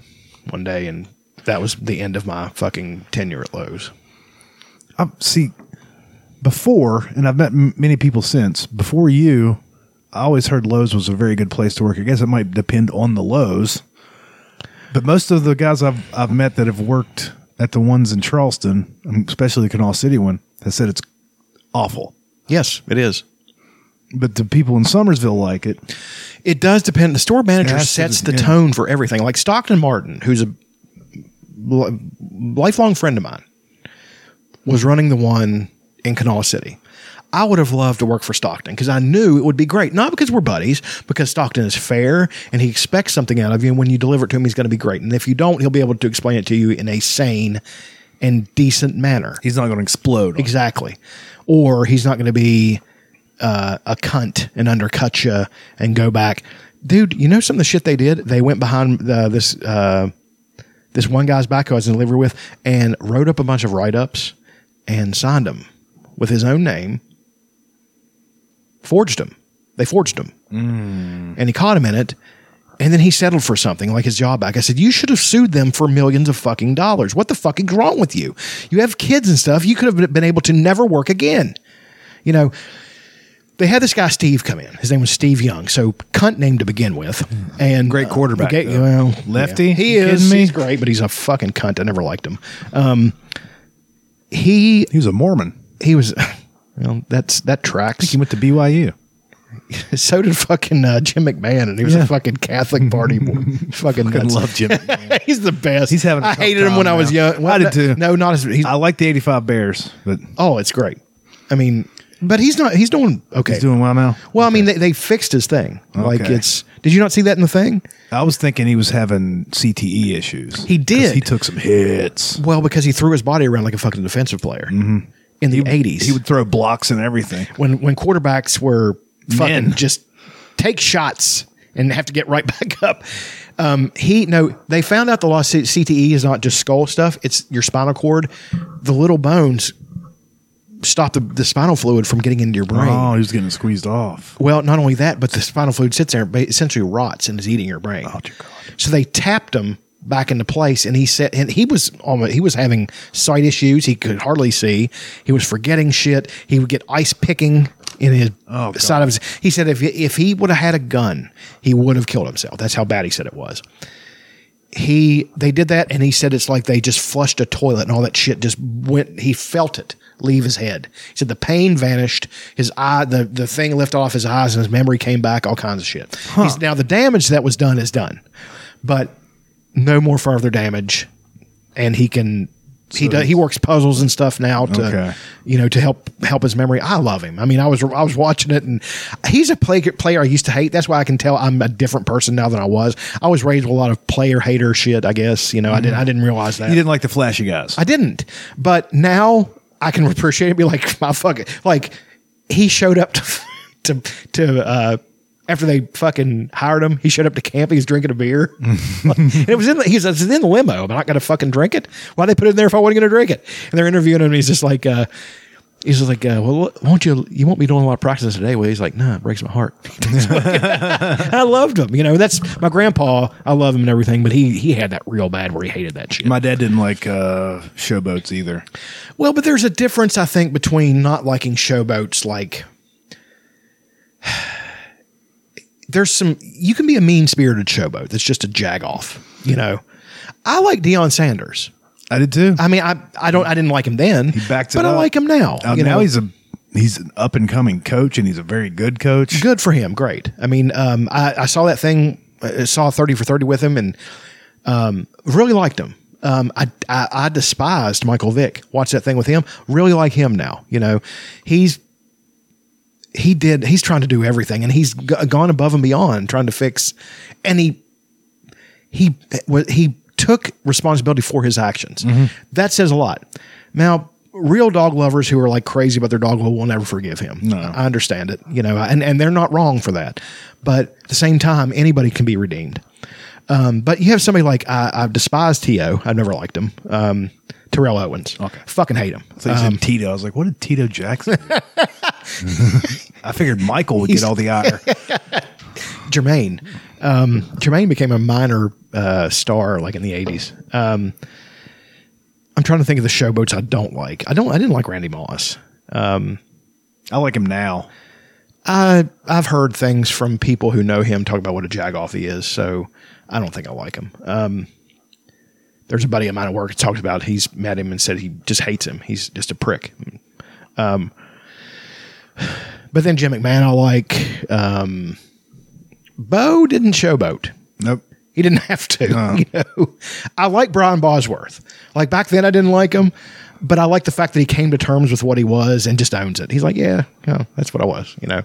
one day and that was the end of my fucking tenure at Lowe's. I, see, before, and I've met m- many people since. Before you, I always heard Lowe's was a very good place to work. I guess it might depend on the Lowe's, but most of the guys I've I've met that have worked at the ones in Charleston, um, especially the Kanawha City one, has said it's awful. Yes, it is. But the people in Summersville like it. It does depend. The store manager sets the yeah. tone for everything. Like Stockton Martin, who's a lifelong friend of mine, was running the one in Kanawha City. I would have loved to work for Stockton because I knew it would be great. Not because we're buddies, because Stockton is fair and he expects something out of you. And when you deliver it to him, he's going to be great. And if you don't, he'll be able to explain it to you in a sane and decent manner. He's not going to explode. it. Exactly. Or he's not going to be uh, a cunt and undercut you and go back. Dude, you know some of the shit they did? They went behind uh, this uh, this one guy's back who I was in delivery with and wrote up a bunch of write ups and signed them with his own name, forged them. They forged them. And he caught him in it. And then he settled for something like his job back. I said, You should have sued them for millions of fucking dollars. What the fuck is wrong with you? You have kids and stuff. You could have been able to never work again. You know, they had this guy Steve come in. His name was Steve Young, so cunt name to begin with, and Great quarterback, uh, well, Lefty? yeah. he is. He's great, but he's a fucking cunt. I never liked him. Um, he He was a Mormon. He was. Well, that's that tracks. He went to BYU. so did fucking uh, Jim McMahon, and he was a fucking Catholic party boy. fucking I nuts. love Jim. he's the best. He's having a I tough hated him when I was now. young. I did too. No, not as he's. I like the '85 Bears, but oh, it's great. I mean, but he's not. He's doing okay. he's doing well now. well, I mean, they, they fixed his thing. Like Okay. it's. Did you not see that in the thing? I was thinking he was having CTE issues. He 'Cause did. He took some hits. Well, because he threw his body around like a fucking defensive player in the eighties. He would throw blocks and everything. when when quarterbacks were fucking Men. just take shots and have to get right back up. Um, he no, they found out the lost CTE is not just skull stuff; it's your spinal cord. The little bones stop the, the spinal fluid from getting into your brain. Oh, he was getting squeezed off. Well, not only that, but the spinal fluid sits there, but essentially rots and is eating your brain. Oh, dear God. So they tapped him back into place, and he said, and he was almost he was having sight issues. He could hardly see. He was forgetting shit. He would get ice picking in his Oh, side of his. He said if if he would have had a gun, he would have killed himself. That's how bad he said it was. He they did that, and he said it's like they just flushed a toilet, and all that shit just went. He felt it leave his head. He said the pain vanished. His eye, the the thing lifted off his eyes, and his memory came back. All kinds of shit. He's, now the damage that was done is done, but no more further damage, and he can. He does. He works puzzles and stuff now to, Okay. you know, to help help his memory. I love him. I mean, I was I was watching it, and he's a play, player I used to hate. That's why I can tell I'm a different person now than I was. I was raised with a lot of player hater shit. I guess you know I didn't I didn't realize that. He didn't like the flashy guys. I didn't. But now I can appreciate it. Be like, my fuck it. like he showed up to to to uh after they fucking hired him, he showed up to camp. He was drinking a beer. and it was in the, he's it's in the limo. I'm not going to fucking drink it. Why they put it in there if I wasn't going to drink it? And they're interviewing him. He's just like, uh, he's just like, uh, well, won't you? You won't be doing a lot of practice today. Well, he's like, nah, it breaks my heart. I loved him. You know, that's my grandpa. I love him and everything, but he he had that real bad where he hated that shit. My dad didn't like uh, showboats either. Well, but there's a difference, I think, between not liking showboats. Like, there's some you can be a mean spirited showboat that's just a jag off. You know, I like Deion Sanders. I did too. I mean, I I don't I didn't like him then, He backed it but I like him now. Uh, you now know? he's a he's an up and coming coach, and he's a very good coach. good for him. Great. I mean, um, I, I saw that thing. I saw thirty for thirty with him, and um, really liked him. Um, I, I I despised Michael Vick. Watch that thing with him. Really like him now. You know, he's he did. He's trying to do everything, and he's g- gone above and beyond trying to fix. And he he he took responsibility for his actions. That says a lot. Now, real dog lovers who are like crazy about their dog will, will never forgive him. No. I understand it, you know, and and they're not wrong for that. But at the same time, anybody can be redeemed. Um, but you have somebody like I, I've despised T.O. I've never liked him. Um, Terrell Owens. Okay. Fucking hate him. So said Tito. I was like, what did Tito Jackson? I figured Michael would get all the ire. Jermaine. Um, Jermaine became a minor uh, star like in the eighties. Um, I'm trying to think of the showboats I don't like. I don't. I didn't like Randy Moss. I like him now. I I've heard things from people who know him talk about what a jagoff he is. So I don't think I like him. Um, there's a buddy of mine at work that talked about he's met him and said he just hates him. He's just a prick. Um, but then Jim McMahon I like. Um, Bo didn't showboat. Nope. He didn't have to. No. You know, I like Brian Bosworth. Like back then, I didn't like him, but I like the fact that he came to terms with what he was and just owns it. He's like, yeah, yeah, that's what I was. You know,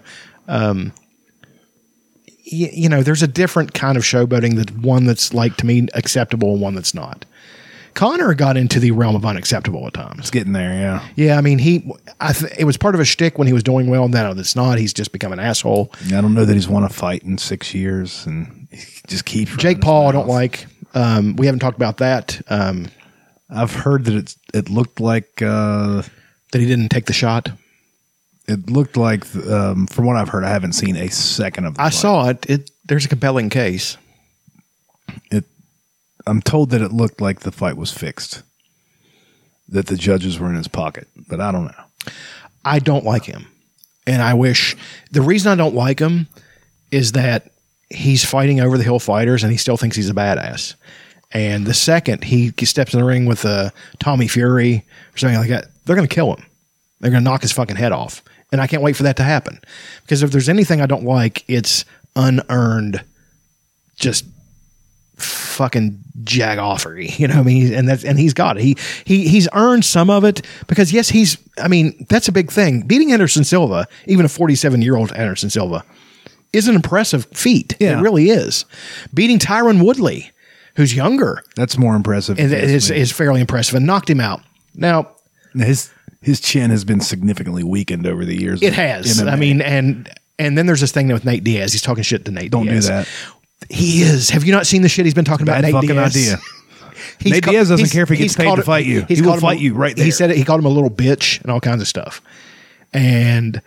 um, y- you know, there's a different kind of showboating that one that's like to me acceptable and one that's not. Conor got into the realm of unacceptable at times. It's getting there, yeah. Yeah, I mean, he, I th- it was part of a shtick when he was doing well. Now it's not. He's just become an asshole. I don't know that he's won a fight in six years, and he just keeps. running Jake his Paul, I don't like. Um, we haven't talked about that. Um, I've heard that it's. It looked like. Uh, that he didn't take the shot. it looked like, um, from what I've heard, I haven't seen a second of. The I fight. saw it. It there's a compelling case. it. I'm told that it looked like the fight was fixed. That the judges were in his pocket, but I don't know. I don't like him, and I wish the reason I don't like him is that he's fighting over the hill fighters, and he still thinks he's a badass. And the second he steps in the ring with uh, Tommy Fury or something like that, they're going to kill him. They're going to knock his fucking head off. and I can't wait for that to happen. Because if there's anything I don't like, it's unearned, just fucking jagoffery. You know what I mean? And that's and he's got it. He he he's earned some of it because yes, he's. I mean, that's a big thing. Beating Anderson Silva, even a 47 year old Anderson Silva, is an impressive feat. Yeah. It really is. Beating Tyron Woodley, who's younger, That's more impressive. is, is, is fairly impressive and knocked him out. Now, his his chin has been significantly weakened over the years. It has. MMA. I mean, and and then there's this thing with Nate Diaz. He's talking shit to Nate. Don't do that. He is. Have you not seen the shit he's been talking about? Bad Nate fucking Diaz? idea. He's Nate Diaz doesn't care if he gets paid to fight you. He will fight you right there. He said it, he called him a little bitch and all kinds of stuff. And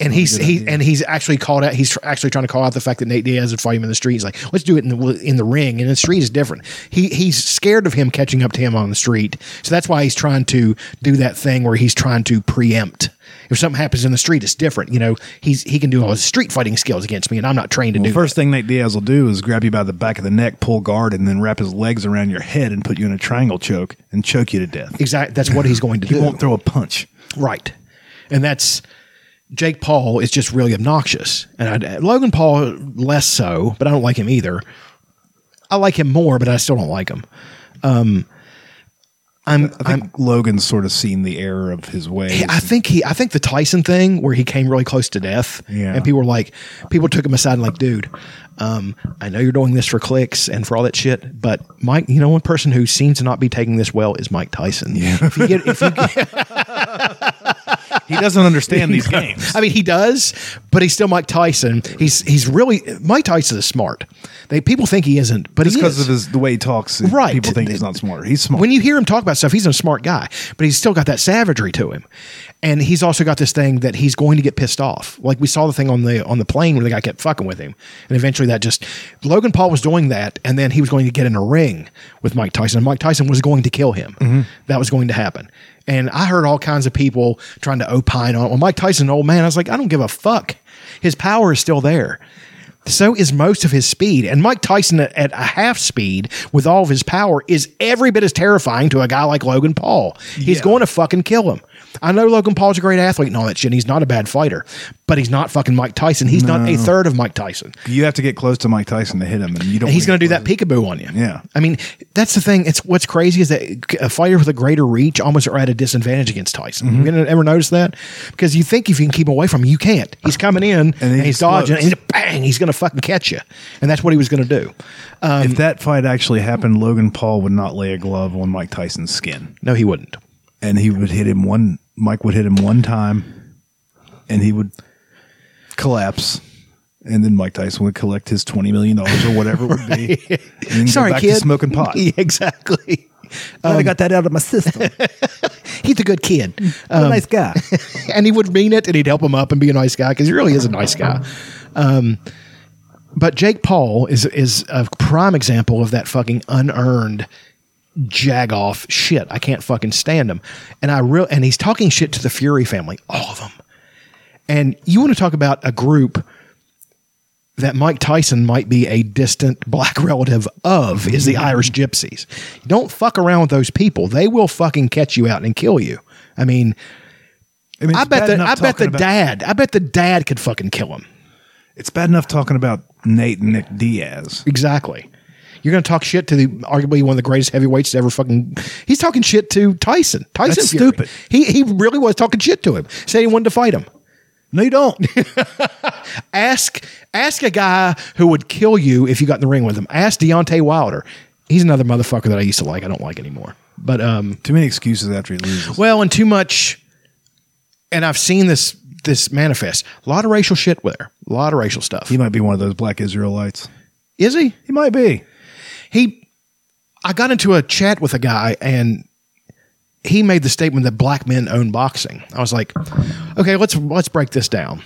and he's he and he's actually called out. He's tr- actually trying to call out the fact that Nate Diaz would fight him in the street. He's like, let's do it in the in the ring. And the street is different. He he's scared of him catching up to him on the street. So that's why he's trying to do that thing where he's trying to preempt. If something happens in the street, it's different. You know, he's he can do all his street fighting skills against me, and I'm not trained to Well, do first thing Nate Diaz will do is grab you by the back of the neck, pull guard, and then wrap his legs around your head and put you in a triangle choke and choke you to death. Exactly. That's what he's going to He do. He won't throw a punch. Right. And that's Jake Paul is just really obnoxious. And I, Logan Paul less so, but I don't like him either. I like him more, but I still don't like him. Um, I'm, I I'm think Logan's sort of seen the error of his ways. I think he I think the Tyson thing where he came really close to death. Yeah. And people were like people took him aside and like, dude, um, I know you're doing this for clicks and for all that shit, but Mike, you know, one person who seems to not be taking this well is Mike Tyson. Yeah. If you get if you he doesn't understand these games. I mean, he does, but he's still Mike Tyson. He's he's really Mike Tyson is smart. They people think he isn't, but Just he because of his the way he talks, Right. people think he's not smart. He's smart. when you hear him talk about stuff, he's a smart guy, but he's still got that savagery to him. And he's also got this thing that he's going to get pissed off. Like we saw the thing on the on the plane where the guy kept fucking with him. And eventually that just Logan Paul was doing that and then he was going to get in a ring with Mike Tyson. And Mike Tyson was going to kill him. Mm-hmm. That was going to happen. And I heard all kinds of people trying to opine on it. Well, Mike Tyson, an old man, I was like, I don't give a fuck. His power is still there. So is most of his speed. And Mike Tyson at, at a half speed with all of his power is every bit as terrifying to a guy like Logan Paul. He's Yeah. going to fucking kill him. I know Logan Paul's a great athlete and all that shit. and He's not a bad fighter, but he's not fucking Mike Tyson. He's not a third of Mike Tyson. you have to get close to Mike Tyson to hit him, and you don't. And he's wanna going to do get that peekaboo on you. Yeah. I mean, that's the thing. It's what's crazy is that a fighter with a greater reach almost are at a disadvantage against Tyson. Mm-hmm. You ever notice that? Because you think if you can keep him away from him, you can't. He's coming in and, he he's dodging, explodes. and bang, he's going to fucking catch you. And that's what he was going to do. close. if that fight actually happened, Logan Paul would not lay a glove on Mike Tyson's skin, No, he wouldn't. And he would hit him one. Mike would hit him one time, and he would collapse. And then Mike Tyson would collect his twenty million dollars or whatever it would be. and then go Sorry, back kid. smoking pot. Yeah, exactly. I got that out of my system. He's a good kid. I'm a nice guy. and he would mean it and he'd help him up and be a nice guy because he really is a nice guy. Um, but Jake Paul is is a prime example of that fucking unearned jag off shit. I can't fucking stand him. And I real and he's talking shit to the Fury family, all of them. And you want to talk about a group that Mike Tyson might be a distant black relative of is the Irish Gypsies. Don't fuck around with those people. They will fucking catch you out and kill you. I mean, I, mean, I bet the I bet the dad I bet the dad could fucking kill him. It's bad enough talking about Nate and Nick Diaz. Exactly. You're going to talk shit to the arguably one of the greatest heavyweights to ever fucking. He's talking shit to Tyson. Tyson, That's Fury. stupid. He he really was talking shit to him. Said he wanted to fight him. No, you don't. Ask ask a guy who would kill you if you got in the ring with him. Ask Deontay Wilder. He's another motherfucker that I used to like. I don't like anymore. But um, Too many excuses after he loses. well, and too much. And I've seen this this manifest. A lot of racial shit with her. A lot of racial stuff. he might be one of those black Israelites. Is he? He might be. He I got into a chat with a guy and he made the statement that black men own boxing. I was like, okay, let's let's break this down.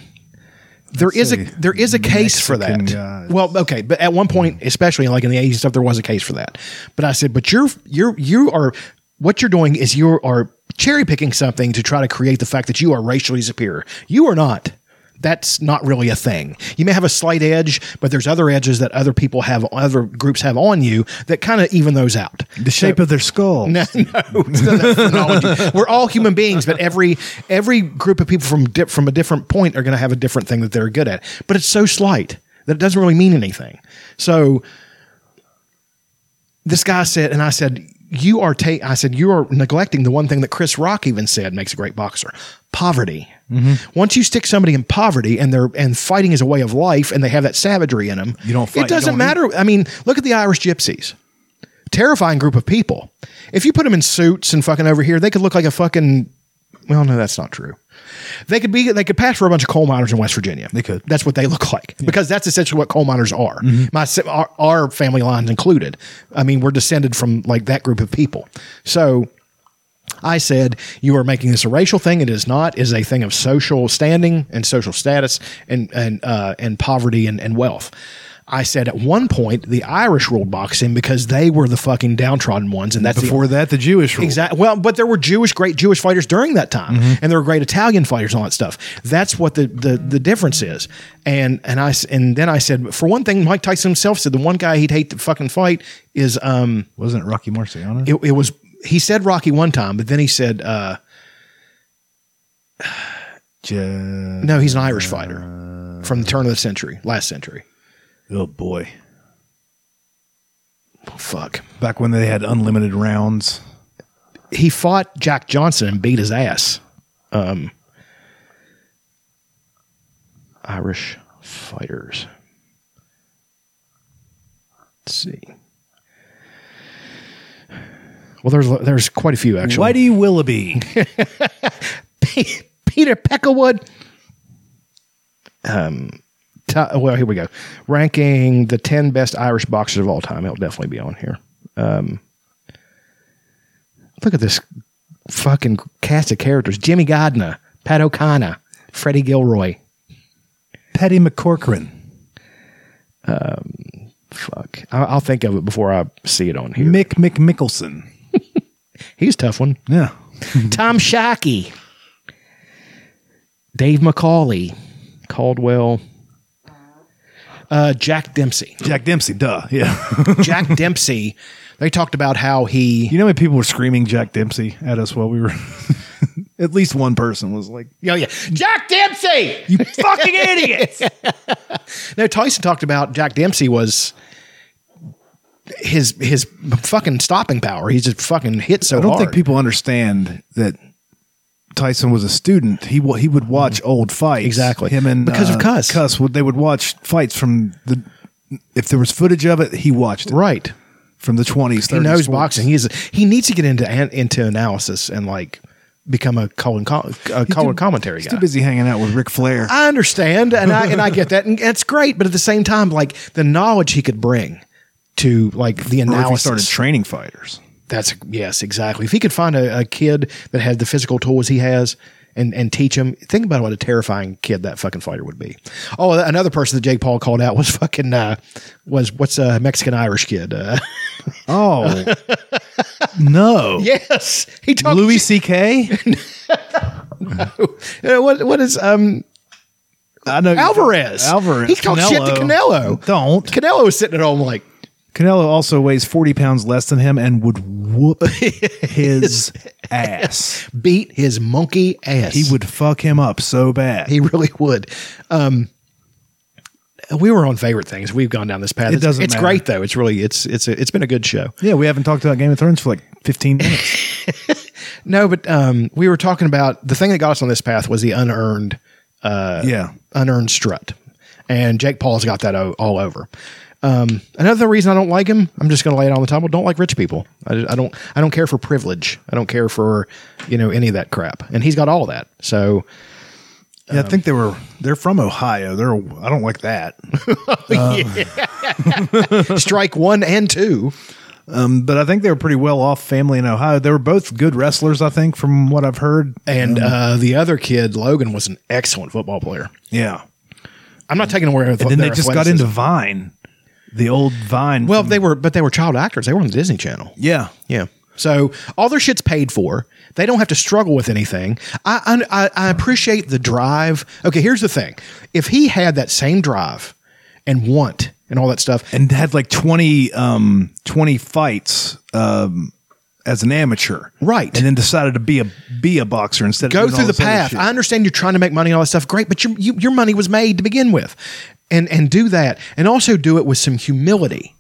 there is a there is a case for that. Guys. Well, okay, but at one point, especially like in the 80s stuff, there was a case for that. But I said, but you're you're you are what you're doing is you are cherry picking something to try to create the fact that you are racially superior. You are not. That's not really a thing. You may have a slight edge, but there's other edges that other people have, other groups have on you that kind of even those out. The shape of their skull. No, no, it's not that phrenology. We're all human beings, but every every group of people from di- from a different point are going to have a different thing that they're good at. But it's so slight that it doesn't really mean anything. So this guy said, and I said, "You are ta-, I said you are neglecting the one thing that Chris Rock even said makes a great boxer: poverty. Mm-hmm. Once you stick somebody in poverty and they're and fighting is a way of life, and they have that savagery in them, You don't fight, It doesn't don't matter. I mean, look at the Irish Gypsies terrifying group of people. If you put them in suits and fucking over here, they could look like a fucking. Well, no, that's not true. They could be. They could pass for a bunch of coal miners in West Virginia. They could. That's what they look like because that's essentially what coal miners are. Mm-hmm. My our, our family lines included. I mean, we're descended from like that group of people. So. I said, you are making this a racial thing. It is not. It is a thing of social standing and social status and and uh, and poverty and, and wealth. I said at one point the Irish ruled boxing because they were the fucking downtrodden ones, and that's the- Before that, the Jewish rule. Exactly. Well, but there were Jewish, great Jewish fighters during that time, and there were great Italian fighters and all that stuff. That's what the, the the difference is. And and I and then I said, for one thing, Mike Tyson himself said the one guy he'd hate to fucking fight is um Wasn't it Rocky Marciano? it, it was he said Rocky one time, but then he said uh no, he's an Irish fighter from the turn of the century, last century. oh boy. Oh, fuck. Back when they had unlimited rounds. He fought Jack Johnson and beat his ass. Um, Irish fighters. Let's see. Well, there's there's quite a few actually. Whitey Willoughby. Peter Peckerwood. Um, t- well, here we go. Ranking the ten best Irish boxers of all time. It'll definitely be on here. Um, look at this fucking cast of characters: Jimmy Gardner, Pat O'Connor, Freddie Gilroy. Patty McCorcoran. Fuck, I'll, I'll think of it before I see it on here. Mick McMickelson. He's a tough one. Yeah. Tom Shockey, Dave McAuley, Caldwell, uh, Jack Dempsey. Jack Dempsey, duh. Yeah. Jack Dempsey, they talked about how he. you know how many people were screaming Jack Dempsey at us while we were. At least one person was like, Oh yeah, Jack Dempsey. "You fucking idiots!" No, Tyson talked about Jack Dempsey was his his fucking stopping power. He's just fucking hit so I don't hard. think people understand that Tyson was a student. He wa- he would watch old fights. Mm-hmm. Exactly. Him and Because of uh, Cus. Cus would they would watch fights from the. If there was footage of it, he watched it right. from the twenties. He knows boxing. He's he needs to get into an- into analysis and like become a color a color too- commentary He's guy. too busy hanging out with Ric Flair. I understand, and I and I get that, and it's great. But at the same time, like the knowledge he could bring to like the or if he analysis. started training fighters. That's yes, exactly. If he could find a, a kid that had the physical tools he has and and teach him, think about what a terrifying kid that fucking fighter would be. Oh, another person that Jake Paul called out was fucking uh, was what's a Mexican Irish kid? Uh, Oh no, yes, he talked. Louis C.K. uh, what what is um I know Alvarez? Alvarez. He talked shit to Canelo. Don't. Canelo was sitting at home like, Canelo also weighs forty pounds less than him and would whoop his ass. beat his monkey ass. He would fuck him up so bad. He really would. Um, we were on favorite things. We've gone down this path. It It's- doesn't It's matter. great though. It's really it's it's a, it's been a good show. yeah, we haven't talked about Game of Thrones for like fifteen minutes. No, but um, we were talking about the thing that got us on this path was the unearned yeah, unearned strut, and Jake Paul's got that o- all over. Um, another reason I don't like him, I'm just going to lay it on the table. Don't like rich people. I, I don't. I don't care for privilege. I don't care for you know any of that crap. And he's got all that. So yeah. I think they were. They're from Ohio. They're. I don't like that. strike one and two. Um, but I think they were pretty well off family in Ohio. They were both good wrestlers. I think from what I've heard. And uh, the other kid, Logan, was an excellent football player. Yeah. I'm not taking away. And then they just got into Vine, the old Vine. Well, they were, but they were child actors. They were on the Disney Channel. yeah. Yeah. So all their shit's paid for. They don't have to struggle with anything. I, I I appreciate the drive. Okay, here's the thing: if he had that same drive and want and all that stuff, and had like 20, um, 20 fights um, as an amateur, Right. And then decided to be a be a boxer instead. go through the path. I understand you're trying to make money and all that stuff. Great, but your you, your money was made to begin with, and and do that, and also do it with some humility,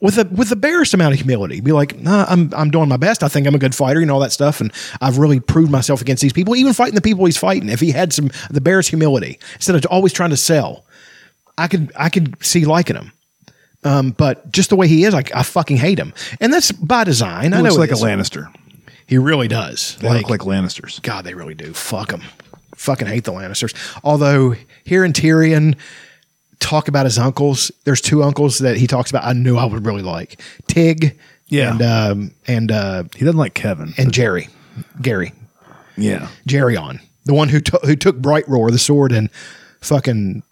with a with the barest amount of humility. Be like, nah, I'm I'm doing my best. I think I'm a good fighter, and all that stuff, and I've really proved myself against these people, even fighting the people he's fighting. If he had some the barest humility instead of always trying to sell, I could I could see liking him. Um, but just the way he is, like I fucking hate him, and that's by design. I know looks like a. Lannister. He really does. They look like Lannisters. God, they really do. Fuck them. Fucking hate the Lannisters. Although hearing Tyrion talk about his uncles, there's two uncles that he talks about. I knew I would really like Tig, Yeah. and um, and uh, He doesn't like Kevan. and Jerry, Gary, yeah, Gerion the one who to- who took Brightroar the sword and fucking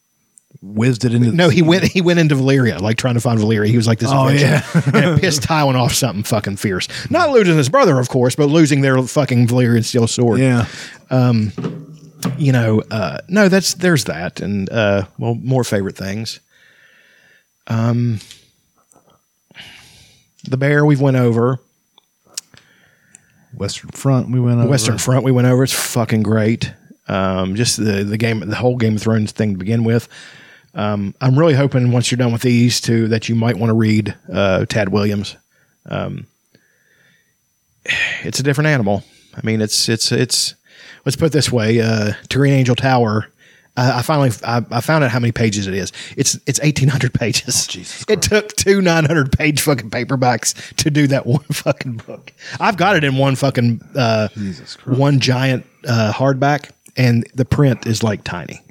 whizzed it into. no, he went he went into Valyria, like trying to find Valyria. He was like this. Oh, yeah, and it pissed Tywin off something fucking fierce. Not losing his brother, of course, but losing their fucking Valyrian steel sword. Yeah, Um, you know, uh, no, that's there's that, and uh, well, more favorite things. Um, the bear we've went over, Western Front. We went over. Western Front we went over. It's fucking great. Um, just the the game, the whole Game of Thrones thing to begin with. Um, I'm really hoping once you're done with these two that you might want to read uh, Tad Williams. Um, it's a different animal. I mean, it's it's it's. Let's put it this way: uh, To Green Angel Tower. I I finally I, I found out how many pages it is. It's it's eighteen hundred pages. Jesus it took two nine hundred page fucking paperbacks to do that one fucking book. I've got it in one fucking uh, Jesus one giant uh, hardback, and the print is like tiny.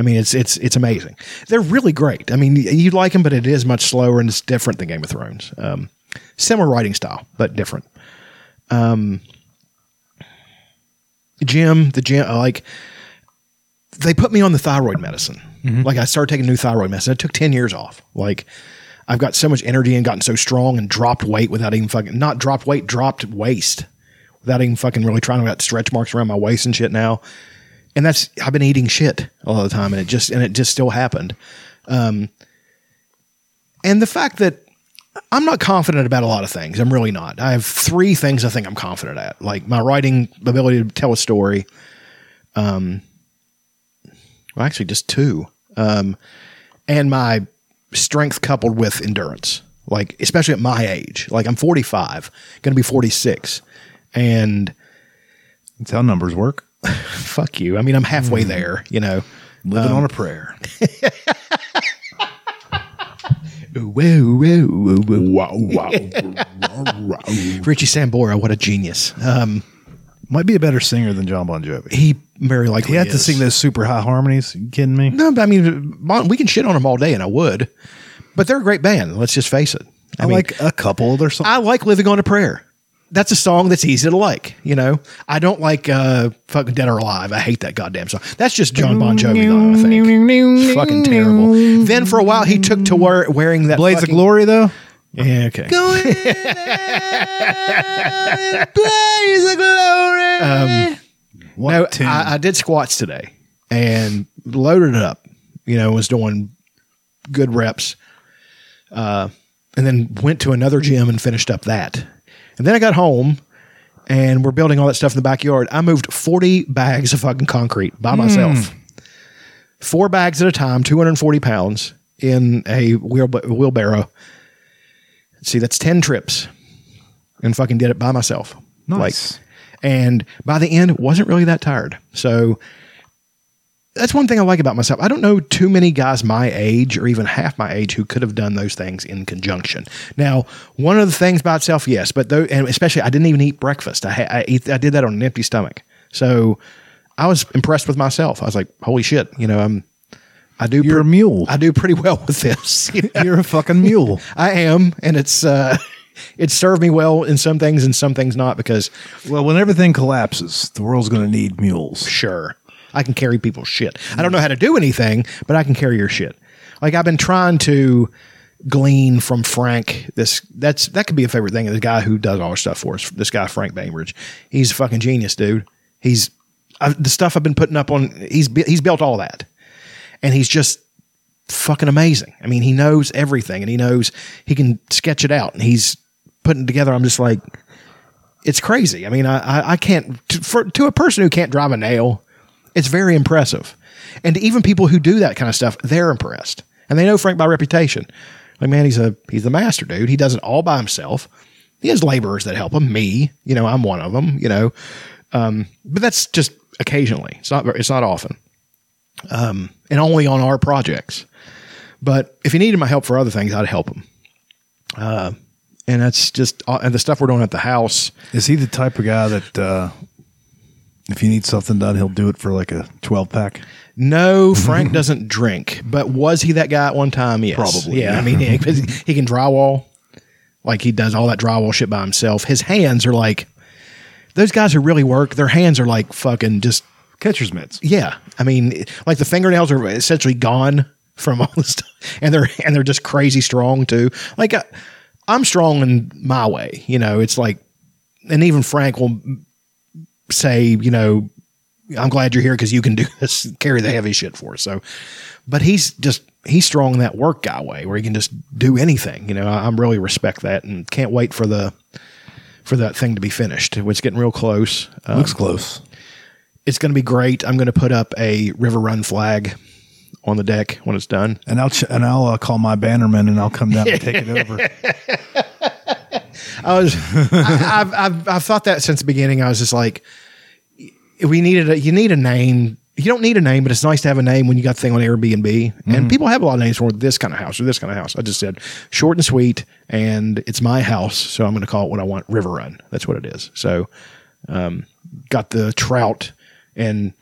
I mean, it's it's it's amazing. They're really great. I mean, you like them, but it is much slower and it's different than Game of Thrones. Um, similar writing style, but different. Um, Jim, the Jim, like they put me on the thyroid medicine. Like I started taking new thyroid medicine. It took ten years off. Like I've got so much energy and gotten so strong and dropped weight without even fucking not dropped weight, dropped waist without even fucking really trying. I've got stretch marks around my waist and shit now. And that's I've been eating shit all the time, and it just and it just still happened. Um, and the fact that I'm not confident about a lot of things. I'm really not. I have three things I think I'm confident at, like my writing ability to tell a story. Um, well, actually, just two. Um, and my strength coupled with endurance, like especially at my age. Like I'm 45, going to be 46, and That's how numbers work. fuck you. I mean, I'm halfway there. You know. Living on a prayer. Wow, wow, Richie Sambora, what a genius. Um, Might be a better singer than Jon Bon Jovi. he very likely He had to is. sing those super high harmonies. You kidding me? No, but I mean, Mon- we can shit on them all day, and I would. But they're a great band. Let's just face it. I, like a couple of their songs. I like "Living on a Prayer." That's a song that's easy to like. You know, I don't like uh, "Fucking Dead or Alive." I hate that goddamn song. That's just Jon Bon Jovi, though. I think fucking terrible. Then for a while, he took to wear, wearing that Blades of Glory, though. Yeah, okay. Blaze of Glory. what No. I, I did squats today and loaded it up. You know, was doing good reps, uh, and then went to another gym and finished up that. And then I got home and we're building all that stuff in the backyard. I moved forty bags of fucking concrete by hmm. myself, four bags at a time, two hundred and forty pounds in a wheel, wheelbarrow. See, that's ten trips, and fucking did it by myself. Nice. Like, and by the end, wasn't really that tired. So that's one thing I like about myself. I don't know too many guys my age or even half my age who could have done those things in conjunction. Now, one of the things by itself, yes, but though, and especially I didn't even eat breakfast. I, ha- I, eat, I did that on an empty stomach. So I was impressed with myself. I was like, holy shit, you know, I'm, I do, You're a mule. I do pretty well with this. you know? You're a fucking mule. I am, and it's, uh, it served me well in some things and some things not because well, when everything collapses, the world's going to need mules. Sure. I can carry people's shit. I don't know how to do anything, but I can carry your shit. Like I've been trying to glean from Frank. This that's that could be a favorite thing. The guy who does all our stuff for us, this guy Frank Bainbridge, he's a fucking genius, dude. He's i the stuff I've been putting up on. He's he's built all that, and he's just fucking amazing. I mean, he knows everything, and he knows he can sketch it out, and he's putting together. I'm just like, it's crazy. I mean, I I, I can't for, to a person who can't drive a nail, it's very impressive. And even people who do that kind of stuff, they're impressed, and they know Frank by reputation. Like, man, he's a he's the master, dude. He does it all by himself. He has laborers that help him. Me, you know, I'm one of them. You know, um, but that's just occasionally. It's not. It's not often, um, and only on our projects. But if he needed my help for other things, I'd help him. Uh, and that's just uh, and the stuff we're doing at the house. Is he the type of guy that uh, if you need something done, he'll do it for like a twelve pack? No, Frank doesn't drink, but was he that guy at one time? Yes, Probably, Yeah. I mean, he, he can drywall, like he does all that drywall shit by himself. His hands are like those guys who really work. Their hands are like fucking just Catcher's mitts. yeah. I mean, like the fingernails are essentially gone from all this stuff, and they're and they're just crazy strong too. Like I, I'm strong in my way, you know. It's like, and even Frank will say, you know, I'm glad you're here because you can do this, carry the heavy shit for us. So, but he's just he's strong in that work guy way where he can just do anything. You know, I, I'm really respect that and can't wait for the for that thing to be finished. It's getting real close. Uh, Looks close. it's going to be great. I'm going to put up a Riverrun flag on the deck when it's done. And I'll ch- and I'll uh, call my bannerman and I'll come down and take it over. I was, I, I've, I've, I've thought that since the beginning. I was just like, we needed a, you need a name. You don't need a name, but it's nice to have a name when you got the thing on Airbnb. And people have a lot of names for this kind of house or this kind of house. I just said short and sweet, and it's my house, so I'm going to call it what I want. Riverrun. That's what it is. So, um, got the trout and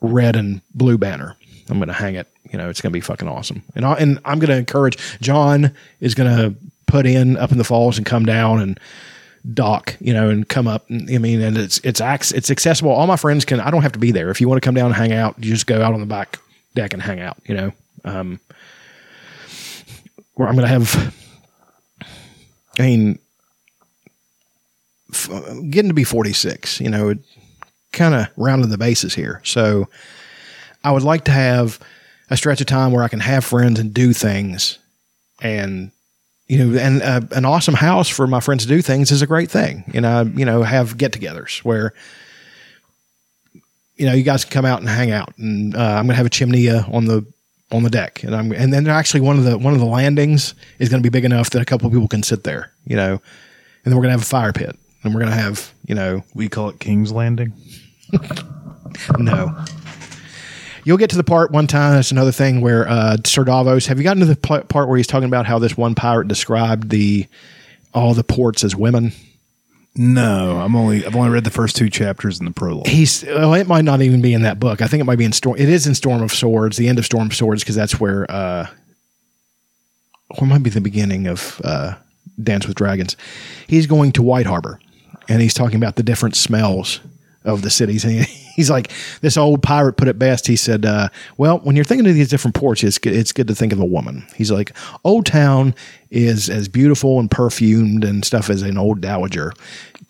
red and blue banner. I'm going to hang it. You know, it's going to be fucking awesome. And I, and I'm going to encourage John is going to put in up in the falls and come down and dock, you know, and come up. I mean, and it's it's it's accessible. All my friends can. I don't have to be there. If you want to come down and hang out, you just go out on the back deck and hang out. You know, um, where I'm going to have. I mean, f- getting to be 46, you know, kind of rounding the bases here. So I would like to have a stretch of time where I can have friends and do things and you know and uh, an awesome house for my friends to do things is a great thing you know you know have get-togethers where you know you guys can come out and hang out and uh, i'm gonna have a chimney uh, on the on the deck and i'm and then actually one of the one of the landings is gonna be big enough that a couple of people can sit there you know and then we're gonna have a fire pit and we're gonna have you know We call it King's Landing. no. You'll get to the part one time. That's another thing where uh, Sir Davos. Have you gotten to the part where he's talking about how this one pirate described the all the ports as women? No, I'm only I've only read the first two chapters in the prologue. He's well, it might not even be in that book. I think it might be in Storm. It is in Storm of Swords, the end of Storm of Swords, because that's where, uh, or it might be the beginning of uh, Dance with Dragons. He's going to White Harbor, and he's talking about the different smells of the cities. He's like, this old pirate put it best. He said, uh, "Well, when you're thinking of these different ports, it's good, it's good to think of a woman." He's like, "Oldtown is as beautiful and perfumed and stuff as an old dowager."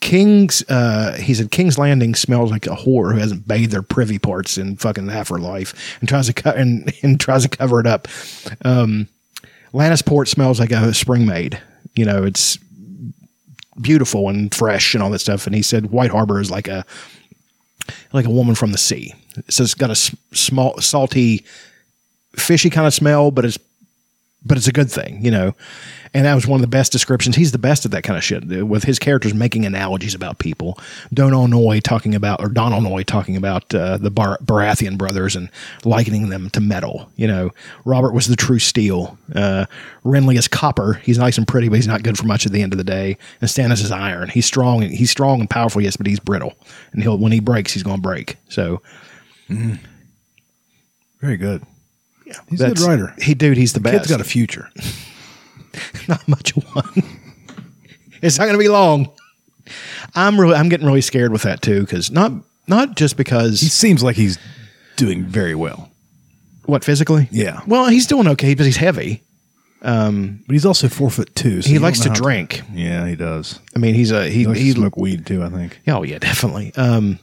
King's, uh, he said, King's Landing smells like a whore who hasn't bathed their privy parts in fucking half her life and tries to cut and, and tries to cover it up. Um, Lannisport smells like a spring maid. You know, it's beautiful and fresh and all that stuff. And he said White Harbor is like a like a woman from the sea. So it's got a small, salty, fishy kind of smell, but it's but it's a good thing, you know. And that was one of the best descriptions. He's the best at that kind of shit with his characters making analogies about people. Donal Noye talking about, or Donal Noye talking about uh, the Bar- Baratheon brothers and likening them to metal. You know, Robert was the true steel. Uh, Renly is copper. He's nice and pretty, but he's not good for much at the end of the day. And Stannis is iron. He's strong. And, He's strong and powerful, yes, but he's brittle. And he'll when he breaks, he's going to break. So Very good. Yeah, he's a good writer. He, dude, he's the best. Kid's got a future. not much of one. it's not going to be long. I'm really, I'm getting really scared with that too, because not, not just because He seems like he's doing very well. what physically. Yeah. Well, he's doing okay, but he's heavy. Um, but he's also four foot two. So He likes to drink. Yeah, he does. I mean, he's a he He likes he to smoke weed too. I think. Oh yeah, definitely. Um,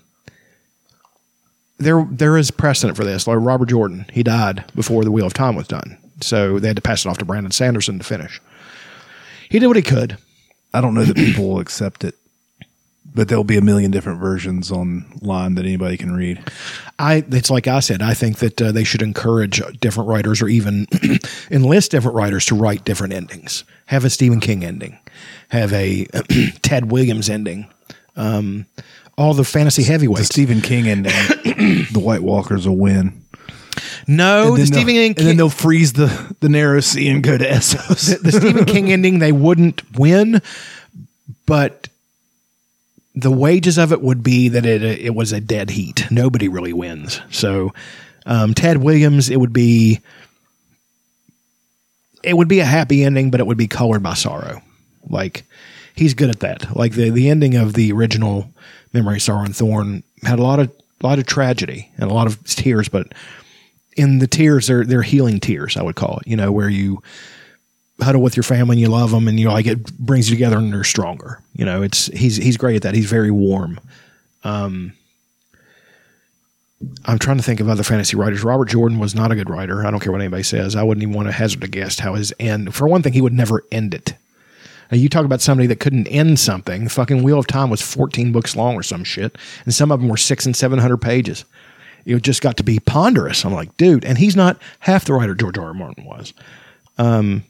there there is precedent for this. Like Robert Jordan, he died before the Wheel of Time was done, so they had to pass it off to Brandon Sanderson to finish. He did what he could. I don't know that people will accept it, but there'll be a million different versions online that anybody can read. I it's like I said. I think that uh, they should encourage different writers, or even enlist different writers to write different endings. Have a Stephen King ending. Have a Tad Williams ending. Um, all the fantasy heavyweights. The. Stephen King ending, the White Walkers will win. no, And the Stephen King. and then they'll freeze the the narrow sea and go to Essos. the Stephen King ending, they wouldn't win, but the wages of it would be that it it was a dead heat. Nobody really wins. So, um, Tad Williams, it would be it would be a happy ending, but it would be colored by sorrow. Like he's good at that. Like the the ending of the original Memory, Sorrow, and Thorn had a lot of lot of tragedy and a lot of tears, but in the tears, they're they're healing tears. I would call it. You know, where you huddle with your family and you love them and you know, like it brings you together and they're stronger. You know, it's he's he's great at that. He's very warm. Um, I'm trying to think of other fantasy writers. Robert Jordan was not a good writer. I don't care what anybody says. I wouldn't even want to hazard a guess how his end. For one thing, he would never end it. You talk about somebody that couldn't end something. Fucking Wheel of Time was 14 books long or some shit, and some of them were six and 700 pages. It just got to be ponderous. I'm like, dude, and he's not half the writer George R. R. Martin was. Um,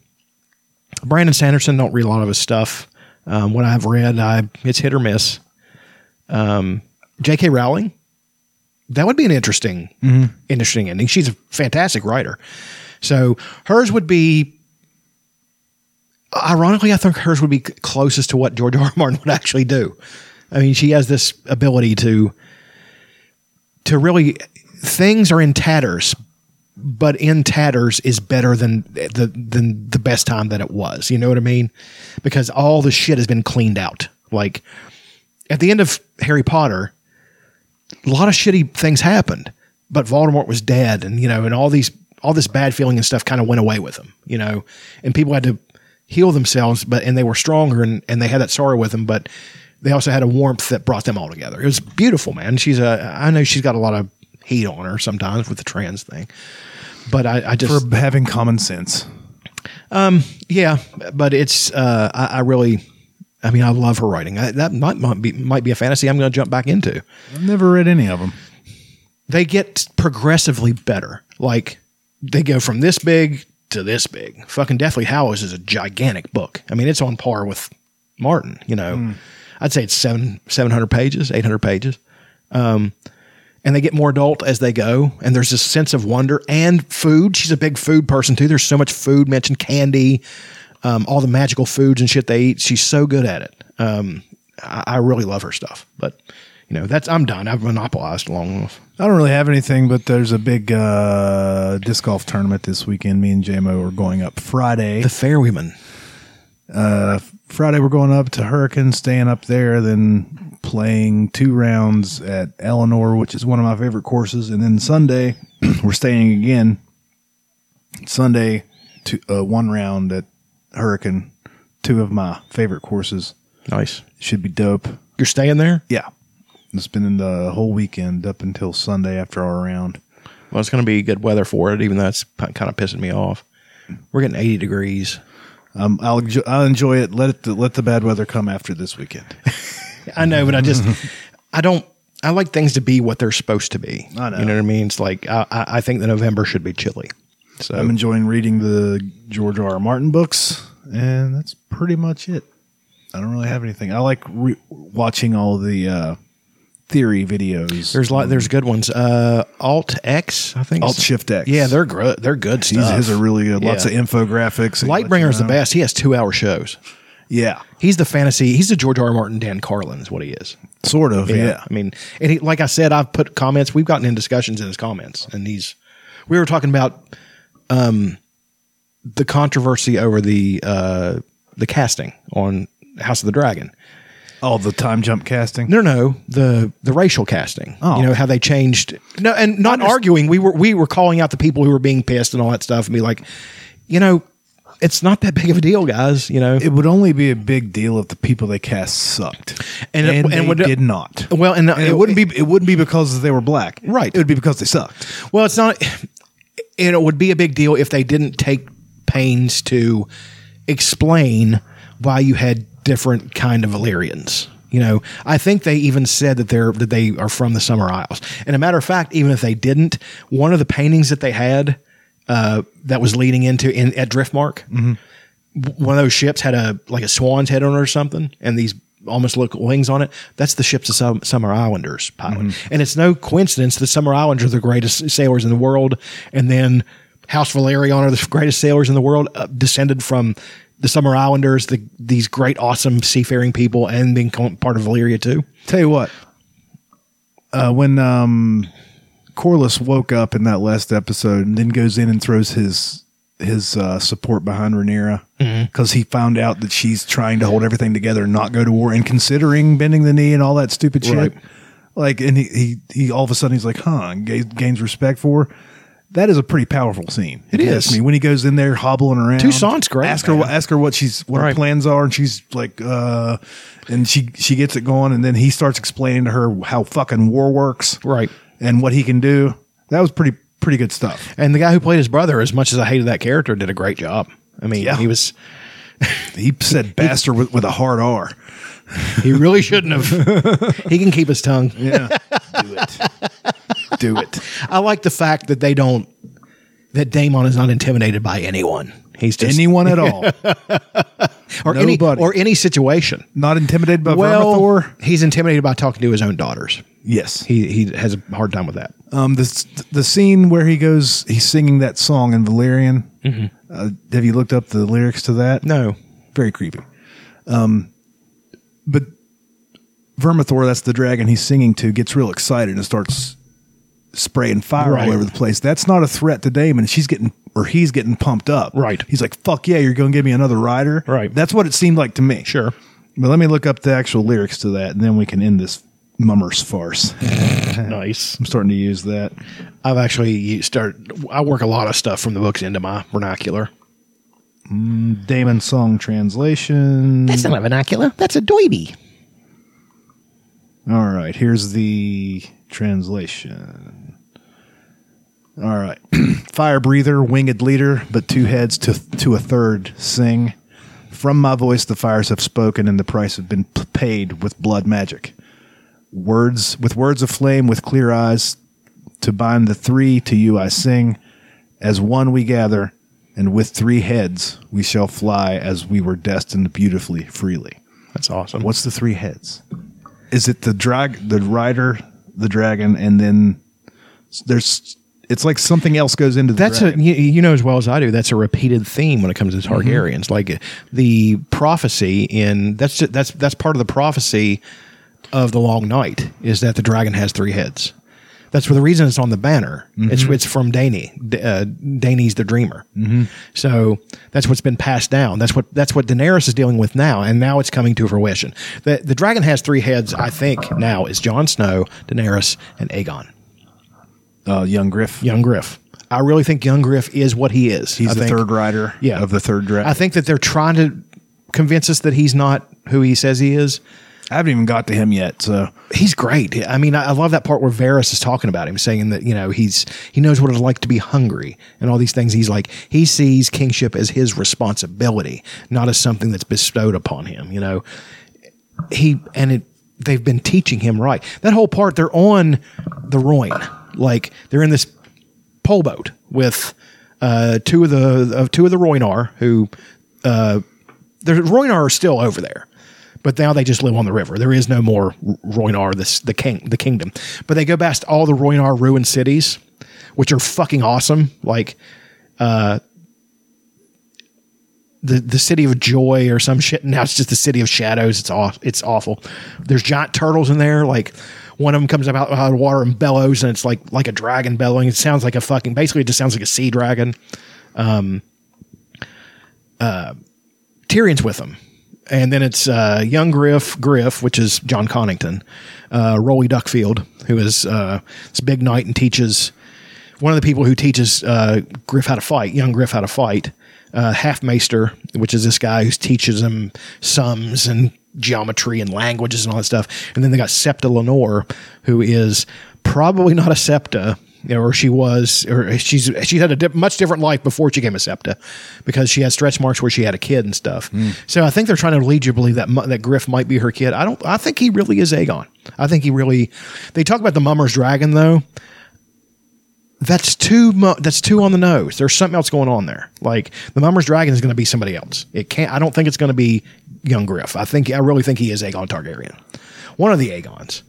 Brandon Sanderson don't read a lot of his stuff. Um, what I've read, I it's hit or miss. Um, J.K. Rowling, that would be an interesting, interesting ending. She's a fantastic writer. So hers would be, ironically, I think hers would be closest to what George R. R. Martin would actually do. I mean, she has this ability to, to really, things are in tatters, but in tatters is better than the than the best time that it was. You know what I mean? Because all the shit has been cleaned out. Like at the end of Harry Potter, a lot of shitty things happened, but Voldemort was dead, and you know, and all these all this bad feeling and stuff kind of went away with him. You know, and people had to heal themselves, but and they were stronger, and and they had that sorrow with them, but they also had a warmth that brought them all together. It was beautiful, man. She's a I know she's got a lot of heat on her sometimes with the trans thing. But I, I just for having common sense. Um, yeah, but it's uh, I, I really, I mean, I love her writing. I, that might, might be might be a fantasy I'm going to jump back into. I've never read any of them. They get progressively better. Like they go from this big to this big. Fucking Deathly Hallows is a gigantic book. I mean, it's on par with Martin. You know, I'd say it's seven seven hundred pages, eight hundred pages. Um, and they get more adult as they go. And there's this sense of wonder and food. She's a big food person too. There's so much food mentioned, candy, um, all the magical foods and shit they eat. She's so good at it. Um, I, I really love her stuff. But you know, that's I'm done. I've monopolized long enough. I don't really have anything, but there's a big uh, disc golf tournament this weekend. Me and JMO are going up Friday. The Fairwomen. Friday we're going up to Hurricane, staying up there, then playing two rounds at Eleanor, which is one of my favorite courses, and then Sunday we're staying again. Sunday, two, uh, one round at Hurricane, two of my favorite courses. Nice. Should be dope. You're staying there? Yeah, Spending the whole weekend up until Sunday after our round. Well, it's going to be good weather for it, even though it's kind of pissing me off. We're getting 80 degrees. Um, I'll enjoy, I'll enjoy it. Let it let the bad weather come after this weekend. I know, but I just, I don't, I like things to be what they're supposed to be. I know. You know what I mean? It's like, I, I I think that November should be chilly. So, I'm enjoying reading the George R. R. Martin books, and that's pretty much it. I don't really have anything. I like re- watching all the uh, theory videos. there's lot, there's good ones. Uh, Alt X, I think. Alt Shift X. Yeah, they're good. They're good He's, stuff. his are really good. Lots Yeah. of infographics. Lightbringer is the best. He has two hour shows. Yeah, He's the fantasy. He's the George R. R. Martin, Dan Carlin is what he is. sort of. Yeah. I mean, and he, like I said, I've put comments. We've gotten in discussions in his comments, and he's. We were talking about um, the controversy over the uh, the casting on House of the Dragon. All the time jump casting. No, no, the the racial casting. Oh. You know how they changed. No, and not arguing. We were we were calling out the people who were being pissed and all that stuff, and be like, you know, it's not that big of a deal, guys. You know, It would only be a big deal if the people they cast sucked, And and, it- and they would- did not. well, and, uh, And it, wouldn't be it wouldn't be because they were black, Right. It would be because they sucked. Well, it's not. And it would be a big deal if they didn't take pains to explain why you had different kind of Valyrians. You know, I think they even said that they're that they are from the Summer Isles. And a matter of fact, even if they didn't, one of the paintings that they had uh, that was leading into in at Driftmark, w- one of those ships had a like a swan's head on it or something, and these almost look wings on it. That's the ships of Sum- Summer Islanders pilot, and it's no coincidence the Summer Islanders are the greatest sailors in the world, and then House Velaryon are the greatest sailors in the world, uh, descended from the Summer Islanders, the, these great, awesome seafaring people, and being part of Valyria too. Tell you what, uh, when um, Corlys woke up in that last episode and then goes in and throws his his uh, support behind Rhaenyra because he found out that she's trying to hold everything together and not go to war and considering bending the knee and all that stupid shit. Right. Like, and he, he he all of a sudden he's like, huh, gains, gains respect for. her. That is a pretty powerful scene. It is. if you is. ask Me when he goes in there hobbling around. Toussaint's great, Ask her man. what ask her what she's what her plans are, and she's like, uh, and she she gets it going, and then he starts explaining to her how fucking war works, Right. and what he can do. That was pretty pretty good stuff. And the guy who played his brother, as much as I hated that character, did a great job. I mean, Yeah. he was. He said bastard with, with a hard R. He really shouldn't have. he can keep his tongue. Yeah, do it, do it. I like the fact that they don't. That Daemon is not intimidated by anyone. He's just Anyone at all? or any or any situation. Not intimidated by well, Vermithor? he's intimidated by talking to his own daughters. Yes. He he has a hard time with that. Um, the the scene where he goes, he's singing that song in Valyrian. Uh, have you looked up the lyrics to that? No, very creepy. Um, but Vermithor, that's the dragon he's singing to, gets real excited and starts spraying fire Right. all over the place. That's not a threat to Daemon. She's getting or he's getting pumped up. Right. He's like, "Fuck yeah, you're going to give me another rider." Right. That's what it seemed like to me. sure. But let me look up the actual lyrics to that, and then we can end this mummers farce. Nice. I'm starting to use that. I've actually started. I work a lot of stuff from the books into my vernacular. Mm, Daemon song translation. That's not a vernacular. That's a doiby. All right, here's the translation. All right. Fire breather, winged leader, but two heads to to a third sing. From my voice the fires have spoken and the price have been paid with blood magic. Words with words of flame with clear eyes to bind the three to you I sing. As one we gather and with three heads we shall fly as we were destined beautifully freely. That's awesome. What's the three heads? Is it the drag, the rider, the dragon, and then there's? It's like something else goes into the That's a you, you know as well as I do. That's a repeated theme when it comes to mm-hmm. Targaryens. Like the prophecy in that's ju- that's that's part of the prophecy of the Long Night is that the dragon has three heads. That's for the reason it's on the banner. It's it's from Dany. D- Uh, Dany's the dreamer. So that's what's been passed down. That's what that's what Daenerys is dealing with now, and now it's coming to fruition. The the dragon has three heads. I think now is Jon Snow, Daenerys, and Aegon. uh, young Griff. Young Griff. I really think Young Griff is what he is. He's I the think- third rider. Yeah. of the third dragon. I think that they're trying to convince us that he's not who he says he is. I haven't even got to him yet. So He's great. I mean, I love that part where Varys is talking about him, saying that you know he's he knows what it's like to be hungry and all these things. He's like he sees kingship as his responsibility, not as something that's bestowed upon him. You know, he and it they've been teaching him right. That whole part they're on the Rhoyne, like they're in this pole boat with uh, two of the two of the Rhoynar who uh, the Rhoynar are still over there, but now they just live on the river. There is no more Rhoynar, this the king the kingdom. But they go past all the Rhoynar ruined cities, which are fucking awesome. Like uh, the the city of joy or some shit. Now it's just the city of shadows. It's aw- it's awful. There's giant turtles in there. Like one of them comes out out of water and bellows, and it's like like a dragon bellowing. It sounds like a fucking. Basically, it just sounds like a sea dragon. Um, uh, Tyrion's with them. And then it's uh, young Griff, Griff, which is Jon Connington, uh, Rolly Duckfield, who is uh, this big knight and teaches one of the people who teaches uh, Griff how to fight, young Griff how to fight, uh, Halfmaester, which is this guy who teaches him sums and geometry and languages and all that stuff. And then they got Septa Lemore, who is probably not a Septa. Or she was, or she's she's had a di- much different life before she became a septa, because she had stretch marks where she had a kid and stuff. So I think they're trying to lead you to believe that that Griff might be her kid. I don't. I think he really is Aegon. I think he really. They talk about the Mummer's dragon though. That's too mu- That's too on the nose. There's something else going on there. Like the Mummer's dragon is going to be somebody else. It can't. I don't think it's going to be young Griff. I think. I really think he is Aegon Targaryen. One of the Aegons.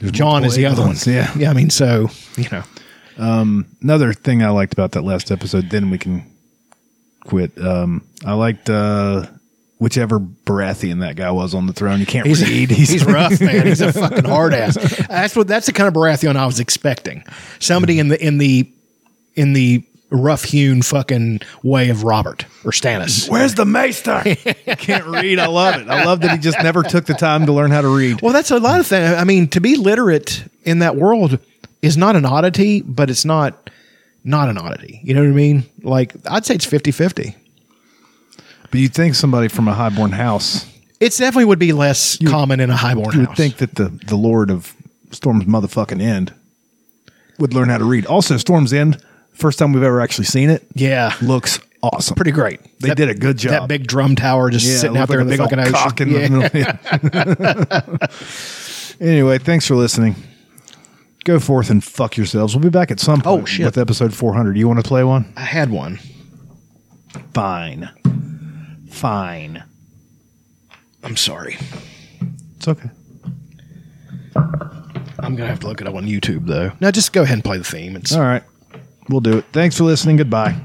Jon is the other one. Yeah. Yeah. I mean, so you know. Another thing I liked about that last episode, then we can quit. Um, I liked uh, whichever Baratheon that guy was on the throne. You can't He's, read. he's, rough, man. He's a fucking hard ass. That's what. That's the kind of Baratheon I was expecting. Somebody in the in the in the rough hewn fucking way of Robert or Stannis. Where's the maester? can't read. I love it. I love that he just never took the time to learn how to read. Well, that's a lot of things. I mean, to be literate in that world is not an oddity, but it's not not an oddity. You know what I mean? Like I'd say it's 50-50. But you'd think somebody from a highborn house, It definitely would be less common in a highborn you house. would think that the, the Lord of Storm's motherfucking End would learn how to read. Also, Storm's End, first time we've ever actually seen it, yeah, looks awesome. pretty great. They did a good job. That big drum tower just Yeah, sitting out there in the like a fucking big old ocean. in Yeah. the anyway, thanks for listening. Go forth and fuck yourselves. We'll be back at some oh, point Oh, shit. with episode 400. You want to play one? I had one. Fine. Fine. I'm sorry. It's okay. I'm gonna have to look it up on YouTube though. No, just go ahead and play the theme. It's All right. We'll do it. Thanks for listening. Goodbye.